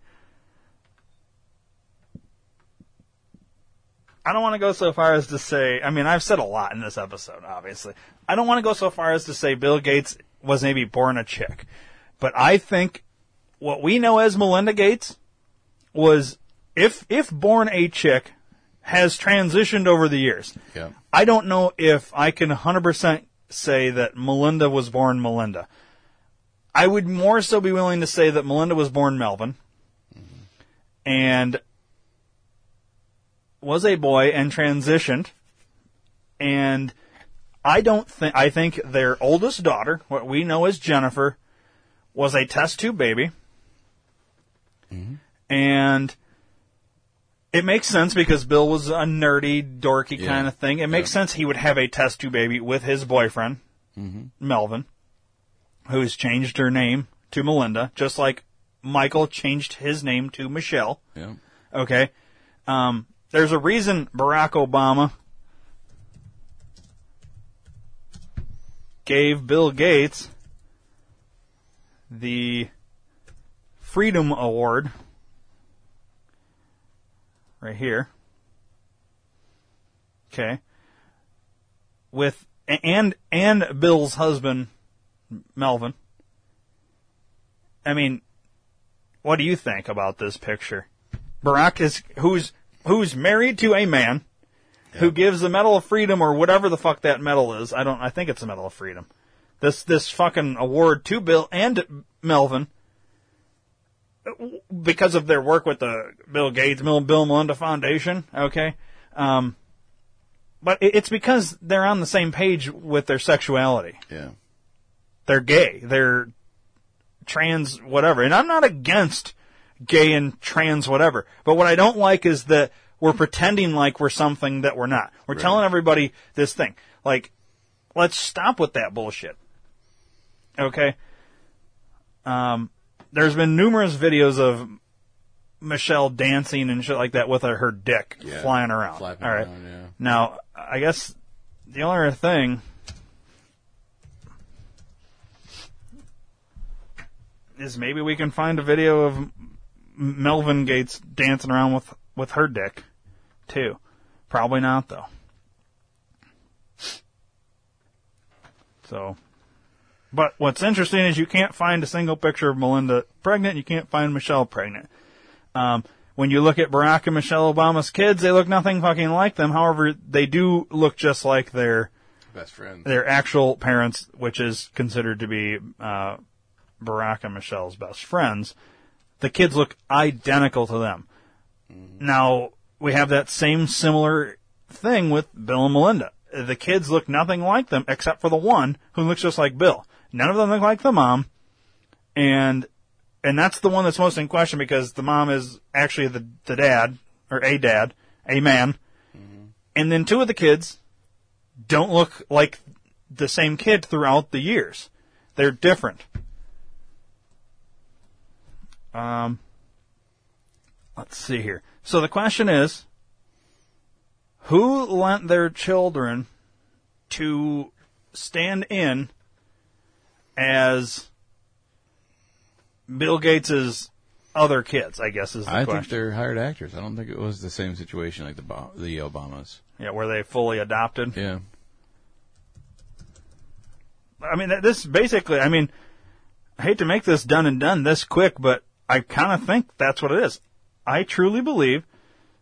Speaker 2: I don't want to go so far as to say, I mean, I've said a lot in this episode, obviously. I don't want to go so far as to say Bill Gates was maybe born a chick. But I think what we know as Melinda Gates was, if, if born a chick, has transitioned over the years.
Speaker 3: Yeah.
Speaker 2: I don't know if I can 100% say that Melinda was born Melinda. I would more so be willing to say that Melinda was born Melvin mm-hmm. and was a boy and transitioned. And I don't think, I think their oldest daughter, what we know as Jennifer, was a test tube baby. Mm-hmm. And it makes sense because Bill was a nerdy, dorky
Speaker 3: Yeah.
Speaker 2: kind of thing. It makes sense he would have a test tube baby with his boyfriend,
Speaker 3: Mhm.
Speaker 2: Melvin, who's changed her name to Melinda, just like Michael changed his name to Michelle.
Speaker 3: Yeah.
Speaker 2: Okay. Um, there's a reason Barack Obama gave Bill Gates the Freedom Award right here. Okay. With and and Bill's husband Melvin. I mean, what do you think about this picture? Barack is who's who's married to a man who gives the Medal of Freedom or whatever the fuck that medal is. I don't. I think it's a Medal of Freedom. This this fucking award to Bill and Melvin because of their work with the Bill Gates, Bill, Bill Melinda Foundation. Okay, um, but it's because they're on the same page with their sexuality.
Speaker 3: Yeah.
Speaker 2: They're gay. They're trans, whatever. And I'm not against gay and trans, whatever. But what I don't like is that we're pretending like we're something that we're not. We're telling everybody this thing. Like, let's stop with that bullshit. Okay? Um, there's been numerous videos of Michelle dancing and shit like that with her, her dick
Speaker 3: Yeah.
Speaker 2: flying around.
Speaker 3: Flapping
Speaker 2: All right.
Speaker 3: around, yeah.
Speaker 2: Now, I guess the only other thing is maybe we can find a video of M- Melvin Gates dancing around with with her dick too. Probably not though. So, but what's interesting is you can't find a single picture of Melinda pregnant. You can't find Michelle pregnant. Um, when you look at Barack and Michelle Obama's kids, they look nothing fucking like them. However, they do look just like their
Speaker 3: Best friends.
Speaker 2: their actual parents, which is considered to be uh, Barack and Michelle's best friends. The kids look identical to them. Now we have that same similar thing with Bill and Melinda. The kids look nothing like them except for the one who looks just like Bill. None of them look like the mom, and and that's the one that's most in question because the mom is actually the the dad or a dad, a man, and then two of the kids don't look like the same kid throughout the years. They're different. Um, let's see here. So the question is, who lent their children to stand in as Bill Gates's other kids? I guess is the
Speaker 3: I
Speaker 2: question.
Speaker 3: think they're hired actors. I don't think it was the same situation like the Bo- the Obamas.
Speaker 2: Yeah, were they fully adopted?
Speaker 3: Yeah.
Speaker 2: I mean, this basically, I mean, I hate to make this done and done this quick, but I kind of think that's what it is. I truly believe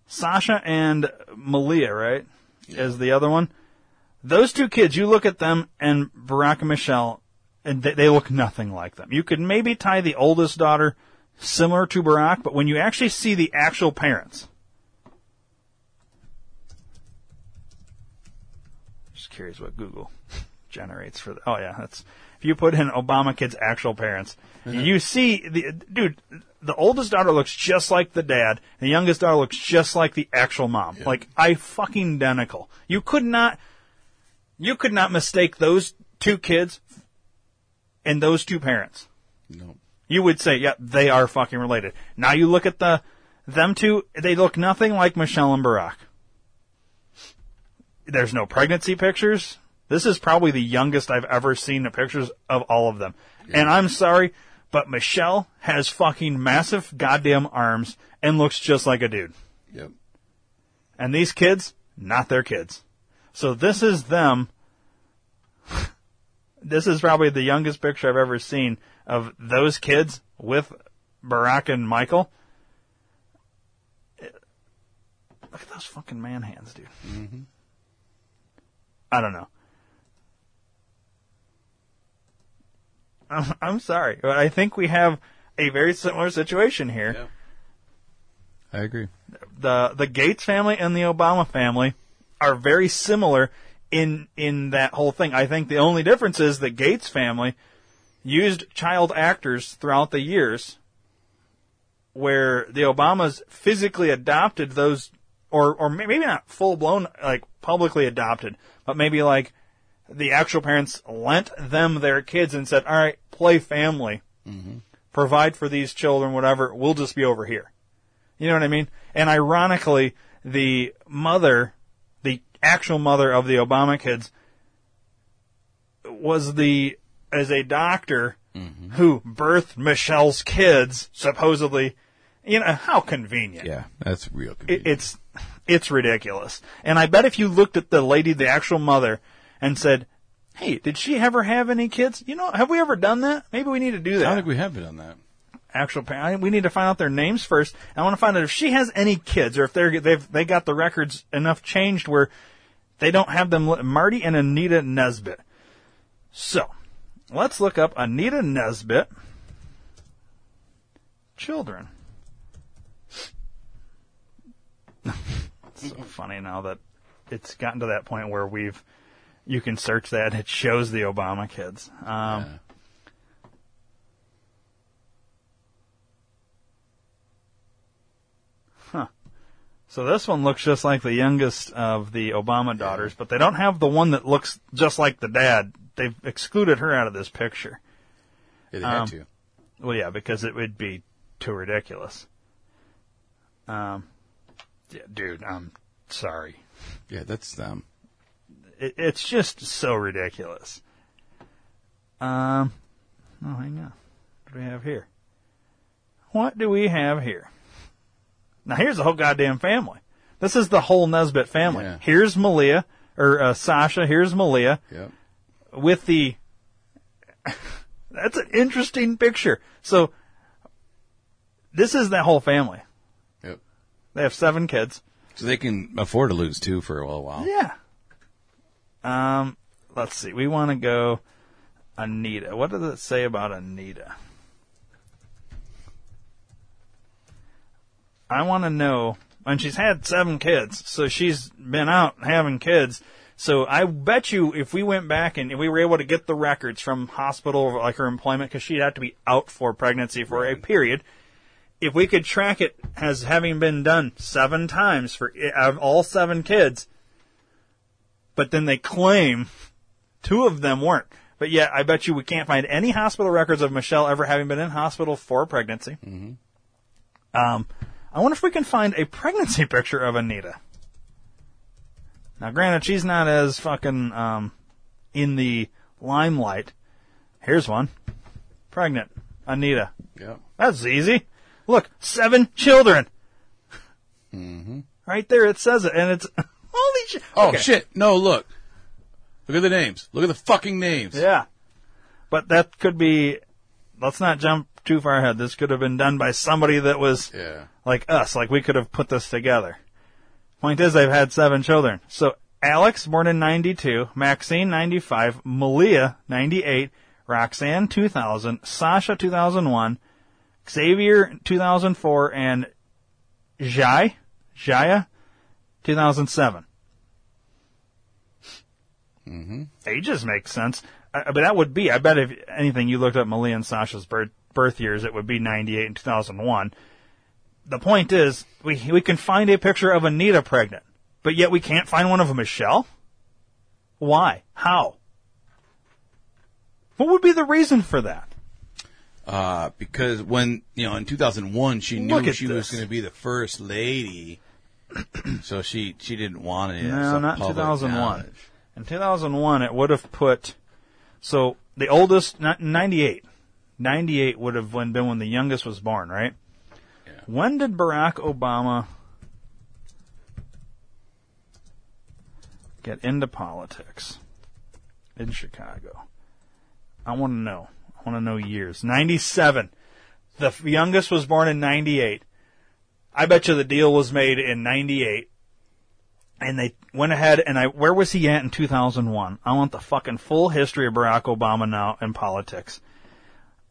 Speaker 2: Sasha and Malia, right, is the other one. Those two kids, you look at them and Barack and Michelle, and they, they look nothing like them. You could maybe tie the oldest daughter similar to Barack, but when you actually see the actual parents, just curious what Google generates for the, oh yeah, that's, if you put in Obama kids' actual parents, uh-huh. you see the, dude, the oldest daughter looks just like the dad, the youngest daughter looks just like the actual mom. Like, I fucking identical. You could not, you could not mistake those two kids and those two parents.
Speaker 3: No.
Speaker 2: You would say, yeah, they are fucking related. Now you look at the, them two, they look nothing like Michelle and Barack. There's no pregnancy pictures. This is probably the youngest I've ever seen the pictures of all of them. And I'm sorry, but Michelle has fucking massive goddamn arms and looks just like a dude.
Speaker 3: Yep.
Speaker 2: And these kids, not their kids. So this is them. This is probably the youngest picture I've ever seen of those kids with Barack and Michael. Look at those fucking man hands, dude.
Speaker 3: Mm-hmm.
Speaker 2: I don't know. I'm, I'm sorry, but I think we have a very similar situation here.
Speaker 3: I agree.
Speaker 2: The the Gates family and the Obama family are very similar in in that whole thing. I think the only difference is the Gates family used child actors throughout the years where the Obamas physically adopted those or or maybe not full blown like publicly adopted, but maybe like the actual parents lent them their kids and said, "All right, play family, mm-hmm. provide for these children, whatever. We'll just be over here." You know what I mean? And ironically, the mother, the actual mother of the Obama kids, was the as a doctor mm-hmm. who birthed Michelle's kids, supposedly. You know how convenient.
Speaker 3: Yeah, that's real.
Speaker 2: It, it's it's ridiculous. And I bet if you looked at the lady, the actual mother, and said, "Hey, did she ever have any kids? You know, have we ever done that? Maybe we need to do
Speaker 3: I
Speaker 2: that."
Speaker 3: don't think we have done that.
Speaker 2: actual parent. We need to find out their names first. I want to find out if she has any kids, or if they're they've they got the records enough changed where they don't have them. Marty and Anita Nesbitt. So, let's look up Anita Nesbitt. Children. so funny now that it's gotten to that point where we've you can search that it shows the Obama kids. Um, Huh. So this one looks just like the youngest of the Obama daughters, but they don't have the one that looks just like the dad. They've excluded her out of this picture.
Speaker 3: Yeah, they had
Speaker 2: Um,
Speaker 3: to.
Speaker 2: Well, yeah, because it would be too ridiculous. Um, yeah, dude, I'm sorry.
Speaker 3: Yeah, that's um.
Speaker 2: It, it's just so ridiculous. Um, oh, hang on. What do we have here? What do we have here? Now here's the whole goddamn family. This is the whole Nesbitt family.
Speaker 3: Yeah.
Speaker 2: Here's Malia or uh, Sasha. Here's Malia
Speaker 3: Yep.
Speaker 2: with the. that's an interesting picture. So this is that whole family.
Speaker 3: Yep.
Speaker 2: They have seven kids.
Speaker 3: So they can afford to lose two for a little while.
Speaker 2: Yeah. Um, let's see. We want to go Anita. What does it say about Anita? I want to know. And she's had seven kids, so she's been out having kids. So I bet you if we went back and we were able to get the records from hospital, like her employment, because she'd have to be out for pregnancy for a period. If we could track it as having been done seven times for all seven kids, but then they claim two of them weren't. But yet, I bet you we can't find any hospital records of Michelle ever having been in hospital for pregnancy. Um, I wonder if we can find a pregnancy picture of Anita. Now, granted, she's not as fucking um, in the limelight. Here's one. Pregnant. Anita.
Speaker 3: Yep.
Speaker 2: That's easy. Look, seven children.
Speaker 3: Mm-hmm.
Speaker 2: Right there, it says it, and it's holy shit.
Speaker 3: Oh
Speaker 2: Okay.
Speaker 3: shit! No, look. Look at the names. Look at the fucking names.
Speaker 2: Yeah. But that could be. Let's not jump too far ahead. This could have been done by somebody that was
Speaker 3: Yeah.
Speaker 2: like us. Like we could have put this together. Point is, they've had seven children. So Alex, born in '92, Maxine '95, Malia '98, Roxanne 2000, Sasha 2001, Xavier 2004, and Jai, Jaya 2007.
Speaker 3: Mm-hmm.
Speaker 2: Ages make sense. Uh, but that would be, I bet if anything you looked up Malia and Sasha's birth, birth years, it would be 98 and 2001. The point is, we, we can find a picture of Anita pregnant, but yet we can't find one of Michelle? Why? How? What would be the reason for that?
Speaker 4: Uh, because when you know in 2001 she knew she was going to be the first lady, so she she didn't want it.
Speaker 2: No, not 2001. In 2001, it would have put, so the oldest, not 98. 98 would have when- been when the youngest was born, right? When did Barack Obama get into politics in Chicago? I want to know. I want to know years. 97. The youngest was born in 98. I bet you the deal was made in 98 and they went ahead and I where was he at in 2001? I want the fucking full history of Barack Obama now in politics.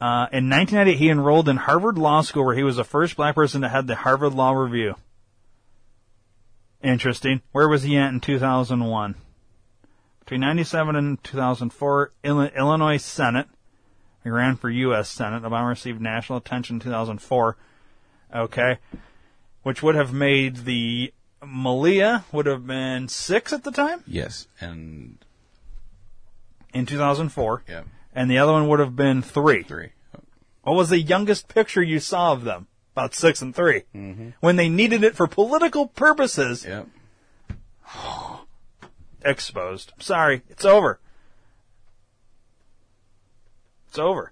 Speaker 2: Uh, in 1998, he enrolled in Harvard Law School, where he was the first black person to head the Harvard Law Review. Interesting. Where was he at in 2001? Between 97 and 2004, Illi- Illinois Senate. He ran for U.S. Senate. Obama received national attention in 2004. Okay. Which would have made the Malia would have been six at the time
Speaker 4: Yes, and
Speaker 2: in 2004.
Speaker 4: Yeah.
Speaker 2: And the other one would have been three.
Speaker 4: Three.
Speaker 2: What was the youngest picture you saw of them? About six and 3
Speaker 4: Mhm.
Speaker 2: When they needed it for political purposes.
Speaker 4: Yep.
Speaker 2: Exposed. Sorry, it's over. It's over.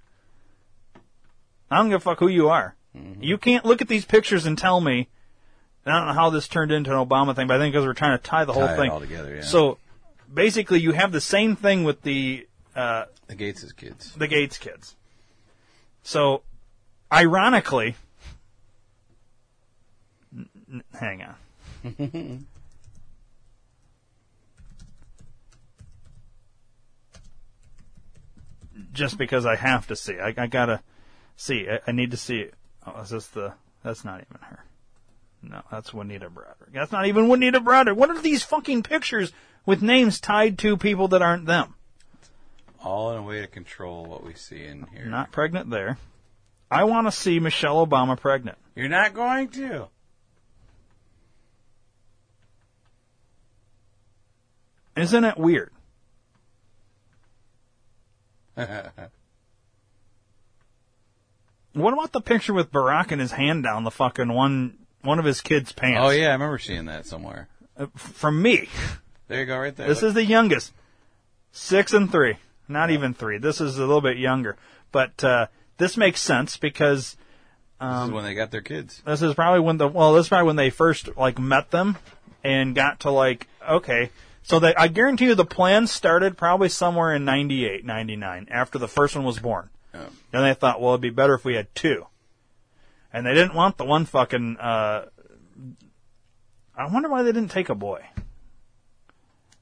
Speaker 2: I don't give a fuck who you are.
Speaker 4: Mm-hmm.
Speaker 2: You can't look at these pictures and tell me. and I don't know how this turned into an Obama thing, but I think because we're trying to tie the whole
Speaker 4: Tie it
Speaker 2: thing
Speaker 4: all together, yeah.
Speaker 2: So basically, you have the same thing with the
Speaker 4: the Gates' kids.
Speaker 2: the Gates kids. So, ironically, n- hang on. Just because I have to see, I, I gotta see. I, I need to see. Oh, is this the? That's not even her. No, that's Juanita Broaddrick. That's not even Juanita Broaddrick. What are these fucking pictures with names tied to people that aren't them?
Speaker 4: All in a way to control what we see in here.
Speaker 2: Not pregnant there. I want to see Michelle Obama pregnant.
Speaker 4: You're not going to.
Speaker 2: Isn't it weird? What about the picture with Barack and his hand down the fucking one one of his kids' pants?
Speaker 4: oh yeah, I remember seeing that somewhere.
Speaker 2: Uh, f- from me.
Speaker 4: There you go, right there.
Speaker 2: This is the youngest. Six and three. Not even three. This is a little bit younger. But uh, this makes sense because
Speaker 4: This is when they got their kids.
Speaker 2: this is probably when the well, this is probably when they first like met them and got to like okay. So they, I guarantee you the plan started probably somewhere in 98, 99, after the first one was born. And they thought, well, it'd be better if we had two. And they didn't want the one fucking, uh, I wonder why they didn't take a boy.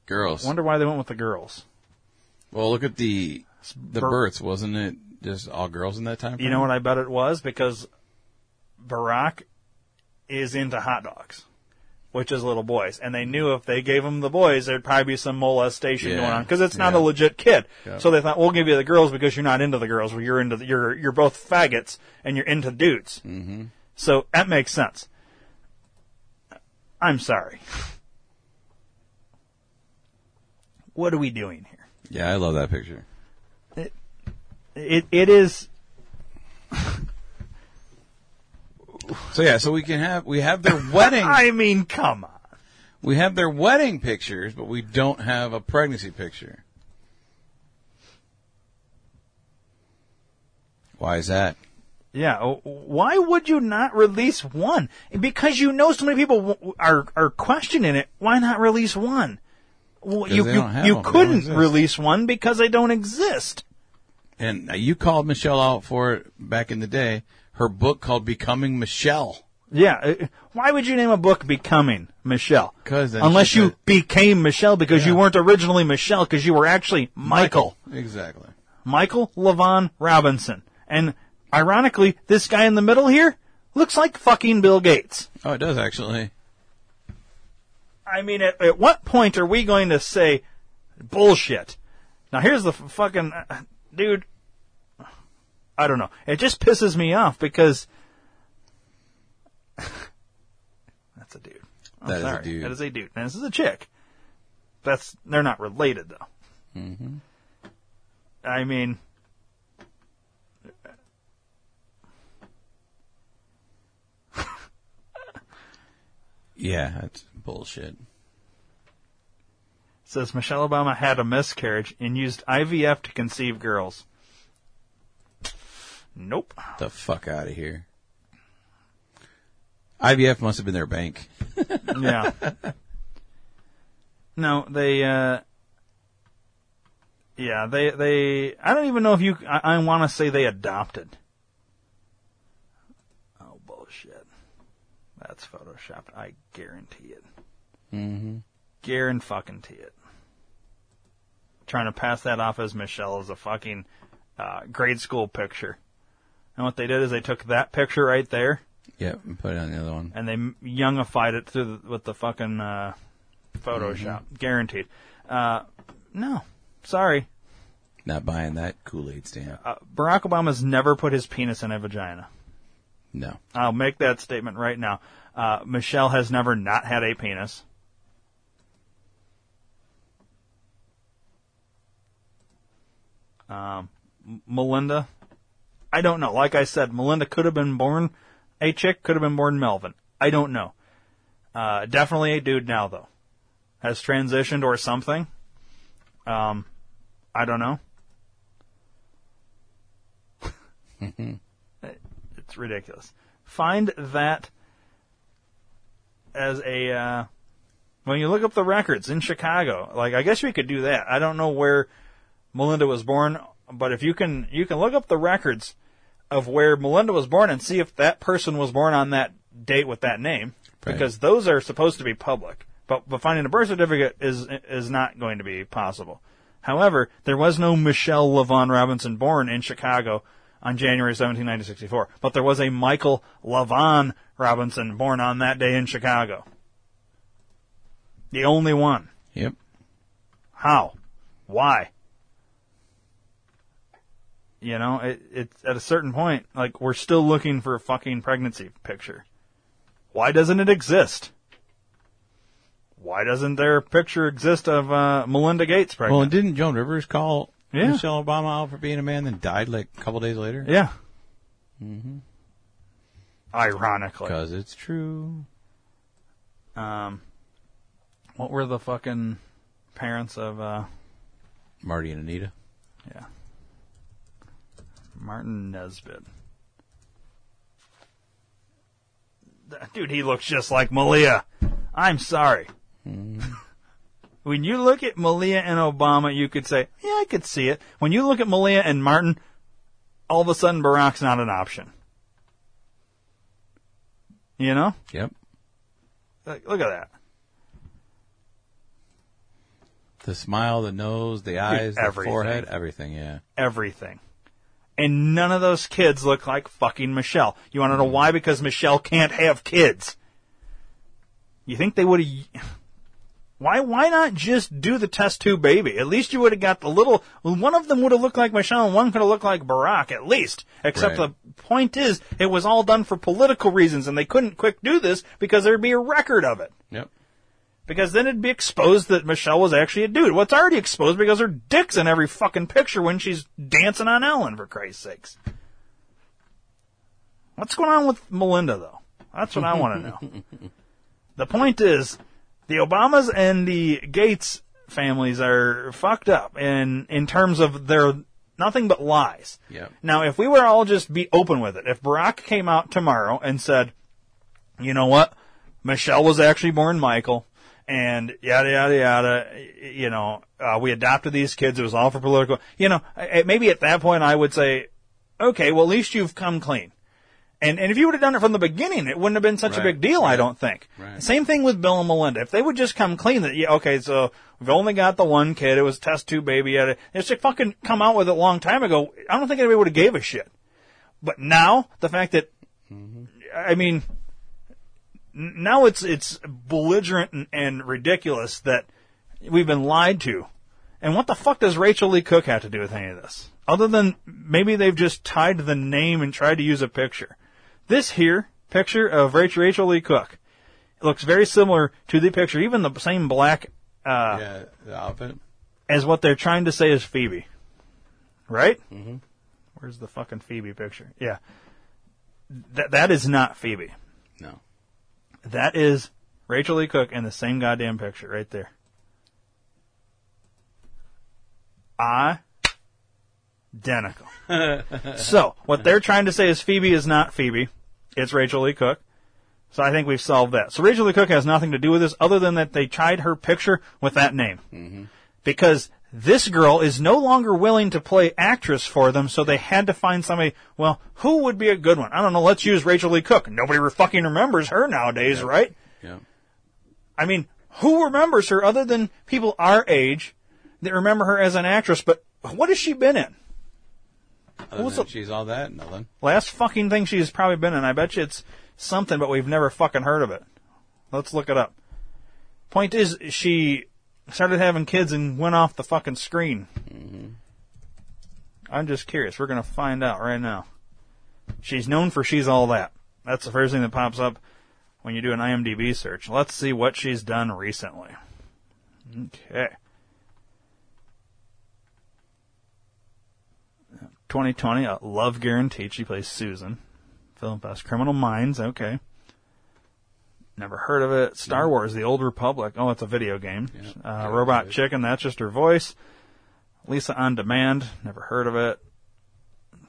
Speaker 4: Girls.
Speaker 2: wonder why they went with the girls.
Speaker 4: Well, look at the the births. Wasn't it just all girls in that time?
Speaker 2: You know what I bet it was? Because Barack is into hot dogs, which is little boys. And they knew if they gave him the boys, there'd probably be some molestation
Speaker 4: Yeah.
Speaker 2: going on. Because it's not
Speaker 4: Yeah.
Speaker 2: a legit kid.
Speaker 4: Yeah.
Speaker 2: So they thought, we'll give you the girls because you're not into the girls. Well, you're into the, you're, you're both faggots and you're into dudes.
Speaker 4: Mm-hmm.
Speaker 2: So that makes sense. I'm sorry. What are we doing here?
Speaker 4: Yeah, I love that picture.
Speaker 2: It, it, it is,
Speaker 4: So yeah, so we can have we have their wedding.
Speaker 2: I mean, come on.
Speaker 4: We have their wedding pictures, but we don't have a pregnancy picture. Why is that?
Speaker 2: Yeah, why would you not release one? Because you know so many people are are questioning it. Why not release one? Well, you you, you
Speaker 4: them. They don't
Speaker 2: couldn't release one because they don't exist.
Speaker 4: And you called Michelle out for it back in the day. Her book called Becoming Michelle.
Speaker 2: Yeah. uh, Why would you name a book Becoming Michelle?
Speaker 4: 'Cause then
Speaker 2: Unless you became Michelle because you weren't originally Michelle because you were actually Michael.
Speaker 4: Exactly.
Speaker 2: Michael Levon Robinson. And ironically, this guy in the middle here looks like fucking Bill Gates.
Speaker 4: Oh, it does actually.
Speaker 2: I mean, at, at what point are we going to say bullshit? Now, here's the f- fucking uh, dude. I don't know. It just pisses me off because that's a dude. I'm
Speaker 4: That is a dude.
Speaker 2: That is a dude. And this is a chick. That's they're not related though.
Speaker 4: Mm-hmm.
Speaker 2: I mean,
Speaker 4: Yeah, that's bullshit.
Speaker 2: says Michelle Obama had a miscarriage and used IVF to conceive girls. Nope.
Speaker 4: The fuck out of here. IVF must have been their bank.
Speaker 2: yeah. No, they, uh, yeah, they, they, I don't even know if you, I, I want to say they adopted. Oh, bullshit. That's Photoshopped. I guarantee it.
Speaker 4: Mm-hmm.
Speaker 2: Fucking it. Trying to pass that off as Michelle as a fucking, uh, grade school picture. And what they did is they took that picture right there
Speaker 4: Yep, and put it on the other one.
Speaker 2: and they youngified it through the, with the fucking uh, Photoshop, guaranteed. Uh, no, sorry.
Speaker 4: Not buying that Kool Aid stamp.
Speaker 2: Uh, Barack Obama's never put his penis in a vagina.
Speaker 4: No.
Speaker 2: I'll make that statement right now. Uh, Michelle has never not had a penis. Um, Melinda, I don't know. Like I said, Melinda could have been born a chick, could have been born Melvin. I don't know. Uh, definitely a dude now though. Has transitioned or something. Um, I don't know. It's ridiculous. Find that as a uh, when you look up the records in Chicago. Like I guess we could do that. I don't know where Melinda was born, but if you can you can look up the records of where Melinda was born and see if that person was born on that date with that name
Speaker 4: Right.
Speaker 2: because those are supposed to be public. But but finding a birth certificate is is not going to be possible. However, there was no Michelle LaVaughn Robinson born in Chicago on January 17, 1964, but there was a Michael Levon Robinson born on that day in Chicago. The only one.
Speaker 4: Yep.
Speaker 2: How? Why? You know, it, it's at a certain point, like we're still looking for a fucking pregnancy picture. Why doesn't it exist? Why doesn't their picture exist of uh, Melinda Gates pregnant?
Speaker 4: Well, didn't Joan Rivers call
Speaker 2: Yeah.
Speaker 4: Michelle Obama out for being a man, then died like a couple days later?
Speaker 2: yeah,
Speaker 4: Mm-hmm.
Speaker 2: ironically.
Speaker 4: Because it's true.
Speaker 2: Um, what were the fucking parents of uh,
Speaker 4: Marty and Anita.
Speaker 2: yeah, Martin Nesbitt? Dude, he looks just like Malia. I'm sorry. Mm-hmm. when you look at Malia and Obama, you could say, yeah, I could see it. When you look at Malia and Martin, all of a sudden Barack's not an option. You know?
Speaker 4: Yep.
Speaker 2: Like, look at that.
Speaker 4: The smile, the nose, the eyes, the forehead, everything, yeah.
Speaker 2: everything. And none of those kids look like fucking Michelle. You want to know why? Because Michelle can't have kids. You think they would have? Why? Why not just do the test tube baby? At least you would have got the little. One of them would have looked like Michelle, and one could have looked like Barack. At least, except
Speaker 4: Right.
Speaker 2: the point is, it was all done for political reasons, and they couldn't quick do this because there'd be a record of it.
Speaker 4: Yep.
Speaker 2: Because then it'd be exposed that Michelle was actually a dude. What's already exposed because her dick's in every fucking picture when she's dancing on Ellen, for Christ's sakes. What's going on with Melinda, though? That's what I want to know. the point is, the Obamas and the Gates families are fucked up in, in terms of their nothing but lies.
Speaker 4: Yep.
Speaker 2: Now, if we were all just be open with it, if Barack came out tomorrow and said, you know what? Michelle was actually born Michael, and yada yada yada. You know, uh, we adopted these kids. It was all for political. You know, maybe at that point I would say, okay, well at least you've come clean. And and if you would have done it from the beginning, it wouldn't have been such a big deal. I don't think.
Speaker 4: right.
Speaker 2: Same thing with Bill and Melinda. If they would just come clean, that yeah, okay, so we've only got the one kid. It was test tube baby. Yada. They should fucking come out with it a long time ago. I don't think anybody would have gave a shit. But now the fact that, I mean, now it's it's belligerent and, and ridiculous that we've been lied to. And what the fuck does Rachael Leigh Cook have to do with any of this? Other than maybe they've just tied the name and tried to use a picture. This here picture of Rachael, Rachael Leigh Cook looks very similar to the picture, even the same black uh,
Speaker 4: Yeah, the outfit.
Speaker 2: as what they're trying to say is Phoebe. Right?
Speaker 4: Mm-hmm.
Speaker 2: Where's the fucking Phoebe picture? Yeah. That that is not Phoebe.
Speaker 4: No.
Speaker 2: That is Rachael Leigh Cook in the same goddamn picture right there. Identical. so, what they're trying to say is Phoebe is not Phoebe. It's Rachael Leigh Cook. So I think we've solved that. So Rachael Leigh Cook has nothing to do with this other than that they tied her picture with that name. Mm-hmm. Because this girl is no longer willing to play actress for them, so they had to find somebody, well, who would be a good one? I don't know, let's use Rachael Leigh Cook. Nobody re- fucking remembers her nowadays, right?
Speaker 4: Yeah.
Speaker 2: I mean, who remembers her other than people our age that remember her as an actress, but what has she been in?
Speaker 4: Other
Speaker 2: the-
Speaker 4: she's all that, nothing.
Speaker 2: Last fucking thing she's probably been in. I bet you it's something, but we've never fucking heard of it. Let's look it up. Point is, she started having kids and went off the fucking screen. I'm just curious. We're gonna find out right now. She's known for she's all that. That's the first thing that pops up when you do an IMDb search. Let's see what she's done recently. Okay. 2020, uh, Love Guaranteed. She plays Susan. Film Fest. Criminal Minds. Okay. Never heard of it. Star Wars: The Old Republic. Oh, it's a video game. Uh, Robot Chicken. That's just her voice. Lisa on Demand. Never heard of it.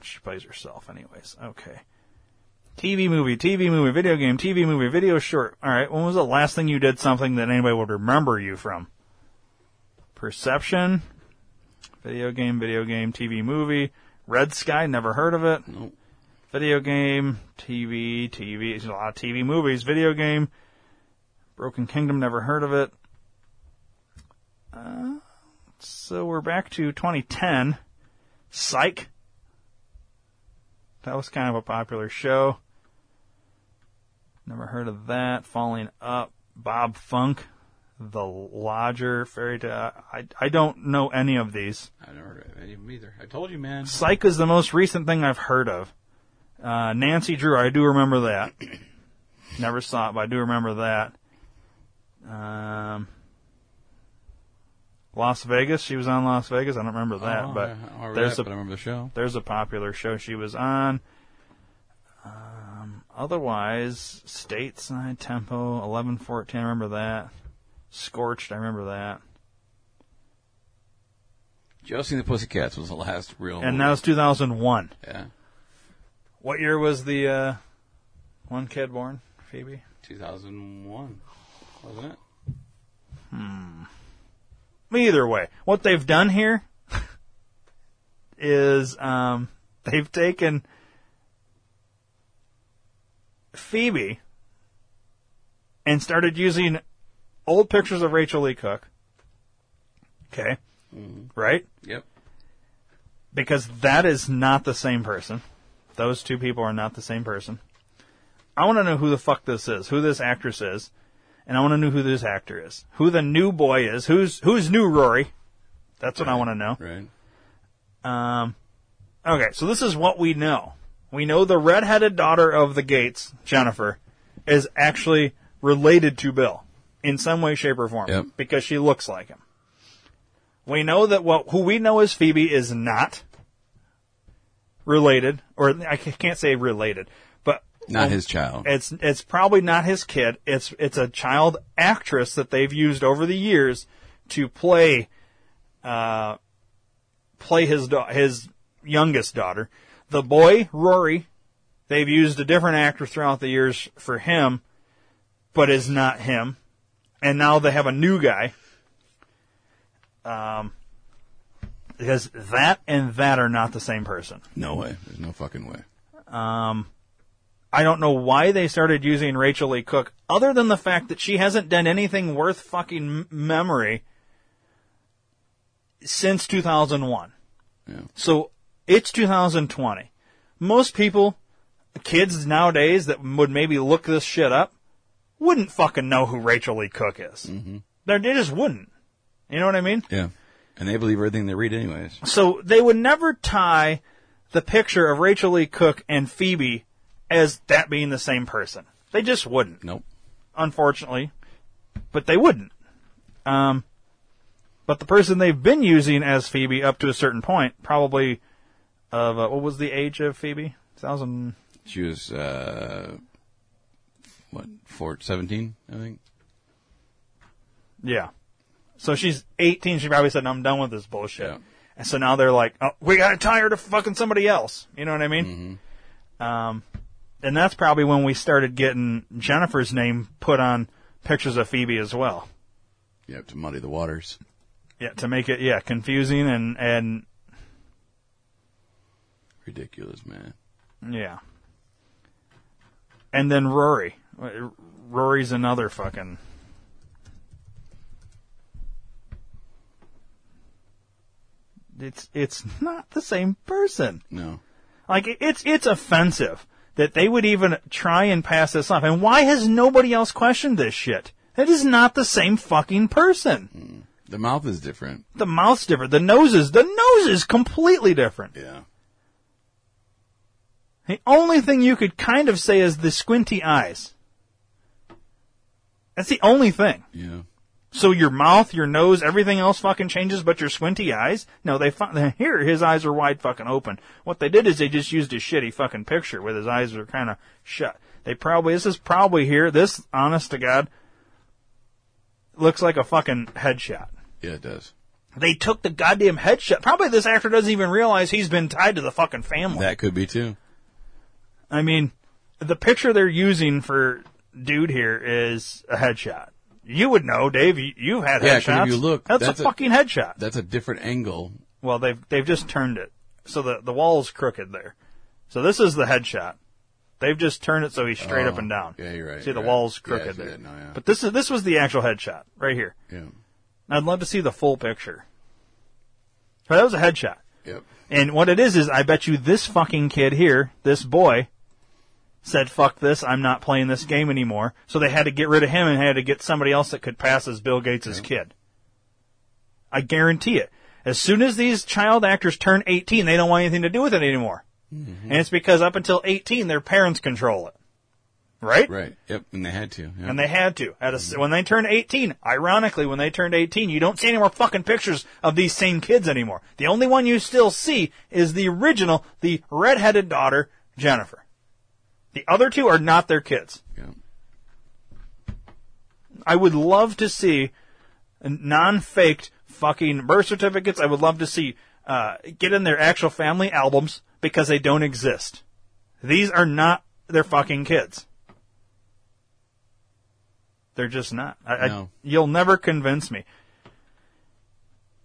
Speaker 2: She plays herself, anyways. Okay. TV movie, TV movie, video game, TV movie, video short. All right. When was the last thing you did something that anybody would remember you from? Perception. Video game, video game, TV movie. Red Sky, never heard of it.
Speaker 4: Nope.
Speaker 2: Video game, TV, TV. There's a lot of TV movies. Video game. Broken Kingdom, never heard of it. Uh, so we're back to 2010. Psych. That was kind of a popular show. Never heard of that. Falling Up. Bob Funk. The Lodger. Fairy Tale. I, I don't know any of these.
Speaker 4: I never heard of any of them either. I told you, man.
Speaker 2: Psych is the most recent thing I've heard of. Uh, Nancy Drew, I do remember that. Never saw it, but I do remember that. Um, Las Vegas, she was on Las Vegas. I don't remember that,
Speaker 4: Oh,
Speaker 2: but
Speaker 4: I
Speaker 2: there's
Speaker 4: that,
Speaker 2: a
Speaker 4: but I remember the show.
Speaker 2: There's a popular show she was on. Um, otherwise, Stateside Tempo, eleven fourteen. I remember that. Scorched, I remember that.
Speaker 4: Josie and the Pussycats was the last real.
Speaker 2: And that was 2001.
Speaker 4: Yeah.
Speaker 2: What year was the uh, one kid born? Phoebe.
Speaker 4: 2001, wasn't it?
Speaker 2: Hmm. Either way, what they've done here is um, they've taken Phoebe and started using old pictures of Rachael Leigh Cook. Okay. Right?
Speaker 4: Yep.
Speaker 2: Because that is not the same person. Those two people are not the same person. I want to know who the fuck this is, who this actress is, and I want to know who this actor is, who the new boy is, who's who's new Rory. That's what I want to know.
Speaker 4: Right.
Speaker 2: Um, okay, so this is what we know. We know the redheaded daughter of the Gates, Jennifer, is actually related to Bill in some way, shape, or form
Speaker 4: Yep.
Speaker 2: because she looks like him. We know that what who we know as Phoebe is not related, or I can't say related, but
Speaker 4: Not his child.
Speaker 2: It's it's probably not his kid. It's it's a child actress that they've used over the years to play uh, play his da- his youngest daughter. The boy Rory, they've used a different actor throughout the years for him, but is not him. and now they have a new guy. Um, because that and that are not the same person.
Speaker 4: No way. There's no fucking way.
Speaker 2: Um, I don't know why they started using Rachael Leigh Cook, other than the fact that she hasn't done anything worth fucking memory since 2001. Yeah. So it's 2020. Most people, kids nowadays that would maybe look this shit up, wouldn't fucking know who Rachael Leigh Cook is. Mm-hmm. They just wouldn't. You know what I mean?
Speaker 4: Yeah. And they believe everything they read anyways.
Speaker 2: So they would never tie the picture of Rachael Leigh Cook and Phoebe as that being the same person. They just wouldn't.
Speaker 4: Nope.
Speaker 2: Unfortunately. But they wouldn't. Um, but the person they've been using as Phoebe up to a certain point, probably of, uh, what was the age of Phoebe? Thousand.
Speaker 4: She was, uh, what, four, 17, I think?
Speaker 2: Yeah. So she's 18. She probably said, I'm done with this bullshit. And so now they're like, oh, we got to tie her to fucking somebody else. You know what I mean? Um, and that's probably when we started getting Jennifer's name put on pictures of Phoebe as well.
Speaker 4: Yeah, to muddy the waters.
Speaker 2: Yeah, to make it, yeah, confusing and, and,
Speaker 4: Ridiculous, man.
Speaker 2: yeah. And then Rory. Rory's another fucking. It's it's not the same person.
Speaker 4: No.
Speaker 2: Like it's it's offensive that they would even try and pass this off. And why has nobody else questioned this shit? It is not the same fucking person. Mm.
Speaker 4: The mouth is different.
Speaker 2: The mouth's different. The nose is the nose is completely different.
Speaker 4: Yeah.
Speaker 2: The only thing you could kind of say is the squinty eyes. That's the only thing.
Speaker 4: Yeah.
Speaker 2: So your mouth, your nose, everything else fucking changes, but your squinty eyes? No, they here his eyes are wide fucking open. What they did is they just used a shitty fucking picture with his eyes are kind of shut. They probably this is probably here. This, honest to God, looks like a fucking headshot.
Speaker 4: Yeah, it does.
Speaker 2: They took the goddamn headshot. Probably this actor doesn't even realize he's been tied to the fucking family.
Speaker 4: That could be too.
Speaker 2: I mean, the picture they're using for dude here is a headshot. You would know, Dave. You, you've had
Speaker 4: Yeah, 'cause
Speaker 2: headshots.
Speaker 4: if you look,
Speaker 2: that's, a fucking headshot.
Speaker 4: That's a different angle.
Speaker 2: Well, they've they've just turned it so the the wall's crooked there. So this is the headshot. They've just turned it so he's straight
Speaker 4: Oh,
Speaker 2: up and down.
Speaker 4: yeah, you're right,
Speaker 2: See the
Speaker 4: you're right.
Speaker 2: wall's
Speaker 4: Yeah, I
Speaker 2: crooked
Speaker 4: see
Speaker 2: there.
Speaker 4: that now, yeah.
Speaker 2: But this is this was the actual headshot right here.
Speaker 4: Yeah.
Speaker 2: I'd love to see the full picture. But that was a headshot.
Speaker 4: Yep.
Speaker 2: And what it is is, I bet you this fucking kid here, this boy, said, "Fuck this! I'm not playing this game anymore." So they had to get rid of him and had to get somebody else that could pass as Bill Gates' kid. I guarantee it. As soon as these child actors turn 18, they don't want anything to do with it anymore. Mm-hmm. And it's because up until 18, their parents control it. Right?
Speaker 4: Right. Yep. And they had to. Yeah.
Speaker 2: And they had to. At a, mm-hmm. when they turned 18, ironically, when they turned 18, you don't see any more fucking pictures of these same kids anymore. The only one you still see is the original, the redheaded daughter, Jennifer. The other two are not their kids. Yeah. I would love to see non-faked fucking birth certificates. I would love to see uh, get in their actual family albums because they don't exist. These are not their fucking kids. They're just not. I, I, you'll never convince me.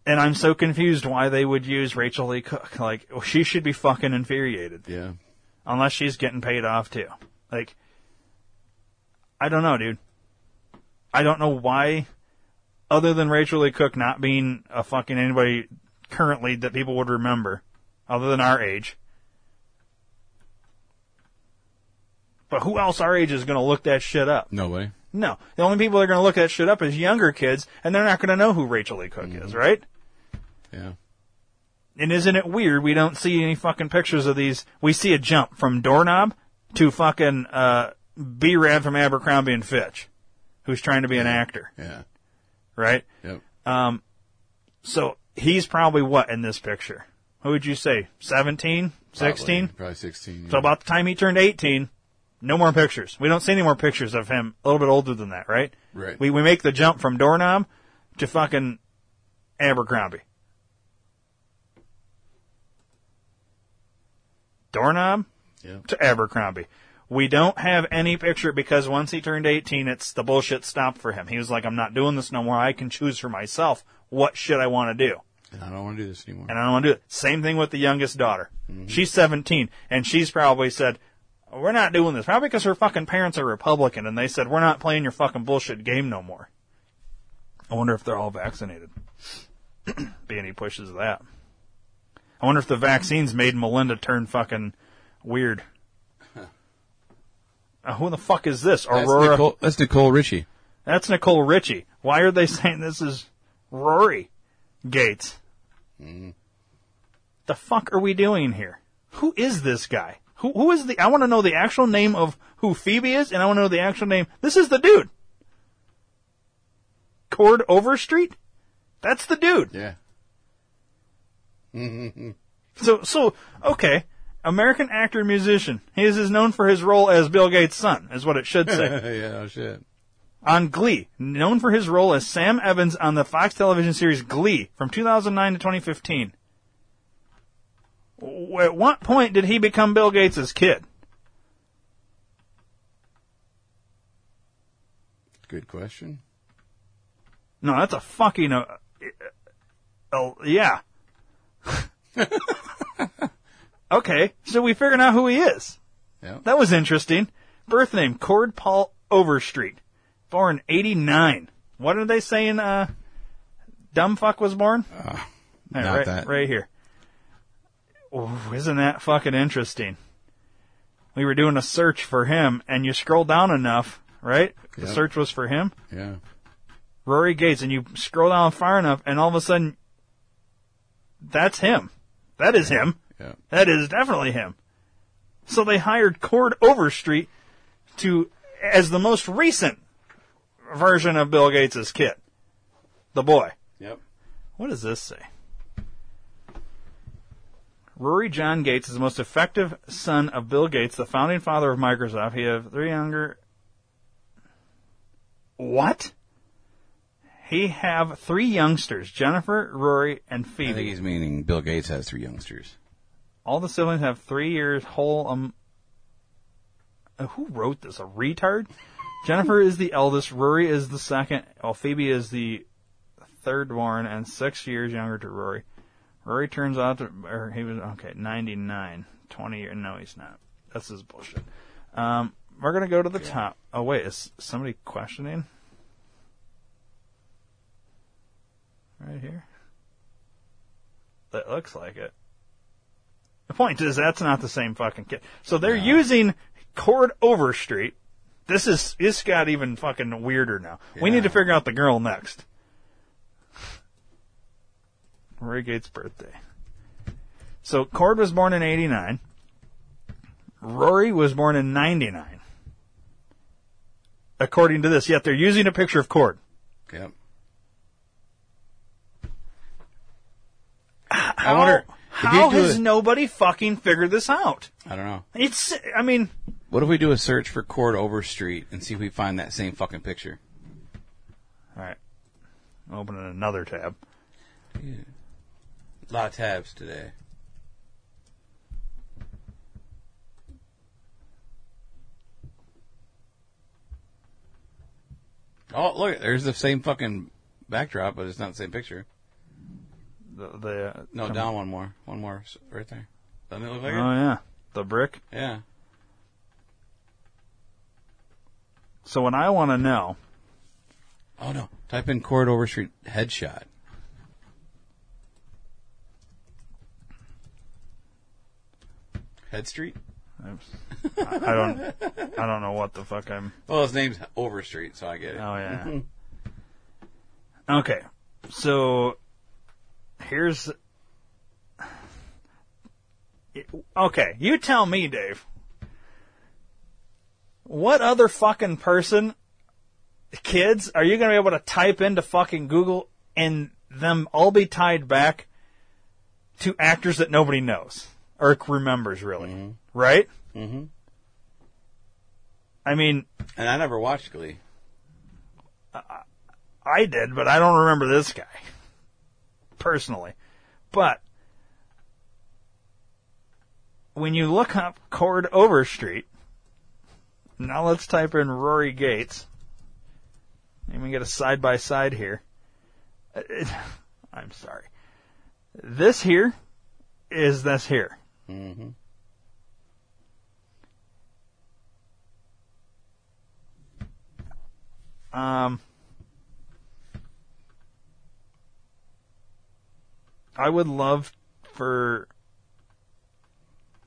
Speaker 2: And I'm so confused why they would use Rachael Leigh Cook. Like, she should be fucking infuriated.
Speaker 4: Yeah.
Speaker 2: Unless she's getting paid off too. Like, I don't know, dude. I don't know why, other than Rachael Leigh Cook not being a fucking anybody currently that people would remember, other than our age. But who else our age is going to look that shit up?
Speaker 4: No way.
Speaker 2: No. The only people that are going to look that shit up is younger kids, and they're not going to know who Rachael Leigh Cook mm-hmm. is, right?
Speaker 4: Yeah.
Speaker 2: And isn't it weird we don't see any fucking pictures of these? We see a jump from doorknob to fucking uh, B-Rad from Abercrombie and Fitch, who's trying to be an actor,
Speaker 4: Yeah.
Speaker 2: right?
Speaker 4: Yep.
Speaker 2: Um, so he's probably what in this picture? Who would you say? 17? 16?
Speaker 4: Probably, probably 16.
Speaker 2: So about the time he turned 18, no more pictures. We don't see any more pictures of him a little bit older than that, right?
Speaker 4: Right.
Speaker 2: We, we make the jump from doorknob to fucking Abercrombie. Doorknob
Speaker 4: Yeah.
Speaker 2: to Abercrombie. We don't have any picture because once he turned 18, it's the bullshit stopped for him. He was like, I'm not doing this no more. I can choose for myself what shit I want to do.
Speaker 3: And I don't want to do this anymore.
Speaker 2: And I don't want to do it. Same thing with the youngest daughter. Mm-hmm. She's 17, and she's probably said, we're not doing this. Probably because her fucking parents are Republican, and they said, we're not playing your fucking bullshit game no more. I wonder if they're all vaccinated. Being he pushes that. I wonder if the vaccines made Melinda turn fucking weird. Uh, who the fuck is this?
Speaker 4: That's
Speaker 2: Aurora.
Speaker 4: Nicole, that's Nicole Richie.
Speaker 2: That's Nicole Richie. Why are they saying this is Rory Gates? The fuck are we doing here? Who is this guy? Who who is the? I want to know the actual name of who Phoebe is, and I want to know the actual name. This is the dude. Cord Overstreet. That's the dude.
Speaker 3: Yeah.
Speaker 2: So so okay. American actor and musician. He is known for his role as Bill Gates' son, is what it should say.
Speaker 3: yeah, oh shit.
Speaker 2: on Glee, known for his role as Sam Evans on the Fox television series Glee from 2009 to 2015. At what point did he become Bill Gates' kid?
Speaker 3: Good question.
Speaker 2: No, that's a fucking uh, uh, uh, yeah. okay, so we figured out who he is.
Speaker 3: Yeah.
Speaker 2: That was interesting. Birth name Cord Paul Overstreet, born 89. What are they saying? Uh, dumb fuck was born. There,
Speaker 4: not
Speaker 2: right,
Speaker 4: that.
Speaker 2: right here. Ooh, isn't that fucking interesting? We were doing a search for him, and you scroll down enough, right? The
Speaker 3: Yep.
Speaker 2: search was for him.
Speaker 3: Yeah.
Speaker 2: Rory Gates, and you scroll down far enough, and all of a sudden, that's him. That is him.
Speaker 3: Yeah.
Speaker 2: That is definitely him. So they hired Cord Overstreet to as the most recent version of Bill Gates' kid, the boy.
Speaker 3: Yep.
Speaker 2: What does this say? Rory John Gates is the most effective son of Bill Gates, the founding father of Microsoft. He have three younger. What? He have three youngsters: Jennifer, Rory, and Phoebe.
Speaker 4: I think he's meaning Bill Gates has three youngsters.
Speaker 2: All the siblings have three years whole. Um, uh, who wrote this? A retard? Jennifer is the eldest. Rory is the second. While Phoebe is the third born and six years younger to Rory. Rory turns out to, or he was okay, ninety nine. Twenty years. No, he's not. That's his bullshit. Um, we're gonna go to the top. Oh wait, is somebody questioning? Right here. That looks like it. The point is, that's not the same fucking kid. So they're using Cord Overstreet. This is this got even fucking weirder now. We need to figure out the girl next. Rory Gates' birthday. So Cord was born in '89. Rory was born in '99. According to this, yet they're using a picture of Cord.
Speaker 3: Yep.
Speaker 2: How,
Speaker 4: wonder,
Speaker 2: how has
Speaker 4: a-
Speaker 2: nobody fucking figured this out?
Speaker 4: I don't know.
Speaker 2: It's, I mean,
Speaker 4: What if we do a search for Cord Overstreet and see if we find that same fucking picture?
Speaker 2: all right. Opening another tab.
Speaker 4: A lot of tabs today. Oh, look! There's the same fucking backdrop, but it's not the same picture.
Speaker 2: The, the
Speaker 4: No, down one more, one more, right there. Doesn't it look
Speaker 2: Oh
Speaker 4: like it?
Speaker 2: Oh yeah, the brick.
Speaker 4: Yeah.
Speaker 2: So what I want to know,
Speaker 4: Oh no! Type in Cord Overstreet headshot. Head Street.
Speaker 2: I I don't, I don't know what the fuck I'm.
Speaker 4: Well, his name's Overstreet, so I get it.
Speaker 2: Oh yeah. Okay, so here's. Okay, you tell me, Dave. What other fucking person, kids, are you going to be able to type into fucking Google and them all be tied back to actors that nobody knows or remembers, really? Right?
Speaker 4: Mm-hmm.
Speaker 2: I mean,
Speaker 4: And I never watched Glee.
Speaker 2: I did, but I don't remember this guy personally. But when you look up Cord Overstreet, Now let's type in Rory Gates. And we get a side by side here. I'm sorry. This here is this here.
Speaker 3: Mm-hmm.
Speaker 2: Um, I would love for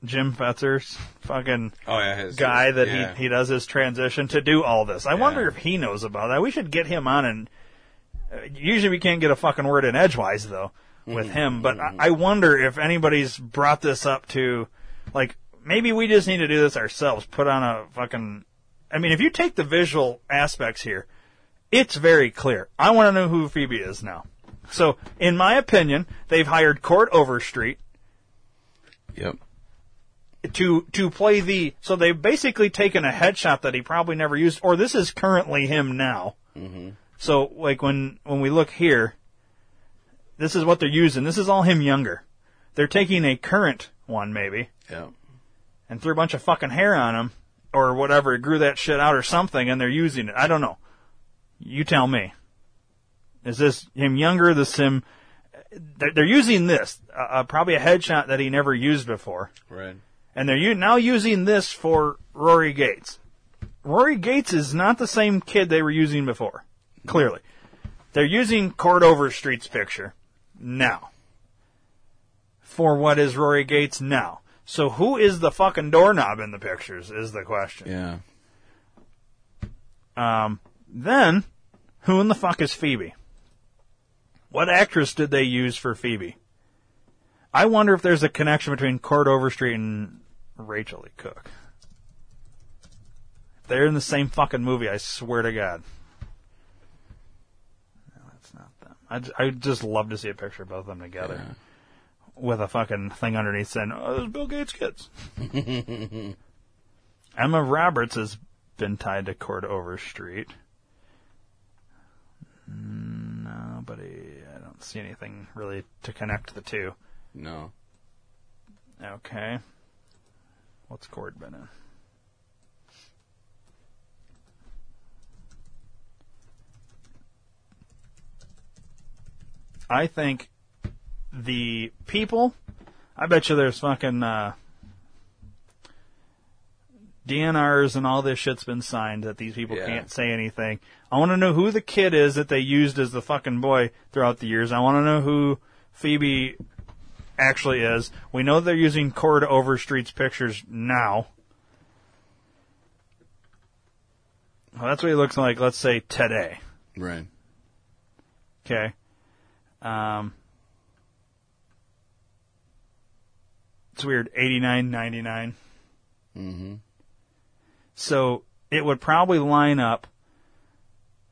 Speaker 2: Jim Fetzer's fucking
Speaker 4: Oh, yeah, his-
Speaker 2: guy that
Speaker 4: yeah.
Speaker 2: he he does his transition to do all this. I wonder if he knows about that. We should get him on and uh, usually we can't get a fucking word in edgewise though with him, but I, I wonder if anybody's brought this up to like maybe we just need to do this ourselves. Put on a fucking I mean, if you take the visual aspects here, it's very clear. I want to know who Phoebe is now. So, in my opinion, they've hired Cord Overstreet.
Speaker 3: Yep.
Speaker 2: To to play the so they've basically taken a headshot that he probably never used, or this is currently him now.
Speaker 3: Mm-hmm.
Speaker 2: So like when when we look here, this is what they're using. This is all him younger. They're taking a current one maybe
Speaker 3: Yeah.
Speaker 2: and threw a bunch of fucking hair on him or whatever, grew that shit out or something, and they're using it. I don't know. You tell me. Is this him younger? This him? They're, they're using this, uh, uh, probably a headshot that he never used before,
Speaker 3: Right.
Speaker 2: and they're u- now using this for Rory Gates. Rory Gates is not the same kid they were using before. Clearly, they're using Cord Overstreet's picture now for what is Rory Gates now. So who is the fucking doorknob in the pictures is the question.
Speaker 3: Yeah.
Speaker 2: Um, then, who in the fuck is Phoebe? What actress did they use for Phoebe? I wonder if there's a connection between Cord Overstreet and Rachael Leigh Cook. If they're in the same fucking movie, I swear to God. No, that's not them. I'd, I'd just love to see a picture of both of them together. With a fucking thing underneath saying, oh, those Bill Gates kids. Emma Roberts has been tied to Cord Overstreet. Nobody, I don't see anything really to connect the two.
Speaker 3: No.
Speaker 2: Okay. What's Cord been in? I think the people, I bet you there's fucking, uh, DNRs and all this shit's been signed that these people
Speaker 3: Yeah.
Speaker 2: can't say anything. I want to know who the kid is that they used as the fucking boy throughout the years. I want to know who Phoebe actually is. We know they're using Cord Overstreet's pictures now. Well, that's what he looks like, let's say, today.
Speaker 3: Right.
Speaker 2: Okay. Um, it's weird. Eighty nine ninety nine.
Speaker 3: Mm-hmm.
Speaker 2: So it would probably line up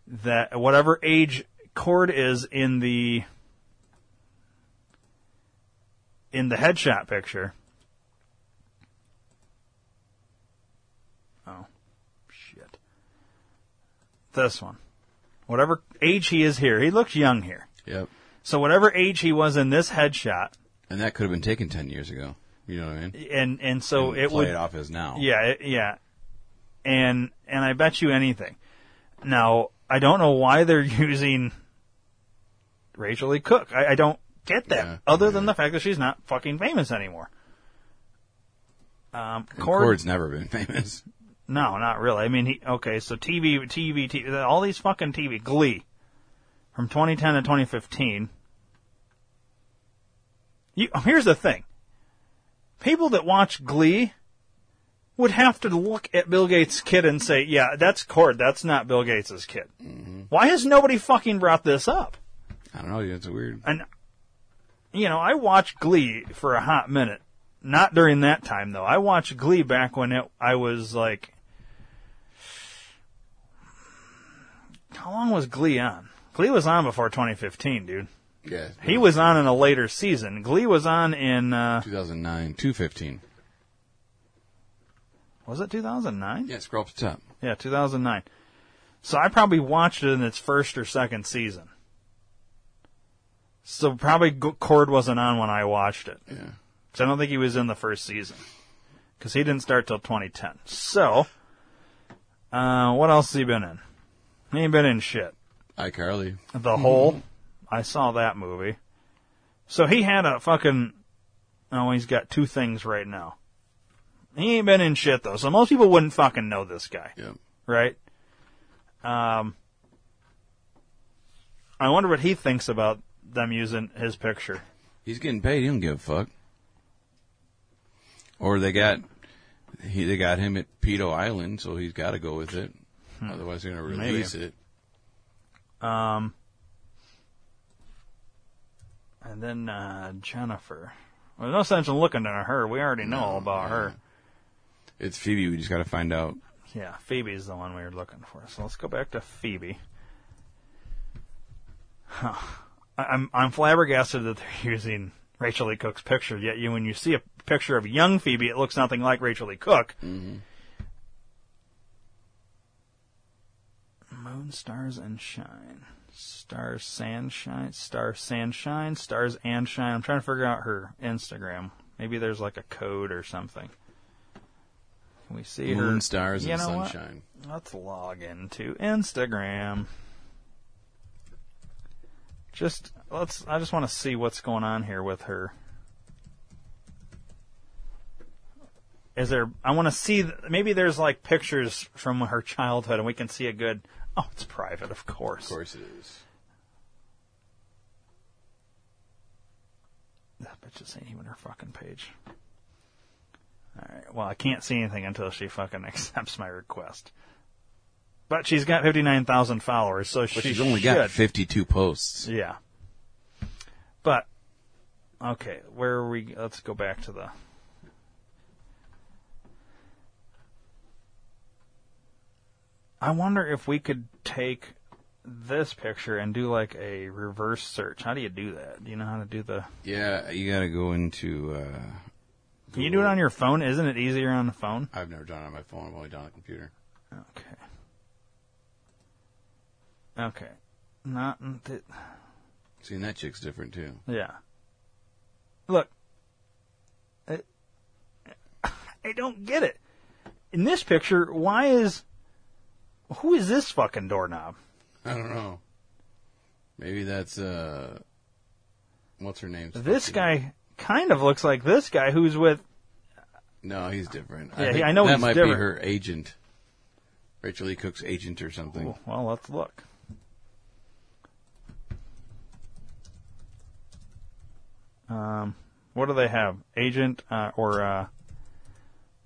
Speaker 2: that whatever age Cord is in the in the headshot picture. Oh, shit. This one. Whatever age he is here, he looks young here.
Speaker 3: Yep.
Speaker 2: So whatever age he was in this headshot,
Speaker 3: And that could have been taken ten years ago. You know what I mean?
Speaker 2: and and so
Speaker 3: And
Speaker 2: it
Speaker 3: play
Speaker 2: would
Speaker 3: it off as now.
Speaker 2: Yeah, it, yeah, and and I bet you anything. Now I don't know why they're using Rachael Leigh Cook. I, I don't get that, other than the fact that she's not fucking famous anymore. Um, Cord-
Speaker 3: Cord's never been famous.
Speaker 2: no, not really. I mean, he okay. So TV, TV, TV, all these fucking TV, Glee, from 2010 to 2015. You, here's the thing: people that watch Glee would have to look at Bill Gates' kid and say, "Yeah, that's Cord. That's not Bill Gates' kid." Why has nobody fucking brought this up?
Speaker 3: I don't know. It's weird.
Speaker 2: And you know, I watched Glee for a hot minute. Not during that time though. I watched Glee back when it I was like How long was Glee on? Glee was on before 2015, dude.
Speaker 3: Yeah.
Speaker 2: He was on in a later season. Glee was on in uh
Speaker 3: 2009, 215.
Speaker 2: Was it 2009?
Speaker 3: Yeah, scroll up to the top.
Speaker 2: Yeah, 2009. So I probably watched it in its first or second season. So probably Cord wasn't on when I watched it.
Speaker 3: Yeah.
Speaker 2: Because I don't think he was in the first season. Because he didn't start till 2010. So, Uh, what else has he been in? He ain't been in shit.
Speaker 3: iCarly.
Speaker 2: The Hole. I saw that movie. So he had a fucking. Oh, he's got two things right now. He ain't been in shit though, so most people wouldn't fucking know this guy.
Speaker 3: Yeah.
Speaker 2: Right? Um. I wonder what he thinks about them using his picture.
Speaker 4: He's getting paid. He don't give a fuck. Or they got he they got him at Pedo Island, so he's got to go with it. Otherwise, they're going to
Speaker 2: Maybe.
Speaker 4: release it.
Speaker 2: Um. And then uh, Jennifer. Well, there's no sense in looking at her. We already know all about her.
Speaker 4: It's Phoebe. We just got to find out.
Speaker 2: Yeah, Phoebe's the one we were looking for. So let's go back to Phoebe. Huh. I- I'm I'm flabbergasted that they're using Rachael Leigh Cook's picture. Yet you, when you see a picture of young Phoebe, it looks nothing like Rachael Leigh Cook. Mm-hmm. Moon, stars, and shine. Stars, sand, shine. Stars, sand, shine. Stars and shine. I'm trying to figure out her Instagram. Maybe there's like a code or something. Can we see her?
Speaker 4: Moon, stars,
Speaker 2: You
Speaker 4: and
Speaker 2: know what?
Speaker 4: sunshine.
Speaker 2: Let's log into Instagram. Just let's. I just want to see what's going on here with her. Is there? I want to see. th- Maybe there's like pictures from her childhood, and we can see a good. Oh, it's private, of course.
Speaker 4: Of course it is.
Speaker 2: That bitch just ain't even her fucking page. Alright, well, I can't see anything until she fucking accepts my request. But she's got 59,000 followers, so
Speaker 4: But
Speaker 2: she
Speaker 4: she's only
Speaker 2: should.
Speaker 4: got 52 posts.
Speaker 2: Yeah. But, okay, where are we? Let's go back to the. I wonder if we could take this picture and do like a reverse search. How do you do that? Do you know how to do the.
Speaker 4: Yeah, you got to go into. Uh,
Speaker 2: Can you do it on your phone? Isn't it easier on the phone?
Speaker 4: I've never done it on my phone. I've only done it on a computer.
Speaker 2: Okay. Okay. Not. Th-
Speaker 4: See, and that chick's different too.
Speaker 2: yeah. Look. I, I don't get it. In this picture, why is. Who is this fucking doorknob?
Speaker 4: I don't know. Maybe that's uh, what's her name?
Speaker 2: This guy kind of looks like this guy who's with.
Speaker 4: No, he's different.
Speaker 2: Yeah,
Speaker 4: think
Speaker 2: I know
Speaker 4: that
Speaker 2: he's
Speaker 4: might
Speaker 2: different.
Speaker 4: be her agent, Rachael Leigh Cook's agent or something.
Speaker 2: Well, let's look. Um, what do they have? Agent uh, or uh,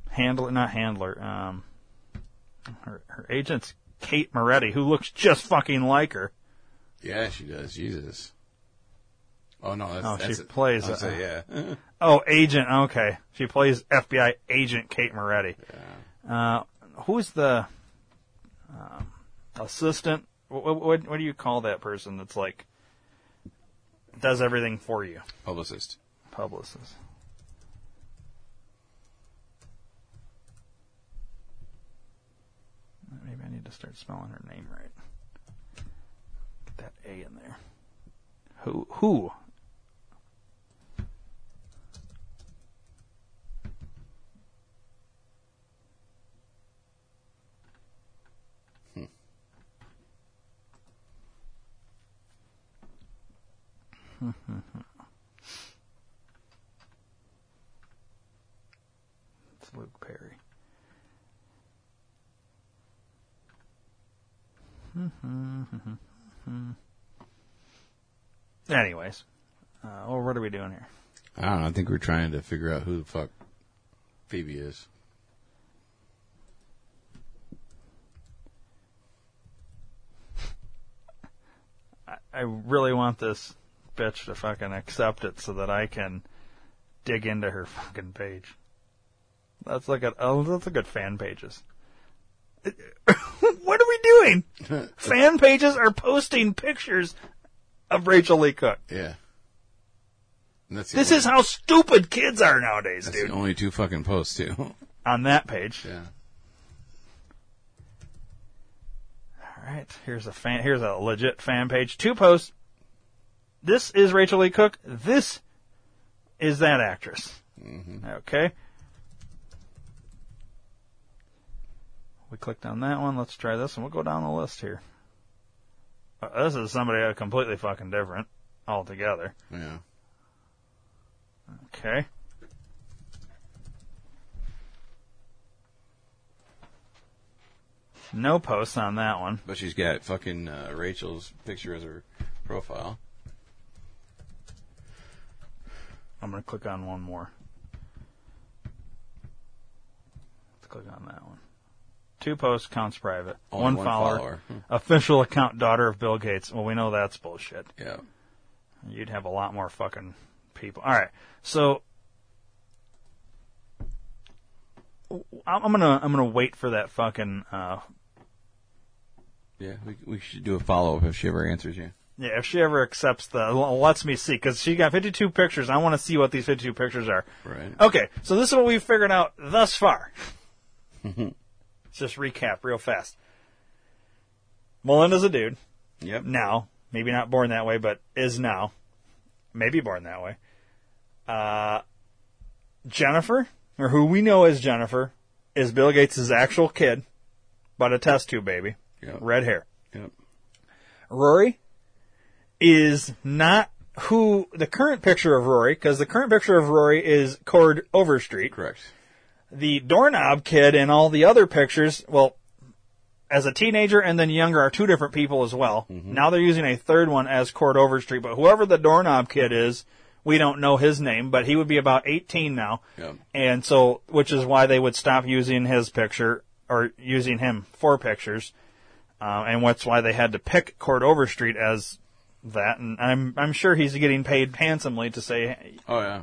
Speaker 2: handler? Not handler. Um, her, her agent's Kate Moretti, who looks just fucking like her.
Speaker 4: Yeah, she does. Jesus. Oh no, that's,
Speaker 2: oh,
Speaker 4: that's
Speaker 2: she
Speaker 4: it.
Speaker 2: plays. Uh,
Speaker 4: say, yeah.
Speaker 2: oh, agent. Okay, she plays FBI agent Kate Moretti. Uh, who's the um, assistant? What, what what do you call that person that's like does everything for you?
Speaker 4: Publicist.
Speaker 2: Publicist. Maybe I need to start spelling her name right. Get that A in there. Who? Who? it's Luke Perry. Anyways, uh, well, what are we doing here?
Speaker 4: I don't know. I think we're trying to figure out who the fuck Phoebe is.
Speaker 2: I, I really want this bitch to fucking accept it so that I can dig into her fucking page. Let's look at oh, let's look at fan pages. what are we doing? fan pages are posting pictures of Rachael Leigh Cook.
Speaker 4: Yeah. That's
Speaker 2: This
Speaker 4: only-
Speaker 2: is how stupid kids are nowadays,
Speaker 4: That's
Speaker 2: dude.
Speaker 4: the only two fucking posts too.
Speaker 2: On that page.
Speaker 4: Yeah.
Speaker 2: All right, here's a fan. Here's a legit fan page. Two posts. This is Rachael Leigh Cook. This is that actress. Okay. We clicked on that one. Let's try this, and we'll go down the list here. Uh, this is somebody completely fucking different altogether.
Speaker 3: Yeah.
Speaker 2: Okay. No posts on that one.
Speaker 4: But she's got fucking uh, Rachael's picture as her profile.
Speaker 2: I'm gonna click on one more. Let's click on that one. Two posts counts private.
Speaker 4: Only
Speaker 2: one,
Speaker 4: one
Speaker 2: follower.
Speaker 4: follower. Hmm.
Speaker 2: Official account daughter of Bill Gates. Well, we know that's bullshit.
Speaker 4: Yeah.
Speaker 2: You'd have a lot more fucking people. All right. So I'm I'm gonna I'm gonna wait for that fucking uh,
Speaker 4: Yeah, we, we should do a follow up if she ever answers you.
Speaker 2: Yeah, if she ever accepts the, lets me see, because she got 52 pictures. I want to see what these 52 pictures are.
Speaker 4: Right.
Speaker 2: Okay, so this is what we've figured out thus far. Let's just recap real fast. Melinda's a dude.
Speaker 4: Yep.
Speaker 2: Now, maybe not born that way, but is now. Maybe born that way. Uh, Jennifer, or who we know as Jennifer, is Bill Gates' actual kid, but a test tube baby.
Speaker 4: Yep.
Speaker 2: Red hair.
Speaker 4: Yep.
Speaker 2: Rory is not who the current picture of Rory, because the current picture of Rory is Cord Overstreet.
Speaker 4: Correct.
Speaker 2: The doorknob kid and all the other pictures, well, as a teenager and then younger are two different people as well. Now they're using a third one as Cord Overstreet, but whoever the doorknob kid is, we don't know his name, but he would be about 18 now.
Speaker 4: Yep.
Speaker 2: And so, which is why they would stop using his picture or using him for pictures. Uh, and that's why they had to pick Cord Overstreet as that. And I'm, I'm sure he's getting paid handsomely to say,
Speaker 4: Oh yeah.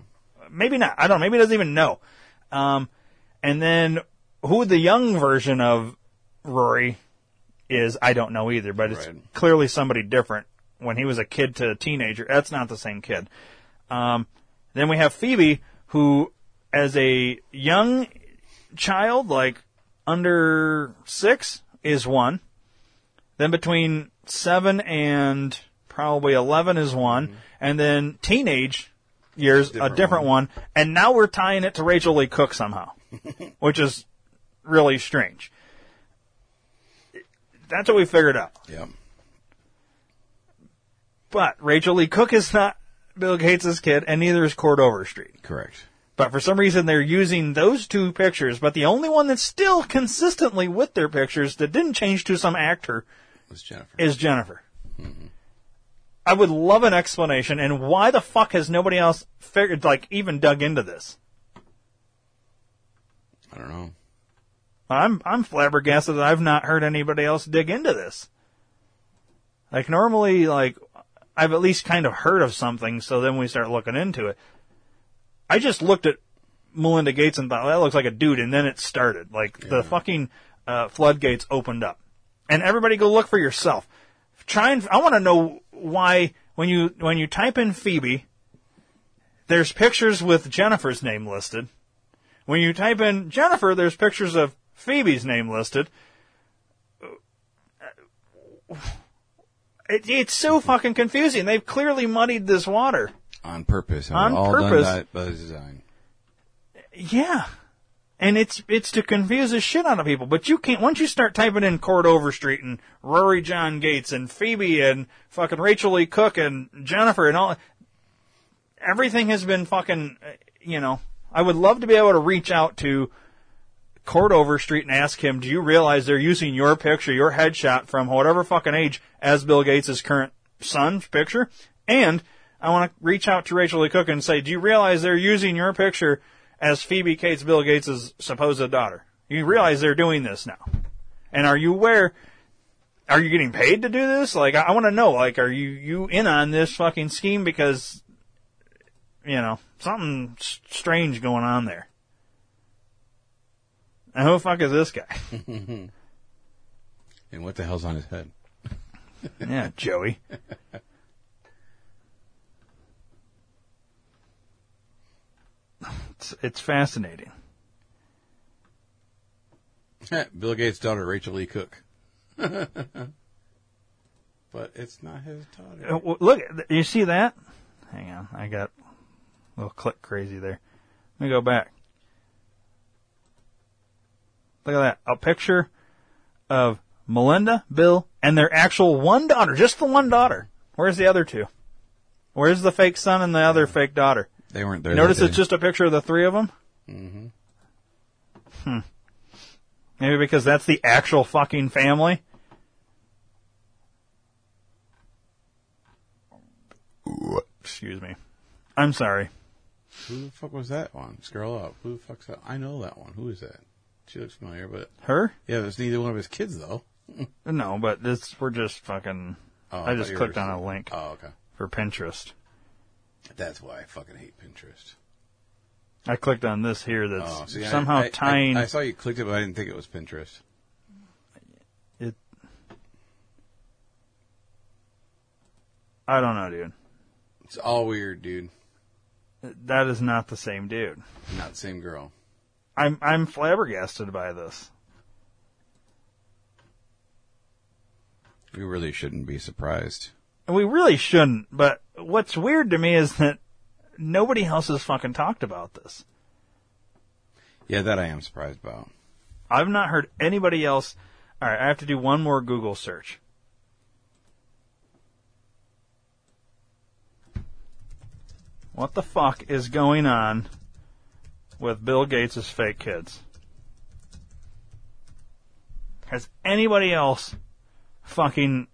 Speaker 2: maybe not. I don't know. Maybe he doesn't even know. Um, and then who the young version of Rory is, I don't know either, but it's
Speaker 4: Right.
Speaker 2: clearly somebody different. When he was a kid to a teenager, that's not the same kid. Um, then we have Phoebe, who, as a young child, like under six, is one. Then between seven and probably 11 is one. Mm-hmm. And then teenage years, a
Speaker 4: Different
Speaker 2: different one. And now we're tying it to Rachael Leigh Cook somehow, which is really strange. That's what we figured out.
Speaker 4: Yeah.
Speaker 2: But Rachael Leigh Cook is not Bill Gates' kid, and neither is Cord Overstreet.
Speaker 4: Correct.
Speaker 2: But for some reason, they're using those two pictures. But the only one that's still consistently with their pictures that didn't change to some actor
Speaker 4: Was Jennifer.
Speaker 2: is Jennifer. I would love an explanation. And why the fuck has nobody else figured, like, even dug into this?
Speaker 4: I don't know.
Speaker 2: I'm I'm flabbergasted that I've not heard anybody else dig into this. Like normally, like I've at least kind of heard of something, so then we start looking into it. I just looked at Melinda Gates and thought well, that looks like a dude, and then it started. Like the fucking uh, floodgates opened up, and everybody go look for yourself. Try and I want to know why when you when you type in Phoebe, there's pictures with Jennifer's name listed. When you type in Jennifer, there's pictures of Phoebe's name listed. It, it's so fucking confusing. They've clearly muddied this water.
Speaker 4: On purpose.
Speaker 2: On
Speaker 4: all
Speaker 2: purpose.
Speaker 4: done by, by design.
Speaker 2: Yeah. And it's it's to confuse the shit out of people. But you can't once you start typing in Cord Overstreet and Rory John Gates and Phoebe and fucking Rachael Leigh Cook and Jennifer and all everything has been fucking uh, you know, I would love to be able to reach out to Cord Overstreet and ask him, do you realize they're using your picture, your headshot from whatever fucking age as Bill Gates' current son's picture? And I want to reach out to Rachael Leigh Cook and say, do you realize they're using your picture as Phoebe Cates, Bill Gates' supposed daughter? You realize they're doing this now. And are you aware, are you getting paid to do this? Like, I, I want to know, like, are you, you in on this fucking scheme because, you know, something s- strange going on there. And who the fuck is this guy?
Speaker 4: and what the hell's on his head?
Speaker 2: yeah, Joey. It's, it's fascinating.
Speaker 4: Bill Gates' daughter, Rachael Leigh Cook. but it's not his daughter.
Speaker 2: Uh, Look, you see that? Hang on, I got a little click crazy there. Let me go back. Look at that. A picture of Melinda, Bill, and their actual one daughter, just the one daughter. Where's the other two? Where's the fake son and the other fake daughter?
Speaker 4: They weren't there.
Speaker 2: Notice it's just a picture of the three of them?
Speaker 3: Mm-hmm.
Speaker 2: Hmm. Maybe because that's the actual fucking family? Excuse me. I'm sorry.
Speaker 3: Who the fuck was that one? Scroll up. Who the fuck's that? I know that one. Who is that? She looks familiar, but
Speaker 2: Her?
Speaker 3: yeah, it's neither one of his kids though.
Speaker 2: No, but this we're just fucking.
Speaker 3: Oh, I
Speaker 2: I just clicked on a link
Speaker 3: Oh, okay.
Speaker 2: for Pinterest.
Speaker 3: That's why I fucking hate Pinterest.
Speaker 2: I clicked on this here that's
Speaker 3: Oh, see, I-
Speaker 2: somehow
Speaker 3: I, I-
Speaker 2: tying.
Speaker 3: I, saw you clicked it, but I didn't think it was Pinterest.
Speaker 2: It. I don't know, dude.
Speaker 3: It's all weird, dude.
Speaker 2: That is not the same dude.
Speaker 3: Not the same girl.
Speaker 2: I'm I'm flabbergasted by this.
Speaker 4: We really shouldn't be surprised.
Speaker 2: We really shouldn't, but what's weird to me is that nobody else has fucking talked about this.
Speaker 4: Yeah, that I am surprised about.
Speaker 2: I've not heard anybody else. All right, I have to do one more Google search. What the fuck is going on with Bill Gates' fake kids? Has anybody else fucking.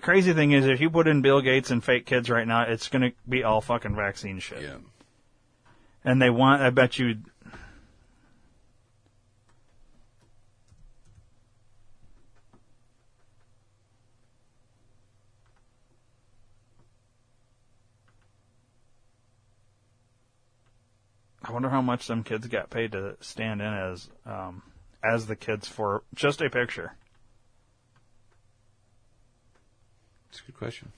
Speaker 2: The crazy thing is, if you put in Bill Gates and fake kids right now, it's going to be all fucking vaccine shit.
Speaker 3: Yeah.
Speaker 2: And they want, I bet you, I wonder how much some kids got paid to stand in as um, as the kids for just a picture.
Speaker 3: It's a good question.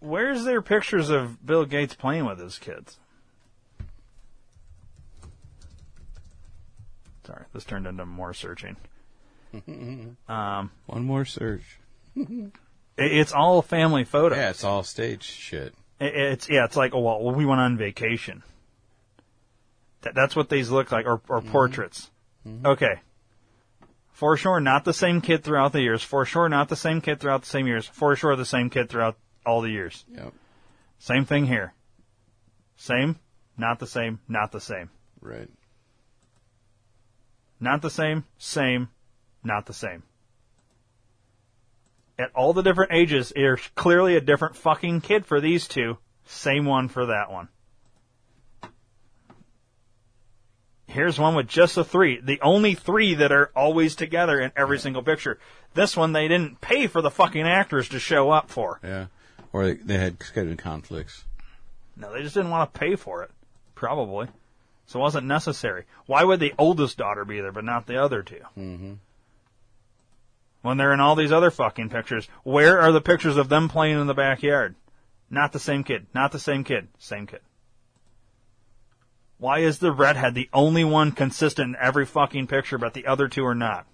Speaker 2: Where's their pictures of Bill Gates playing with his kids? Sorry, this turned into more searching. Um,
Speaker 3: One more search.
Speaker 2: it- it's all family photos.
Speaker 3: Yeah, it's all stage shit.
Speaker 2: It- It's yeah, it's like oh well, we went on vacation. That, that's what these look like, or, or portraits. Okay, for sure, not the same kid throughout the years. For sure, not the same kid throughout the same years. For sure, the same kid throughout all the years.
Speaker 3: Yep.
Speaker 2: Same thing here. Same, not the same, not the same.
Speaker 3: Right.
Speaker 2: Not the same, same, not the same. At all the different ages, there's clearly a different fucking kid for these two. Same one for that one. Here's one with just the three. The only three that are always together in every single picture. This one they didn't pay for the fucking actors to show up for.
Speaker 3: Yeah. Or they, they had scheduling conflicts.
Speaker 2: No, they just didn't want to pay for it. Probably. So it wasn't necessary. Why would the oldest daughter be there, but not the other two?
Speaker 3: Mm-hmm.
Speaker 2: When they're in all these other fucking pictures, where are the pictures of them playing in the backyard? Not the same kid. Not the same kid. Same kid. Why is the redhead the only one consistent in every fucking picture, but the other two are not?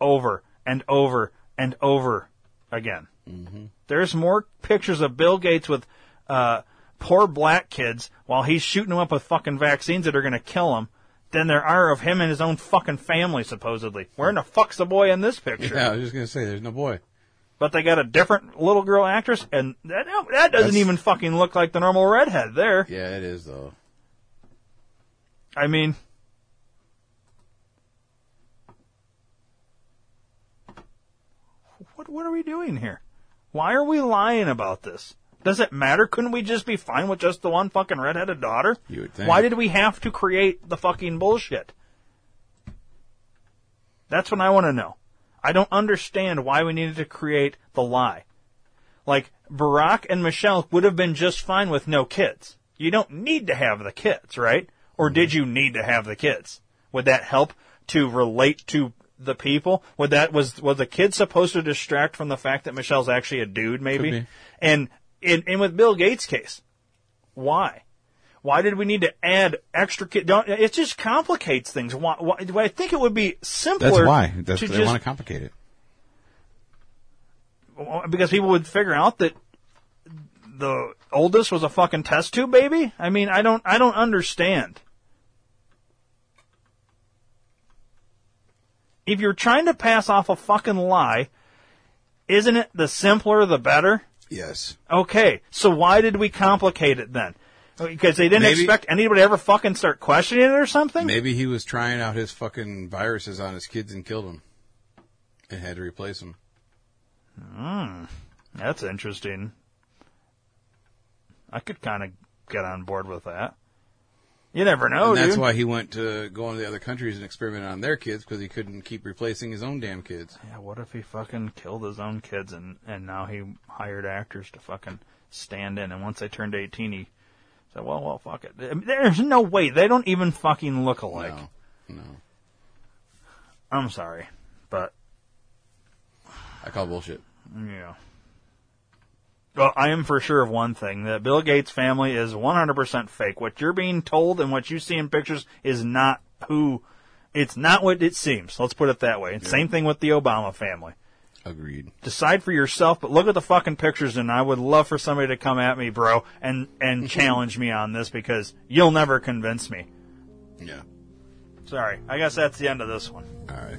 Speaker 2: Over and over and over again.
Speaker 3: Mm-hmm.
Speaker 2: There's more pictures of Bill Gates with uh, poor black kids while he's shooting them up with fucking vaccines that are going to kill them than there are of him and his own fucking family, supposedly. Where in the fuck's the boy in this picture?
Speaker 3: Yeah, I was just gonna say, there's no boy.
Speaker 2: But they got a different little girl actress, and that, that doesn't
Speaker 3: That's-
Speaker 2: even fucking look like the normal redhead there.
Speaker 3: Yeah, it is though.
Speaker 2: I mean, what what are we doing here? Why are we lying about this? Does it matter? Couldn't we just be fine with just the one fucking redheaded daughter?
Speaker 3: You would think.
Speaker 2: Why did we have to create the fucking bullshit? That's what I want to know. I don't understand why we needed to create the lie. Like, Barack and Michelle would have been just fine with no kids. You don't need to have the kids, right? Or did mm-hmm. you need to have the kids? Would that help to relate to the people? Would that was was the kid supposed to distract from the fact that Michelle's actually a dude, maybe? And in and with Bill Gates' case, why? Why did we need to add extra kid? Don't it just complicates things? Why, why? I think it would be simpler.
Speaker 4: That's why. That's, they
Speaker 2: just
Speaker 4: want to complicate it.
Speaker 2: because people would figure out that the oldest was a fucking test tube baby. I mean, I don't, I don't understand. If you're trying to pass off a fucking lie, isn't it the simpler the better?
Speaker 4: Yes.
Speaker 2: Okay, so why did we complicate it then? Because they didn't
Speaker 4: Maybe-
Speaker 2: expect anybody to ever fucking start questioning it or something?
Speaker 4: Maybe he was trying out his fucking viruses on his kids and killed them, and had to replace them.
Speaker 2: Hmm, that's interesting. I could kind of get on board with that. You never know,
Speaker 4: and that's
Speaker 2: dude.
Speaker 4: why he went to go into the other countries and experiment on their kids because he couldn't keep replacing his own damn kids.
Speaker 2: Yeah, what if he fucking killed his own kids and and now he hired actors to fucking stand in and once they turned 18 he said, "Well, well, fuck it." There's no way they don't even fucking look alike.
Speaker 4: No.
Speaker 2: I'm sorry, but
Speaker 4: I call bullshit.
Speaker 2: yeah. Well, I am for sure of one thing that Bill Gates' family is 100% fake. What you're being told and what you see in pictures is not who. It's not what it seems. Let's put it that way.
Speaker 4: Yeah.
Speaker 2: Same thing with the Obama family.
Speaker 4: Agreed.
Speaker 2: decide for yourself, but look at the fucking pictures and I would love for somebody to come at me, bro, and, and challenge me on this because you'll never convince me.
Speaker 4: Yeah.
Speaker 2: Sorry. I guess that's the end of this one.
Speaker 4: All right.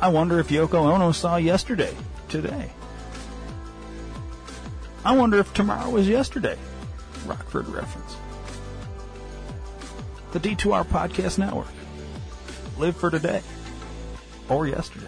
Speaker 2: I wonder if Yoko Ono saw yesterday, today. I wonder if tomorrow was yesterday. Rockford reference. The D2R Podcast Network. Live for today or yesterday.